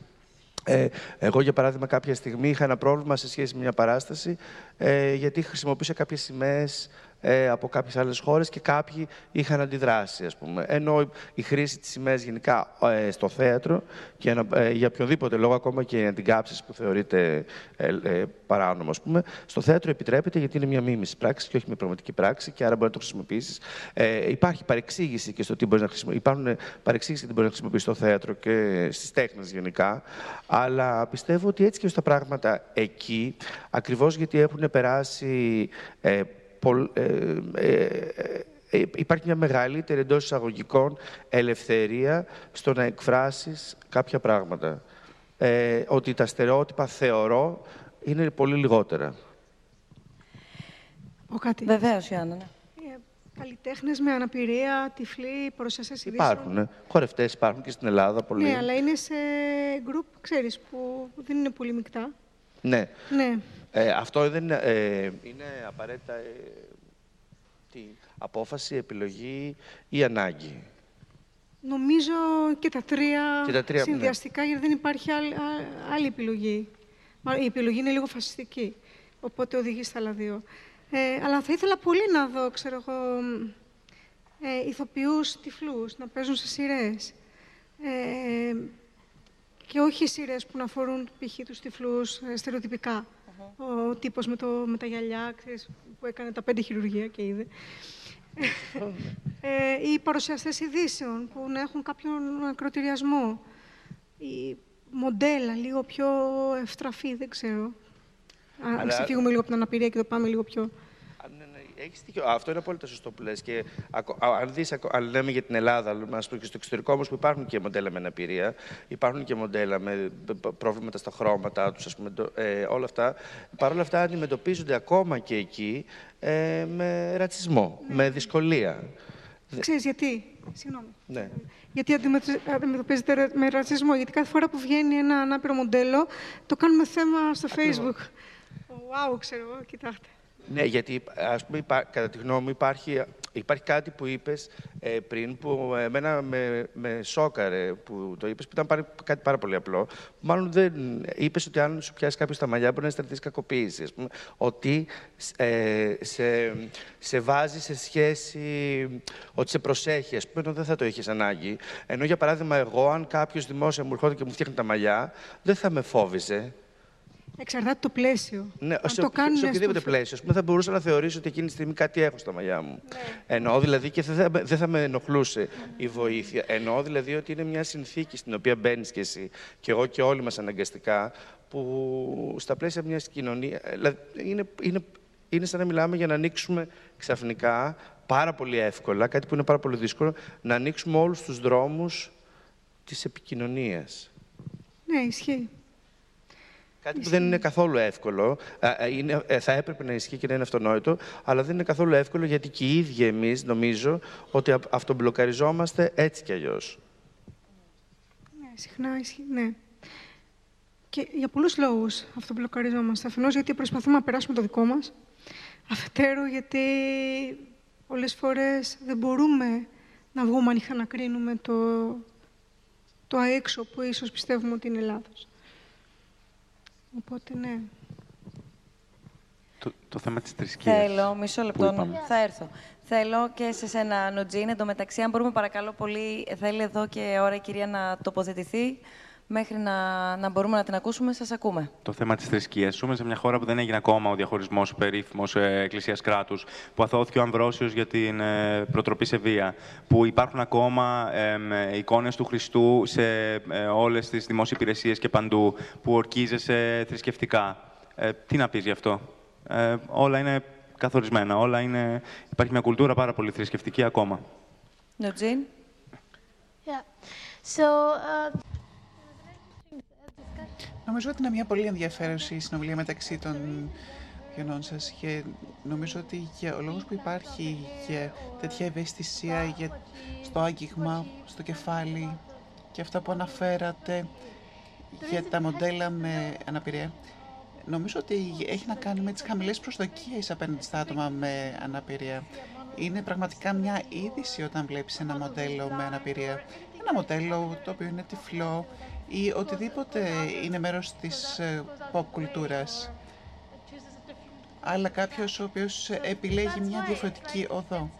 S12: ε, εγώ, για παράδειγμα, κάποια στιγμή είχα ένα πρόβλημα σε σχέση με μια παράσταση, ε, γιατί χρησιμοποίησα κάποιες σημαίες ε, από κάποιες άλλες χώρες και κάποιοι είχαν αντιδράσει, ας πούμε. Ενώ η χρήση της σημαίας γενικά ε, στο θέατρο και ε, για οποιοδήποτε λόγο, ακόμα και η αντικάψεις που θεωρείται ε, ε, παράνομο, ας πούμε, στο θέατρο επιτρέπεται γιατί είναι μια μίμηση πράξη και όχι μια πραγματική πράξη και άρα μπορεί να το χρησιμοποιήσεις. Ε, υπάρχει παρεξήγηση και στο τι μπορείς να χρησιμοποιήσει. Υπάρχουν παρεξήγηση τι μπορείς να χρησιμοποιήσεις στο θέατρο και στις τέχνες γενικά, αλλά πιστεύω ότι έτσι και στα πράγματα εκεί, ακριβώς γιατί έχουν περάσει ε, ε, ε, ε, υπάρχει μια μεγαλύτερη εντός εισαγωγικών ελευθερία στο να εκφράσεις κάποια πράγματα. ότι τα στερεότυπα θεωρώ είναι πολύ λιγότερα.
S13: Ο κάτι.
S3: Βεβαίως, Ιάννα. Ναι.
S13: Καλλιτέχνες με αναπηρία, τυφλοί, παρουσιαστέ ειδήσεων.
S12: Υπάρχουν. Ναι. Χορευτές υπάρχουν και στην Ελλάδα πολύ.
S13: Ναι, αλλά είναι σε γκρουπ, ξέρεις, που δεν είναι πολύ μεικτά.
S12: Ναι.
S13: ναι.
S12: Ε, αυτό δεν είναι, ε, είναι απαραίτητα ε, τι, απόφαση, επιλογή ή ανάγκη.
S13: Νομίζω και τα τρία,
S12: και τα τρία ναι.
S13: συνδυαστικά, γιατί δεν υπάρχει άλλη, άλλη επιλογή. Η επιλογή είναι λίγο φασιστική, οπότε οδηγεί στα άλλα δύο. Ε, αλλά θα ήθελα πολύ να δω, ξέρω εγώ, ε, ηθοποιούς τυφλούς να παίζουν σε σειρές. Ε, και όχι σειρές που να αφορούν π.χ. τους τυφλούς ε, στερεοτυπικά. Ο τύπος με, το, με τα γυαλιά, ξέρεις, που έκανε τα πέντε χειρουργία και είδε. ε, οι παρουσιαστές ειδήσεων που να έχουν κάποιον ακροτηριασμό. Η μοντέλα λίγο πιο ευτραφή, δεν ξέρω. Αν ξεφύγουμε λίγο από την αναπηρία και το πάμε λίγο πιο...
S12: Έχεις δίκιο. Αυτό είναι απόλυτα σωστό που λες. Και αν δεις, αν λέμε για την Ελλάδα, αλλά και στο εξωτερικό όμως που υπάρχουν και μοντέλα με αναπηρία, υπάρχουν και μοντέλα με προβλήματα στα χρώματα τους, ας πούμε, ε, όλα αυτά. Παρ' όλα αυτά αντιμετωπίζονται ακόμα και εκεί ε, με ρατσισμό, ναι. με δυσκολία.
S13: Ξέρεις γιατί, συγγνώμη.
S12: Ναι.
S13: Γιατί αντιμετωπίζεται με ρατσισμό, γιατί κάθε φορά που βγαίνει ένα ανάπηρο μοντέλο, το κάνουμε θέμα στο Facebook. Wow, ξέρω, κοιτάξτε.
S12: Ναι, γιατί ας πούμε, κατά τη γνώμη μου υπάρχει, υπάρχει κάτι που είπες ε, πριν που εμένα με, με σόκαρε που το είπες, που ήταν πάρα, κάτι πάρα πολύ απλό. Μάλλον δεν είπες ότι αν σου πιάσει κάποιος τα μαλλιά μπορεί να αισθανθείς κακοποίηση. Ας πούμε, ότι ε, σε, σε βάζει σε σχέση, ότι σε προσέχει, ας πούμε, δεν θα το έχεις ανάγκη. Ενώ για παράδειγμα εγώ, αν κάποιος δημόσια μου ερχόταν και μου φτιάχνει τα μαλλιά, δεν θα με φόβιζε.
S13: Εξαρτάται το πλαίσιο.
S12: Ναι, Αν σε, το κάνουν σε οποιοδήποτε στο... πλαίσιο. πούμε, θα μπορούσα να θεωρήσω ότι εκείνη τη στιγμή κάτι έχω στα μαλλιά μου. Ναι. Εννοώ δηλαδή και δεν θα, δεν θα με ενοχλούσε η βοήθεια. Εννοώ δηλαδή ότι είναι μια συνθήκη στην οποία μπαίνεις κι εσύ και εγώ και όλοι μας αναγκαστικά που στα πλαίσια μιας κοινωνία. Δηλαδή, είναι, είναι, είναι σαν να μιλάμε για να ανοίξουμε ξαφνικά πάρα πολύ εύκολα, κάτι που είναι πάρα πολύ δύσκολο, να ανοίξουμε όλους τους δρόμους της επικοινωνίας.
S13: Ναι, ισχύει.
S12: Κάτι που δεν είναι καθόλου εύκολο. Είναι, ε, θα έπρεπε να ισχύει και να είναι αυτονόητο, αλλά δεν είναι καθόλου εύκολο γιατί και οι ίδιοι εμείς νομίζω ότι αυτομπλοκαριζόμαστε έτσι κι αλλιώς.
S13: Ναι, συχνά ισχύει, ναι. Και για πολλούς λόγους αυτομπλοκαριζόμαστε. Αφενός γιατί προσπαθούμε να περάσουμε το δικό μας. Αφετέρου γιατί πολλές φορές δεν μπορούμε να βγούμε ανοιχτά να κρίνουμε το, το αέξω που ίσως πιστεύουμε ότι είναι λάθος. Οπότε, ναι.
S11: Το, το θέμα της θρησκείας.
S3: Θέλω, μισό λεπτό, θα έρθω. Θέλω και σε σένα, Νοτζίν, εν τω μεταξύ, αν μπορούμε παρακαλώ πολύ, θέλει εδώ και ώρα η κυρία να τοποθετηθεί μέχρι να, να μπορούμε να την ακούσουμε, σας ακούμε.
S11: Το θέμα της θρησκείας. Ζούμε σε μια χώρα που δεν έγινε ακόμα ο διαχωρισμός περίφημος ε, εκκλησίας κράτους, που αθώθηκε ο Αμβρόσιος για την ε, προτροπή σε βία, που υπάρχουν ακόμα ε, εικόνες του Χριστού σε ε, όλες τις δημόσιες υπηρεσίες και παντού, που ορκίζεσαι θρησκευτικά. Ε, τι να πεις γι' αυτό; Ε, όλα είναι καθορισμένα. Όλα είναι... Υπάρχει μια κουλτούρα πάρα πολύ θρησκευτική ακόμα.
S3: Νοτζίν.
S9: Yeah. So, uh...
S14: Νομίζω ότι είναι μια πολύ ενδιαφέρουσα συνομιλία μεταξύ των γενών σας και νομίζω ότι για ο λόγος που υπάρχει για τέτοια ευαισθησία για στο άγγιγμα, στο κεφάλι και αυτά που αναφέρατε για τα μοντέλα με αναπηρία, νομίζω ότι έχει να κάνει με τις χαμηλές προσδοκίες απέναντι στα άτομα με αναπηρία. Είναι πραγματικά μια είδηση όταν βλέπεις ένα μοντέλο με αναπηρία. Ένα μοντέλο το οποίο είναι τυφλό, ή οτιδήποτε είναι μέρος της ε, pop κουλτούρας. Αλλά κάποιος ο οποίος επιλέγει μια διαφορετική οδό.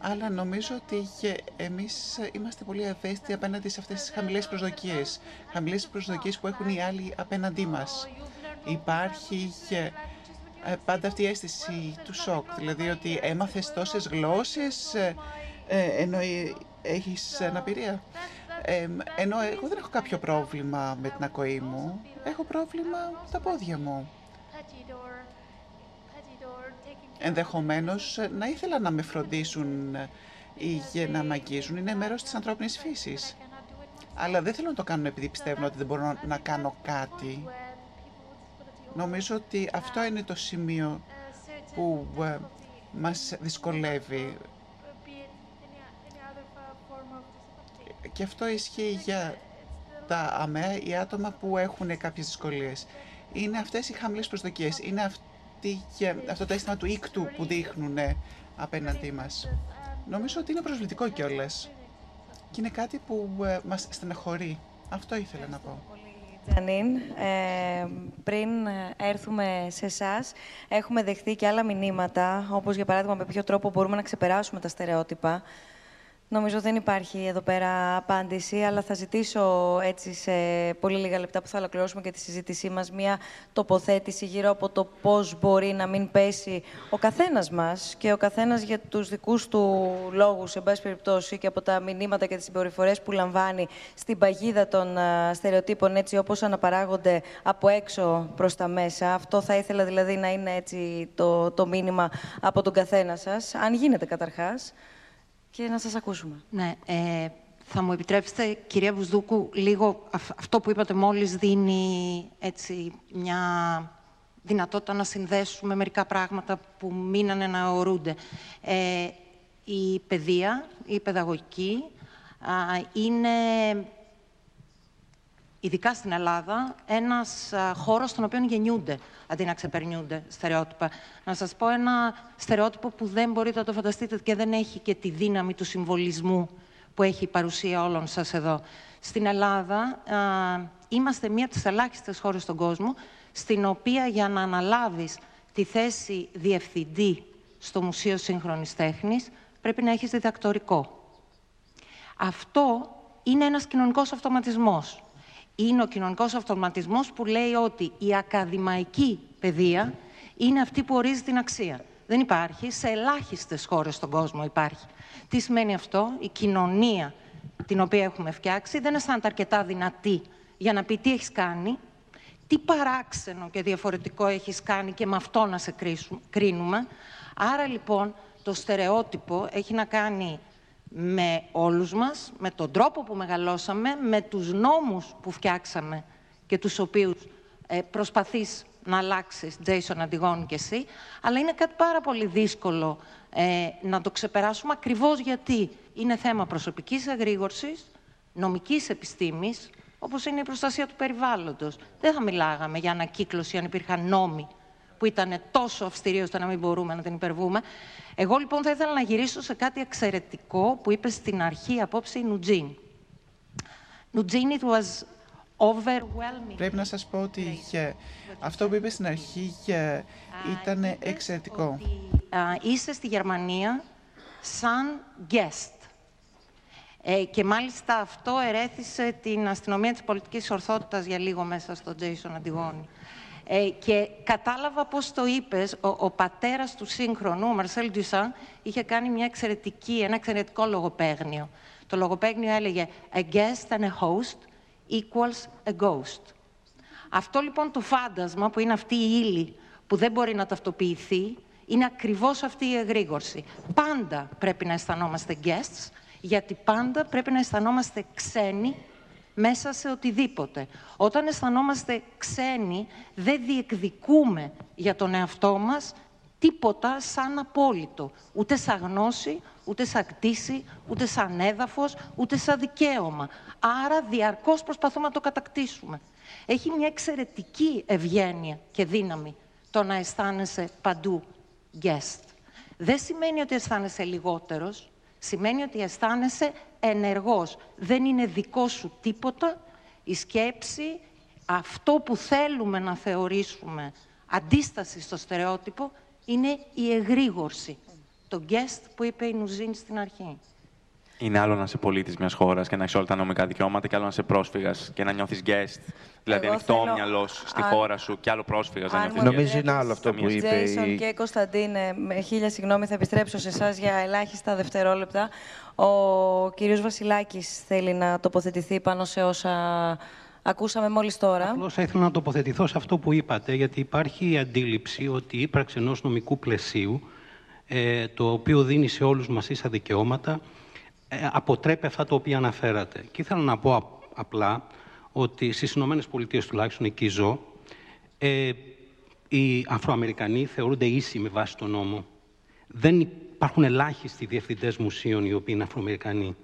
S14: Αλλά νομίζω ότι εμείς είμαστε πολύ ευαίσθητοι απέναντι σε αυτές τις χαμηλές προσδοκίες. Χαμηλές προσδοκίες που έχουν οι άλλοι απέναντί μας. Υπάρχει ε, πάντα αυτή η αίσθηση του σοκ. Δηλαδή ότι έμαθες τόσες γλώσσες ε, ενώ έχεις αναπηρία. Ε, ενώ εγώ δεν έχω κάποιο πρόβλημα με την ακοή μου, έχω πρόβλημα με τα πόδια μου. Ενδεχομένως να ήθελα να με φροντίσουν ή να με αγγίζουν. Είναι μέρος της ανθρώπινης φύσης. Αλλά δεν θέλω να το κάνουν επειδή πιστεύουν ότι δεν μπορώ να κάνω κάτι. Νομίζω ότι αυτό είναι το σημείο που ε, μας δυσκολεύει. Και αυτό ισχύει για τα ΑΜΕΑ ή άτομα που έχουν κάποιες δυσκολίες. Είναι αυτές οι χαμηλές προσδοκίες. Είναι αυτή και αυτό το αίσθημα του ίκτου που δείχνουν απέναντί μας. Νομίζω ότι είναι προσβλητικό κιόλας. Και είναι κάτι που ε, μας στεναχωρεί. Αυτό ήθελα να πω.
S3: Τζανίν, ε, πριν έρθουμε σε εσάς, έχουμε δεχθεί και άλλα μηνύματα, όπως για παράδειγμα με ποιο τρόπο μπορούμε να ξεπεράσουμε τα στερεότυπα. Νομίζω δεν υπάρχει εδώ πέρα απάντηση, αλλά θα ζητήσω έτσι σε πολύ λίγα λεπτά που θα ολοκληρώσουμε και τη συζήτησή μας μία τοποθέτηση γύρω από το πώς μπορεί να μην πέσει ο καθένας μας και ο καθένας για τους δικούς του λόγους, σε πάση περιπτώσει, και από τα μηνύματα και τις συμπεριφορές που λαμβάνει στην παγίδα των στερεοτύπων, έτσι όπως αναπαράγονται από έξω προς τα μέσα. Αυτό θα ήθελα δηλαδή να είναι έτσι το, το μήνυμα από τον καθένα σας, αν γίνεται καταρχάς και να σας ακούσουμε.
S18: Ναι, ε, θα μου επιτρέψετε, κυρία Βουσδούκου, λίγο αυτό που είπατε μόλις δίνει έτσι μια δυνατότητα να συνδέσουμε μερικά πράγματα που μείνανε να ορούνται. Ε, η παιδεία, η παιδαγωγική, είναι ειδικά στην Ελλάδα, ένας χώρος στον οποίο γεννιούνται αντί να ξεπερνιούνται στερεότυπα. Να σας πω ένα στερεότυπο που δεν μπορείτε να το φανταστείτε και δεν έχει και τη δύναμη του συμβολισμού που έχει η παρουσία όλων σας εδώ. Στην Ελλάδα είμαστε μία από τις ελάχιστες χώρες στον κόσμο στην οποία για να αναλάβεις τη θέση διευθυντή στο Μουσείο Σύγχρονης Τέχνης πρέπει να έχεις διδακτορικό. Αυτό είναι ένας κοινωνικός αυτοματισμός είναι ο κοινωνικός αυτοματισμός που λέει ότι η ακαδημαϊκή παιδεία είναι αυτή που ορίζει την αξία. Δεν υπάρχει, σε ελάχιστες χώρες στον κόσμο υπάρχει. Τι σημαίνει αυτό, η κοινωνία την οποία έχουμε φτιάξει δεν αισθάνεται αρκετά δυνατή για να πει τι έχεις κάνει, τι παράξενο και διαφορετικό έχεις κάνει και με αυτό να σε κρίνουμε. Άρα λοιπόν το στερεότυπο έχει να κάνει με όλους μας, με τον τρόπο που μεγαλώσαμε, με τους νόμους που φτιάξαμε και τους οποίους ε, προσπαθείς να αλλάξεις, Jason Αντιγόνη και εσύ, αλλά είναι κάτι πάρα πολύ δύσκολο ε, να το ξεπεράσουμε ακριβώς γιατί είναι θέμα προσωπικής εγρήγορσης, νομικής επιστήμης, όπως είναι η προστασία του περιβάλλοντος. Δεν θα μιλάγαμε για ανακύκλωση αν υπήρχαν νόμοι που ήταν τόσο αυστηροί ώστε να μην μπορούμε να την υπερβούμε. Εγώ λοιπόν θα ήθελα να γυρίσω σε κάτι εξαιρετικό που είπε στην αρχή απόψε η Νουτζίν. Νουτζίν, it was overwhelming.
S14: Πρέπει να σας πω ότι αυτό που είπε στην αρχή ήταν εξαιρετικό.
S18: είσαι στη Γερμανία σαν guest. Ε, και μάλιστα αυτό ερέθησε την αστυνομία της πολιτικής ορθότητας για λίγο μέσα στο Τζέισον Αντιγόνη. Ε, και κατάλαβα πώς το είπες, ο, ο πατέρας του σύγχρονου, ο Μαρσέλ Ντουσάν, είχε κάνει μια εξαιρετική, ένα εξαιρετικό λογοπαίγνιο. Το λογοπαίγνιο έλεγε «A guest and a host equals a ghost». Αυτό λοιπόν το φάντασμα, που είναι αυτή η ύλη που δεν μπορεί να ταυτοποιηθεί, είναι ακριβώς αυτή η εγρήγορση. Πάντα πρέπει να αισθανόμαστε guests, γιατί πάντα πρέπει να αισθανόμαστε ξένοι μέσα σε οτιδήποτε. Όταν αισθανόμαστε ξένοι, δεν διεκδικούμε για τον εαυτό μας τίποτα σαν απόλυτο. Ούτε σαν γνώση, ούτε σαν κτήση, ούτε σαν έδαφος, ούτε σαν δικαίωμα. Άρα διαρκώς προσπαθούμε να το κατακτήσουμε. Έχει μια εξαιρετική ευγένεια και δύναμη το να αισθάνεσαι παντού guest. Δεν σημαίνει ότι αισθάνεσαι λιγότερος, σημαίνει ότι αισθάνεσαι ενεργός. Δεν είναι δικό σου τίποτα. Η σκέψη, αυτό που θέλουμε να θεωρήσουμε αντίσταση στο στερεότυπο, είναι η εγρήγορση. Το guest που είπε η Νουζίν στην αρχή.
S11: Είναι άλλο να είσαι πολίτης μιας χώρας και να έχεις όλα τα νομικά δικαιώματα, και άλλο να είσαι πρόσφυγας και να νιώθεις guest. Δηλαδή, ανοιχτό θέλω... μυαλός στη χώρα σου και άλλο πρόσφυγας να νιώθεις.
S12: Νομίζω είναι άλλο αυτό που είπε.
S3: Jason και Κωνσταντίνε, με χίλια συγγνώμη, θα επιστρέψω σε εσάς για ελάχιστα δευτερόλεπτα. Ο κύριος Βασιλάκης θέλει να τοποθετηθεί πάνω σε όσα ακούσαμε μόλις τώρα.
S19: Απλώς θα ήθελα να τοποθετηθώ σε αυτό που είπατε, γιατί υπάρχει η αντίληψη ότι η ύπαρξη ενός νομικού πλαισίου, ε, το οποίο δίνει σε όλους μας ίσα δικαιώματα, ε, αποτρέπει αυτά τα οποία αναφέρατε. Και ήθελα να πω απλά ότι στις Ηνωμένες Πολιτείες τουλάχιστον εκεί ζω, ε, οι Αφροαμερικανοί θεωρούνται ίσοι με βάση τον νόμο. Δεν υπάρχουν ελάχιστοι διευθυντές μουσείων οι οποίοι είναι Αφροαμερικανοί.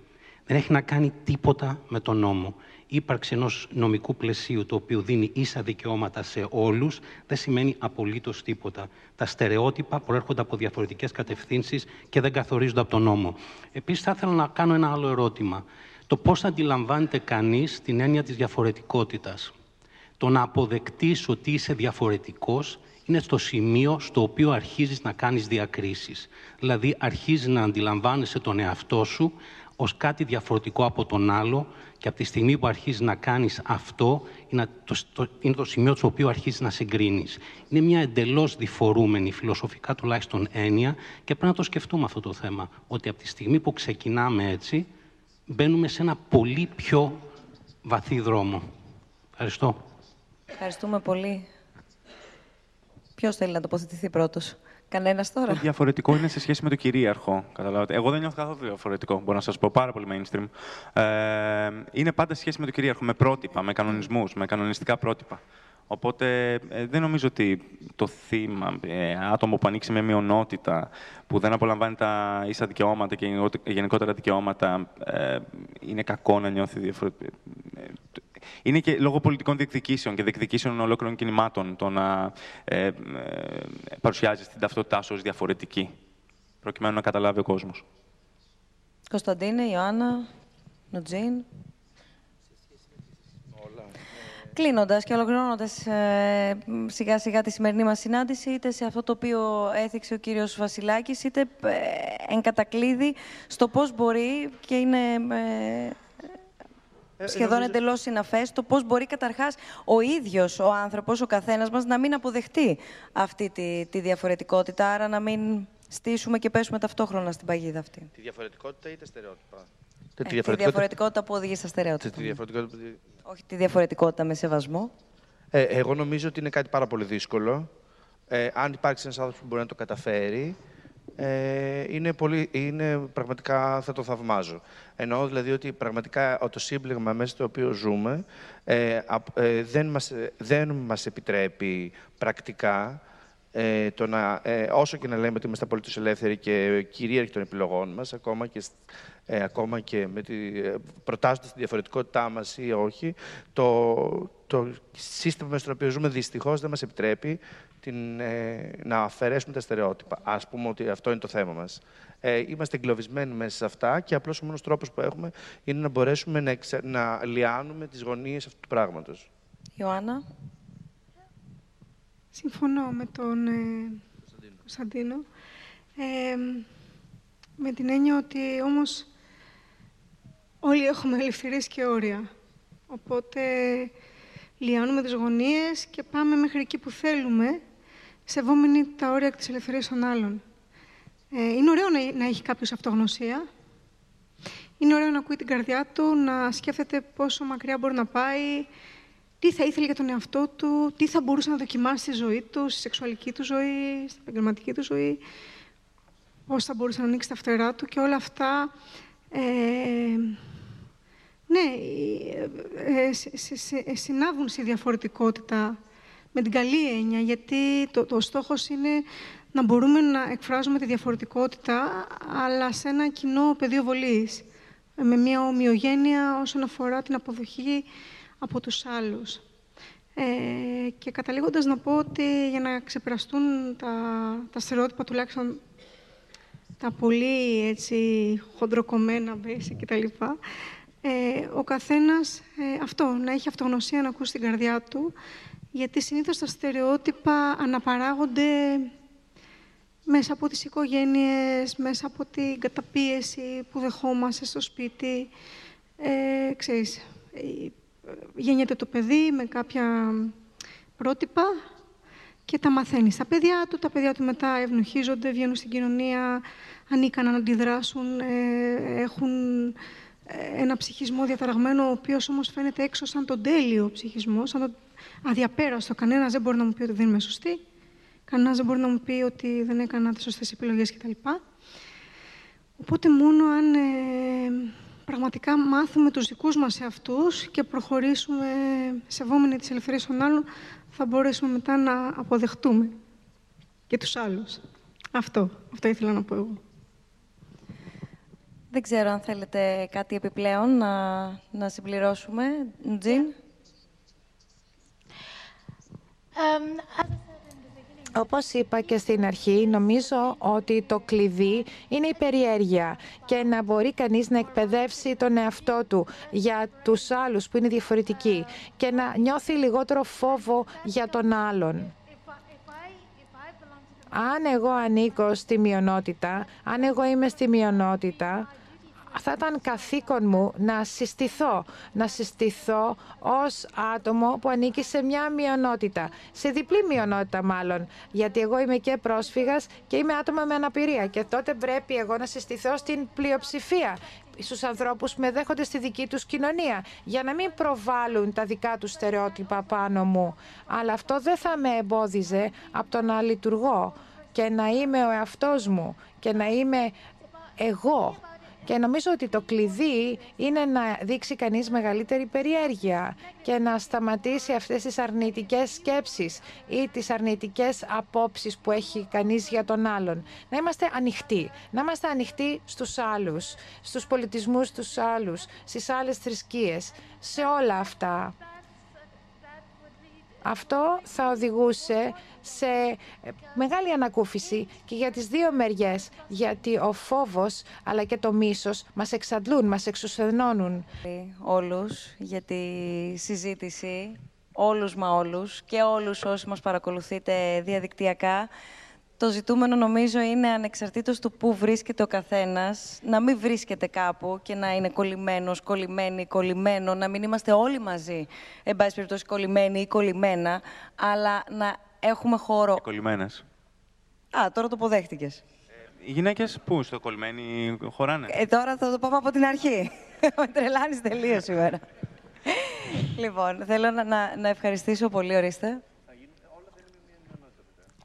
S19: Δεν έχει να κάνει τίποτα με τον νόμο. Η ύπαρξη ενός νομικού πλαισίου το οποίο δίνει ίσα δικαιώματα σε όλους δεν σημαίνει απολύτως τίποτα. Τα στερεότυπα προέρχονται από διαφορετικές κατευθύνσεις και δεν καθορίζονται από τον νόμο. Επίσης, θα ήθελα να κάνω ένα άλλο ερώτημα. Το πώς αντιλαμβάνεται κανείς την έννοια της διαφορετικότητας; Το να αποδεκτείς ότι είσαι διαφορετικός είναι στο σημείο στο οποίο αρχίζεις να κάνεις διακρίσεις. Δηλαδή, αρχίζεις να αντιλαμβάνεσαι τον εαυτό σου ως κάτι διαφορετικό από τον άλλο και από τη στιγμή που αρχίζεις να κάνεις αυτό, είναι το, είναι το σημείο στο οποίο αρχίζεις να συγκρίνεις. Είναι μια εντελώς διφορούμενη, φιλοσοφικά τουλάχιστον έννοια και πρέπει να το σκεφτούμε αυτό το θέμα. Ότι από τη στιγμή που ξεκινάμε έτσι, μπαίνουμε σε ένα πολύ πιο βαθύ δρόμο. Ευχαριστώ.
S3: Ευχαριστούμε πολύ. Ποιος θέλει να τοποθετηθεί πρώτος, Κανένας τώρα.
S11: Το διαφορετικό είναι σε σχέση με το κυρίαρχο. Καταλάβατε. Εγώ δεν νιώθω καθόλου διαφορετικό, μπορώ να σας πω. Πάρα πολύ mainstream. Ε, είναι πάντα σε σχέση με το κυρίαρχο, με πρότυπα, με κανονισμούς, με κανονιστικά πρότυπα. Οπότε ε, δεν νομίζω ότι το θύμα, ε, άτομο που ανοίξει με μειονότητα, που δεν απολαμβάνει τα ίσα δικαιώματα και γενικότερα δικαιώματα, ε, είναι κακό να νιώθει διαφορετικό. Ε, είναι και λόγω πολιτικών διεκδικήσεων και διεκδικήσεων ολόκληρων κινημάτων το να ε, ε, παρουσιάζει την ταυτότητά σου ως διαφορετική, προκειμένου να καταλάβει ο κόσμος.
S3: Κωνσταντίνε, Ιωάννα, Νουτζίν. Κλείνοντας και ολοκληρώνοντας ε, σιγά σιγά τη σημερινή μας συνάντηση, είτε σε αυτό το οποίο έθιξε ο κύριος Βασιλάκης, είτε ε, εν κατακλείδη στο πώς μπορεί και είναι ε, ε, σχεδόν εντελώς συναφές το πώς μπορεί καταρχάς ο ίδιος ο άνθρωπος, ο καθένας μας, να μην αποδεχτεί αυτή τη, τη διαφορετικότητα. Άρα να μην στήσουμε και πέσουμε ταυτόχρονα στην παγίδα αυτή.
S12: Τη διαφορετικότητα ή τα στερεότυπα;
S3: Ε, τη, διαφορετικότητα... που οδηγεί στα στερεότυπα.
S12: Τη διαφορετικότητα...
S3: Όχι τη διαφορετικότητα με σεβασμό.
S12: Ε, εγώ νομίζω ότι είναι κάτι πάρα πολύ δύσκολο. Ε, αν υπάρξει ένας άνθρωπος που μπορεί να το καταφέρει, ε, είναι, πολύ, είναι πραγματικά θα το θαυμάζω. Εννοώ δηλαδή ότι πραγματικά το σύμπλεγμα μέσα στο οποίο ζούμε ε, ε, δεν, μας, δεν μας επιτρέπει πρακτικά ε, το να, ε, όσο και να λέμε ότι είμαστε απολύτως ελεύθεροι και κυρίαρχοι των επιλογών μας, ακόμα και, ε, ακόμα και με τη, ε, προτάσσοντας της διαφορετικότητά μας ή όχι, το, το σύστημα μέσα στο οποίο ζούμε δυστυχώς δεν μας επιτρέπει την, ε, να αφαιρέσουμε τα στερεότυπα. Ας πούμε ότι αυτό είναι το θέμα μας. Ε, είμαστε εγκλωβισμένοι μέσα σε αυτά και απλώς ο μόνος τρόπος που έχουμε είναι να μπορέσουμε να, να λιάνουμε τις γωνίες αυτού του πράγματος.
S3: Ιωάννα.
S13: Συμφωνώ με τον ε, Κωνσταντίνο. Ε, με την έννοια ότι όμως όλοι έχουμε ελευθερίες και όρια. Οπότε λιάνουμε τις γωνίες και πάμε μέχρι εκεί που θέλουμε, σεβόμενοι τα όρια της ελευθερίας των άλλων. Ε, είναι ωραίο να, να έχει κάποιος αυτογνωσία. Είναι ωραίο να ακούει την καρδιά του, να σκέφτεται πόσο μακριά μπορεί να πάει, τι θα ήθελε για τον εαυτό του, τι θα μπορούσε να δοκιμάσει στη ζωή του, στη σεξουαλική του ζωή, στην επαγγελματική του ζωή, πώς θα μπορούσε να ανοίξει τα φτερά του και όλα αυτά. Ε, ναι, ε, ε, συνάδουν στη διαφορετικότητα με την καλή έννοια, γιατί το, το στόχος είναι να μπορούμε να εκφράζουμε τη διαφορετικότητα, αλλά σε ένα κοινό πεδίο βολής, με μια ομοιογένεια όσον αφορά την αποδοχή από τους άλλους. Ε, και καταλήγοντας να πω ότι για να ξεπεραστούν τα, τα στερεότυπα, τουλάχιστον τα πολύ έτσι, χοντροκομμένα, basic κτλ., ε, ο καθένας ε, αυτό, να έχει αυτογνωσία να ακούσει την καρδιά του, γιατί συνήθως τα στερεότυπα αναπαράγονται μέσα από τις οικογένειες, μέσα από την καταπίεση που δεχόμαστε στο σπίτι. Ε, ξέρεις, γεννιέται το παιδί με κάποια πρότυπα και τα μαθαίνεις στα παιδιά του. Τα παιδιά του μετά ευνοχίζονται, βγαίνουν στην κοινωνία, ανήκαν να αντιδράσουν, ε, έχουν ε, ένα ψυχισμό διαταραγμένο, ο οποίος όμως φαίνεται έξω σαν τον τέλειο ψυχισμό, σαν τον αδιαπέραστο. Κανένας δεν μπορεί να μου πει ότι δεν είμαι σωστή. Κανένας δεν μπορεί να μου πει ότι δεν έκανα τις σωστές επιλογές κτλ. Οπότε μόνο αν ε, πραγματικά μάθουμε τους δικούς μας εαυτούς και προχωρήσουμε σεβόμενοι τις ελευθερίες των άλλων, θα μπορέσουμε μετά να αποδεχτούμε και τους άλλους. Αυτό, αυτό ήθελα να πω εγώ.
S3: Δεν ξέρω αν θέλετε κάτι επιπλέον να, να συμπληρώσουμε. Τζιν.
S10: Όπως είπα και στην αρχή, νομίζω ότι το κλειδί είναι η περιέργεια και να μπορεί κανείς να εκπαιδεύσει τον εαυτό του για τους άλλους που είναι διαφορετικοί και να νιώθει λιγότερο φόβο για τον άλλον. Αν εγώ ανήκω στη μειονότητα, αν εγώ είμαι στη μειονότητα, θα ήταν καθήκον μου να συστηθώ, να συστηθώ ως άτομο που ανήκει σε μια μειονότητα, σε διπλή μειονότητα μάλλον, γιατί εγώ είμαι και πρόσφυγας και είμαι άτομα με αναπηρία και τότε πρέπει εγώ να συστηθώ στην πλειοψηφία στους ανθρώπους που με δέχονται στη δική τους κοινωνία, για να μην προβάλλουν τα δικά τους στερεότυπα πάνω μου. Αλλά αυτό δεν θα με εμπόδιζε από το να λειτουργώ και να είμαι ο εαυτός μου και να είμαι εγώ και νομίζω ότι το κλειδί είναι να δείξει κανείς μεγαλύτερη περιέργεια και να σταματήσει αυτές τις αρνητικές σκέψεις ή τις αρνητικές απόψεις που έχει κανείς για τον άλλον. Να είμαστε ανοιχτοί. Να είμαστε ανοιχτοί στους άλλους, στους πολιτισμούς τους άλλους, στις άλλες θρησκείες, σε όλα αυτά. Αυτό θα οδηγούσε σε μεγάλη ανακούφιση και για τις δύο μεριές, γιατί ο φόβος αλλά και το μίσος μας εξαντλούν, μας εξουσενώνουν.
S3: Όλους για τη συζήτηση, όλους μα όλους και όλους όσοι μας παρακολουθείτε διαδικτυακά. Το ζητούμενο νομίζω είναι ανεξαρτήτως του πού βρίσκεται ο καθένας, να μην βρίσκεται κάπου και να είναι κολλημένος, κολλημένη, κολλημένο, να μην είμαστε όλοι μαζί, εν πάση περιπτώσει κολλημένοι ή κολλημένα, αλλά να έχουμε χώρο...
S11: κολλημένες.
S3: Α, τώρα το αποδέχτηκες.
S11: Ε, οι γυναίκες πού, στο κολλημένοι χωράνε;
S3: Ε, τώρα θα το πάμε από την αρχή. Με τρελάνεις τελείως σήμερα. λοιπόν, θέλω να, να, να ευχαριστήσω πολύ, ορίστε.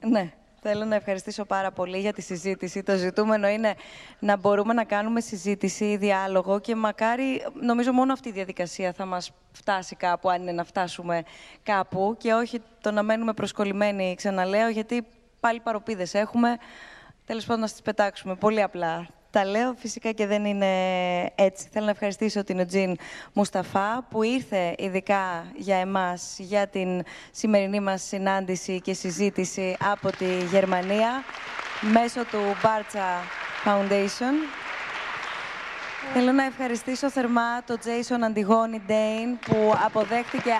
S3: Ναι. Θέλω να ευχαριστήσω πάρα πολύ για τη συζήτηση. Το ζητούμενο είναι να μπορούμε να κάνουμε συζήτηση, διάλογο και μακάρι, νομίζω μόνο αυτή η διαδικασία θα μας φτάσει κάπου, αν είναι να φτάσουμε κάπου και όχι το να μένουμε προσκολλημένοι, ξαναλέω, γιατί πάλι παροπίδες έχουμε. Τέλος πάντων, να τις πετάξουμε πολύ απλά τα λέω φυσικά και δεν είναι έτσι. Θέλω να ευχαριστήσω την Οτζίν Μουσταφά που ήρθε ειδικά για εμάς, για την σημερινή μας συνάντηση και συζήτηση από τη Γερμανία μέσω του Barca Foundation. Θέλω να ευχαριστήσω θερμά τον Jason Αντιγόνη Ντέιν που αποδέχτηκε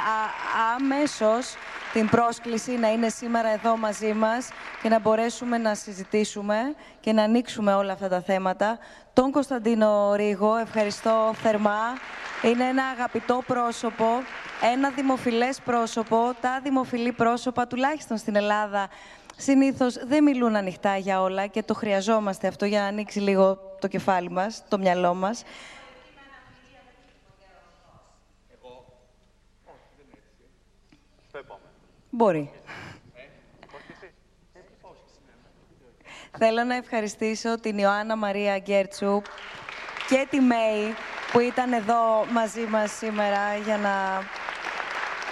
S3: αμέσως την πρόσκληση να είναι σήμερα εδώ μαζί μας και να μπορέσουμε να συζητήσουμε και να ανοίξουμε όλα αυτά τα θέματα. Τον Κωνσταντίνο Ρίγο, ευχαριστώ θερμά. Είναι ένα αγαπητό πρόσωπο, ένα δημοφιλές πρόσωπο. Τα δημοφιλή πρόσωπα, τουλάχιστον στην Ελλάδα, συνήθως δεν μιλούν ανοιχτά για όλα και το χρειαζόμαστε αυτό για να ανοίξει λίγο το κεφάλι μας, το μυαλό μας. Μπορεί. Θέλω να ευχαριστήσω την Ιωάννα Μαρία Γκέρτσου και τη Μέη που ήταν εδώ μαζί μας σήμερα για να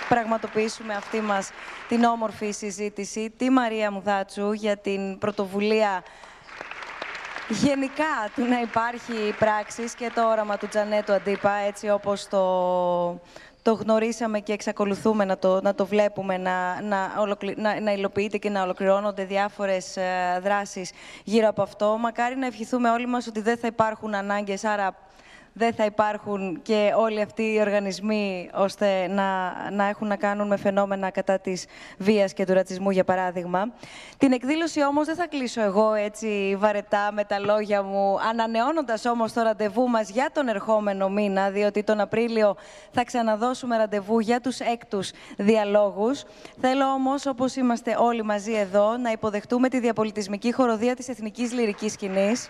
S3: πραγματοποιήσουμε αυτή μας την όμορφη συζήτηση. Τη Μαρία Μουδάτσου για την πρωτοβουλία γενικά του να υπάρχει πράξης και το όραμα του Τζανέτου Αντίπα, έτσι όπως το το γνωρίσαμε και εξακολουθούμε να το, να το βλέπουμε, να, να, να, να υλοποιείται και να ολοκληρώνονται διάφορες ε, δράσεις γύρω από αυτό. Μακάρι να ευχηθούμε όλοι μας ότι δεν θα υπάρχουν ανάγκες, άρα δεν θα υπάρχουν και όλοι αυτοί οι οργανισμοί ώστε να, να έχουν να κάνουν με φαινόμενα κατά της βίας και του ρατσισμού, για παράδειγμα. Την εκδήλωση όμως δεν θα κλείσω εγώ έτσι βαρετά με τα λόγια μου, ανανεώνοντας όμως το ραντεβού μας για τον ερχόμενο μήνα, διότι τον Απρίλιο θα ξαναδώσουμε ραντεβού για τους έκτους διαλόγους. Θέλω όμως, όπως είμαστε όλοι μαζί εδώ, να υποδεχτούμε τη διαπολιτισμική χοροδία της Εθνικής Λυρικής Σκηνής.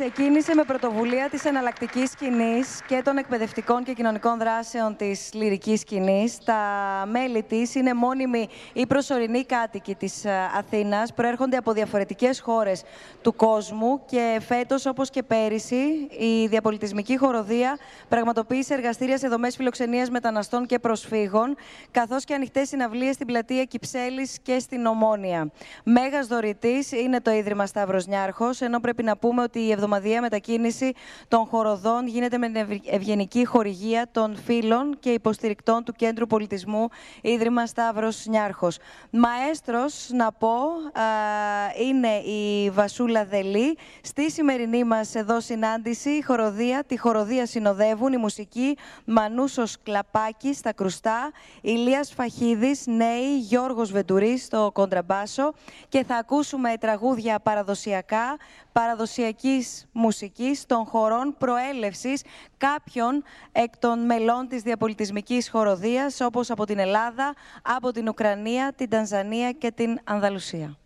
S3: Ξεκίνησε με πρωτοβουλία της εναλλακτικής σκηνής και των εκπαιδευτικών και κοινωνικών δράσεων της λυρικής σκηνής. Τα μέλη της είναι μόνιμοι ή προσωρινοί κάτοικοι της ε, Αθήνας, προέρχονται από διαφορετικές χώρες του κόσμου και φέτος, όπως και πέρυσι, η διαπολιτισμική χοροδία πραγματοποίησε εργαστήρια σε δομές φιλοξενίας μεταναστών και προσφύγων, καθώς και ανοιχτές συναυλίες στην πλατεία Κυψέλης και στην Ομόνια. Μέγας δωρητής είναι το Ίδρυμα Σταύρος Νιάρχος, ενώ πρέπει να πούμε ότι η εβδομαδιαία μετακίνηση των χοροδών γίνεται με την ευγενική χορηγία των φίλων και υποστηρικτών του Κέντρου Πολιτισμού Ίδρυμα Σταύρος Νιάρχος. Μαέστρος, να πω, είναι η Βασούλα Δελή. Στη σημερινή μας εδώ συνάντηση, η χοροδία, τη χοροδία συνοδεύουν η μουσική Μανούσος Κλαπάκης στα κρουστά, Ηλίας Φαχίδης, νέη, Γιώργος Βεντουρής στο κοντραμπάσο και θα ακούσουμε τραγούδια παραδοσιακά, παραδοσιακής μουσικής των χωρών προέλευσης κάποιων εκ των μελών της διαπολιτισμικής χοροδίας, όπως από την Ελλάδα, από την Ουκρανία, την Τανζανία και την Ανδαλουσία.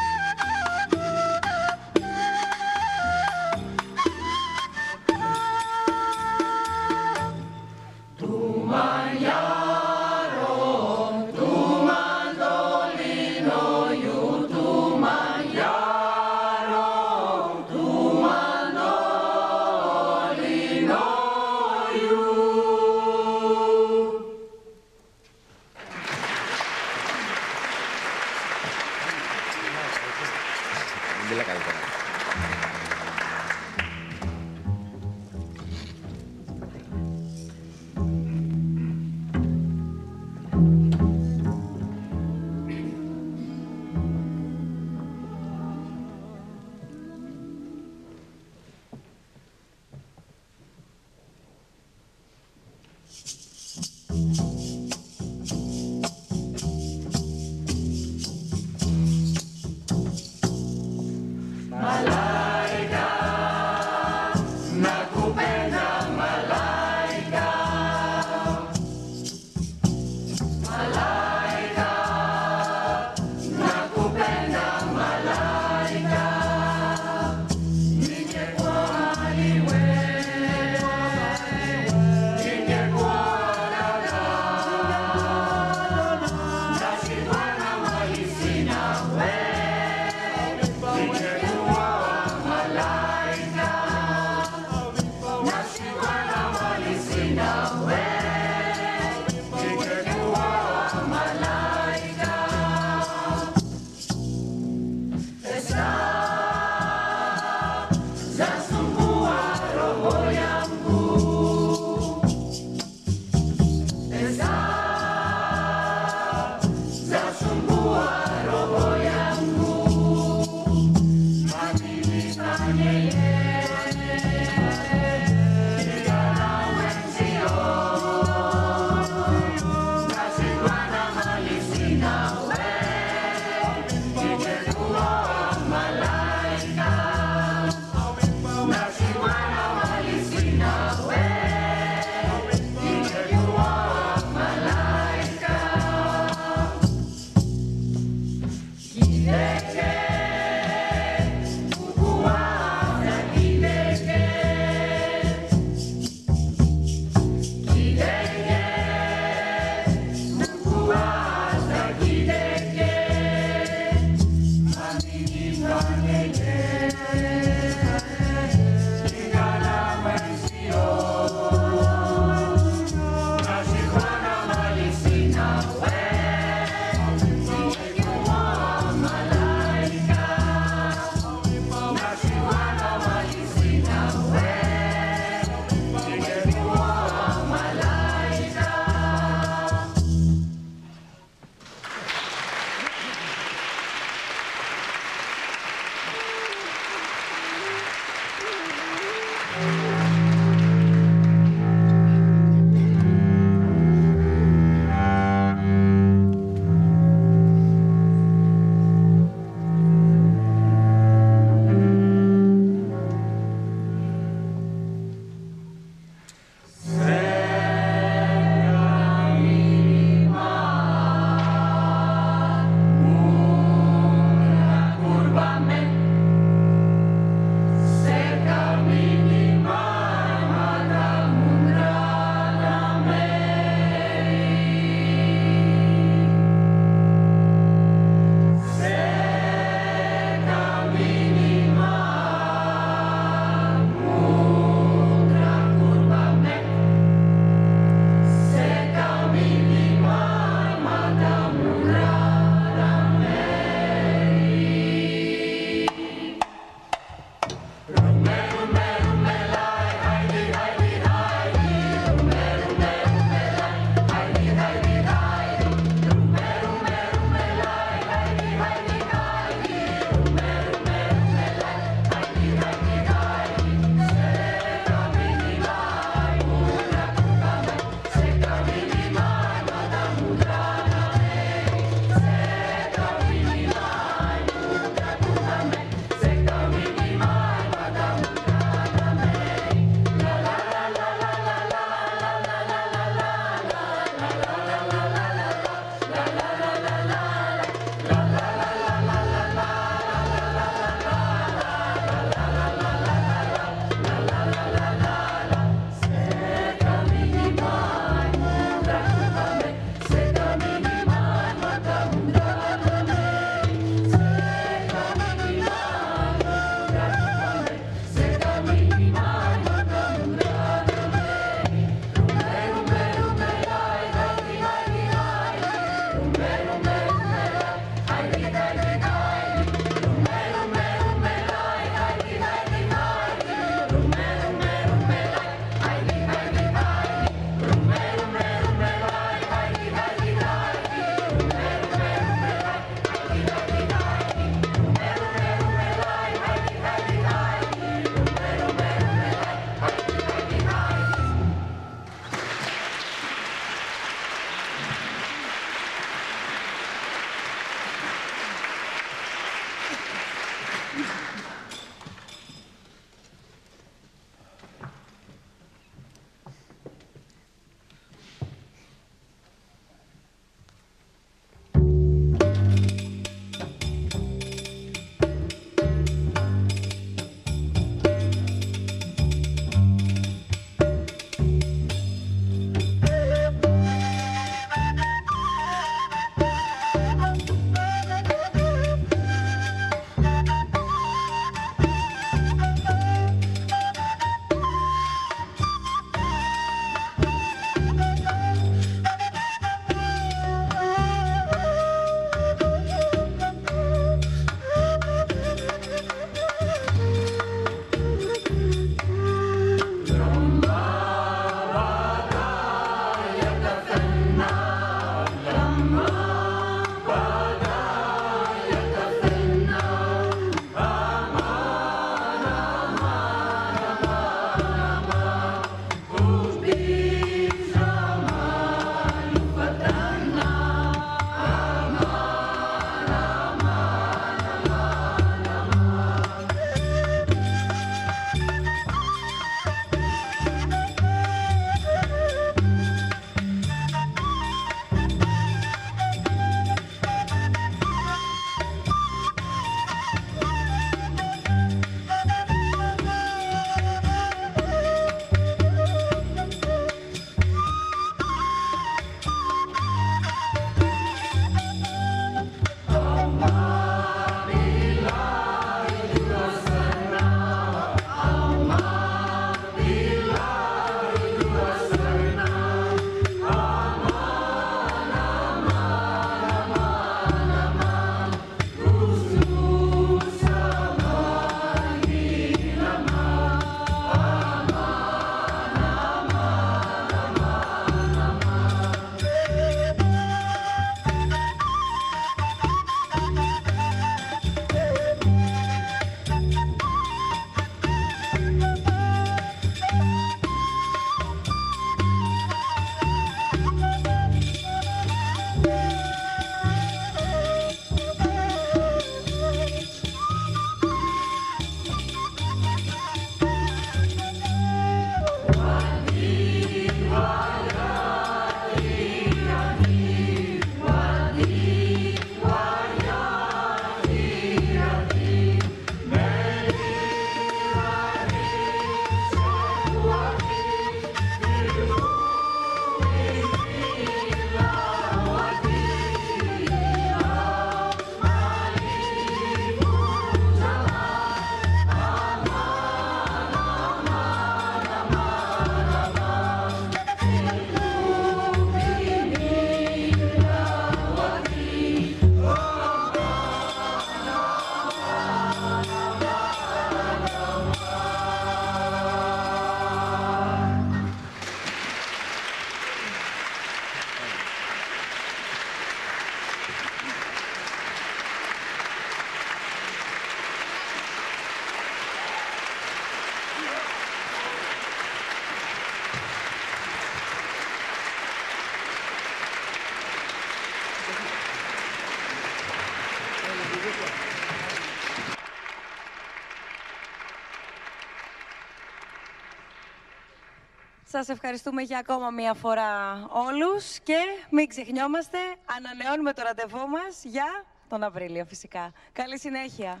S3: Σας ευχαριστούμε για ακόμα μία φορά όλους και μην ξεχνιόμαστε, ανανεώνουμε το ραντεβού μας για τον Απρίλιο φυσικά. Καλή συνέχεια.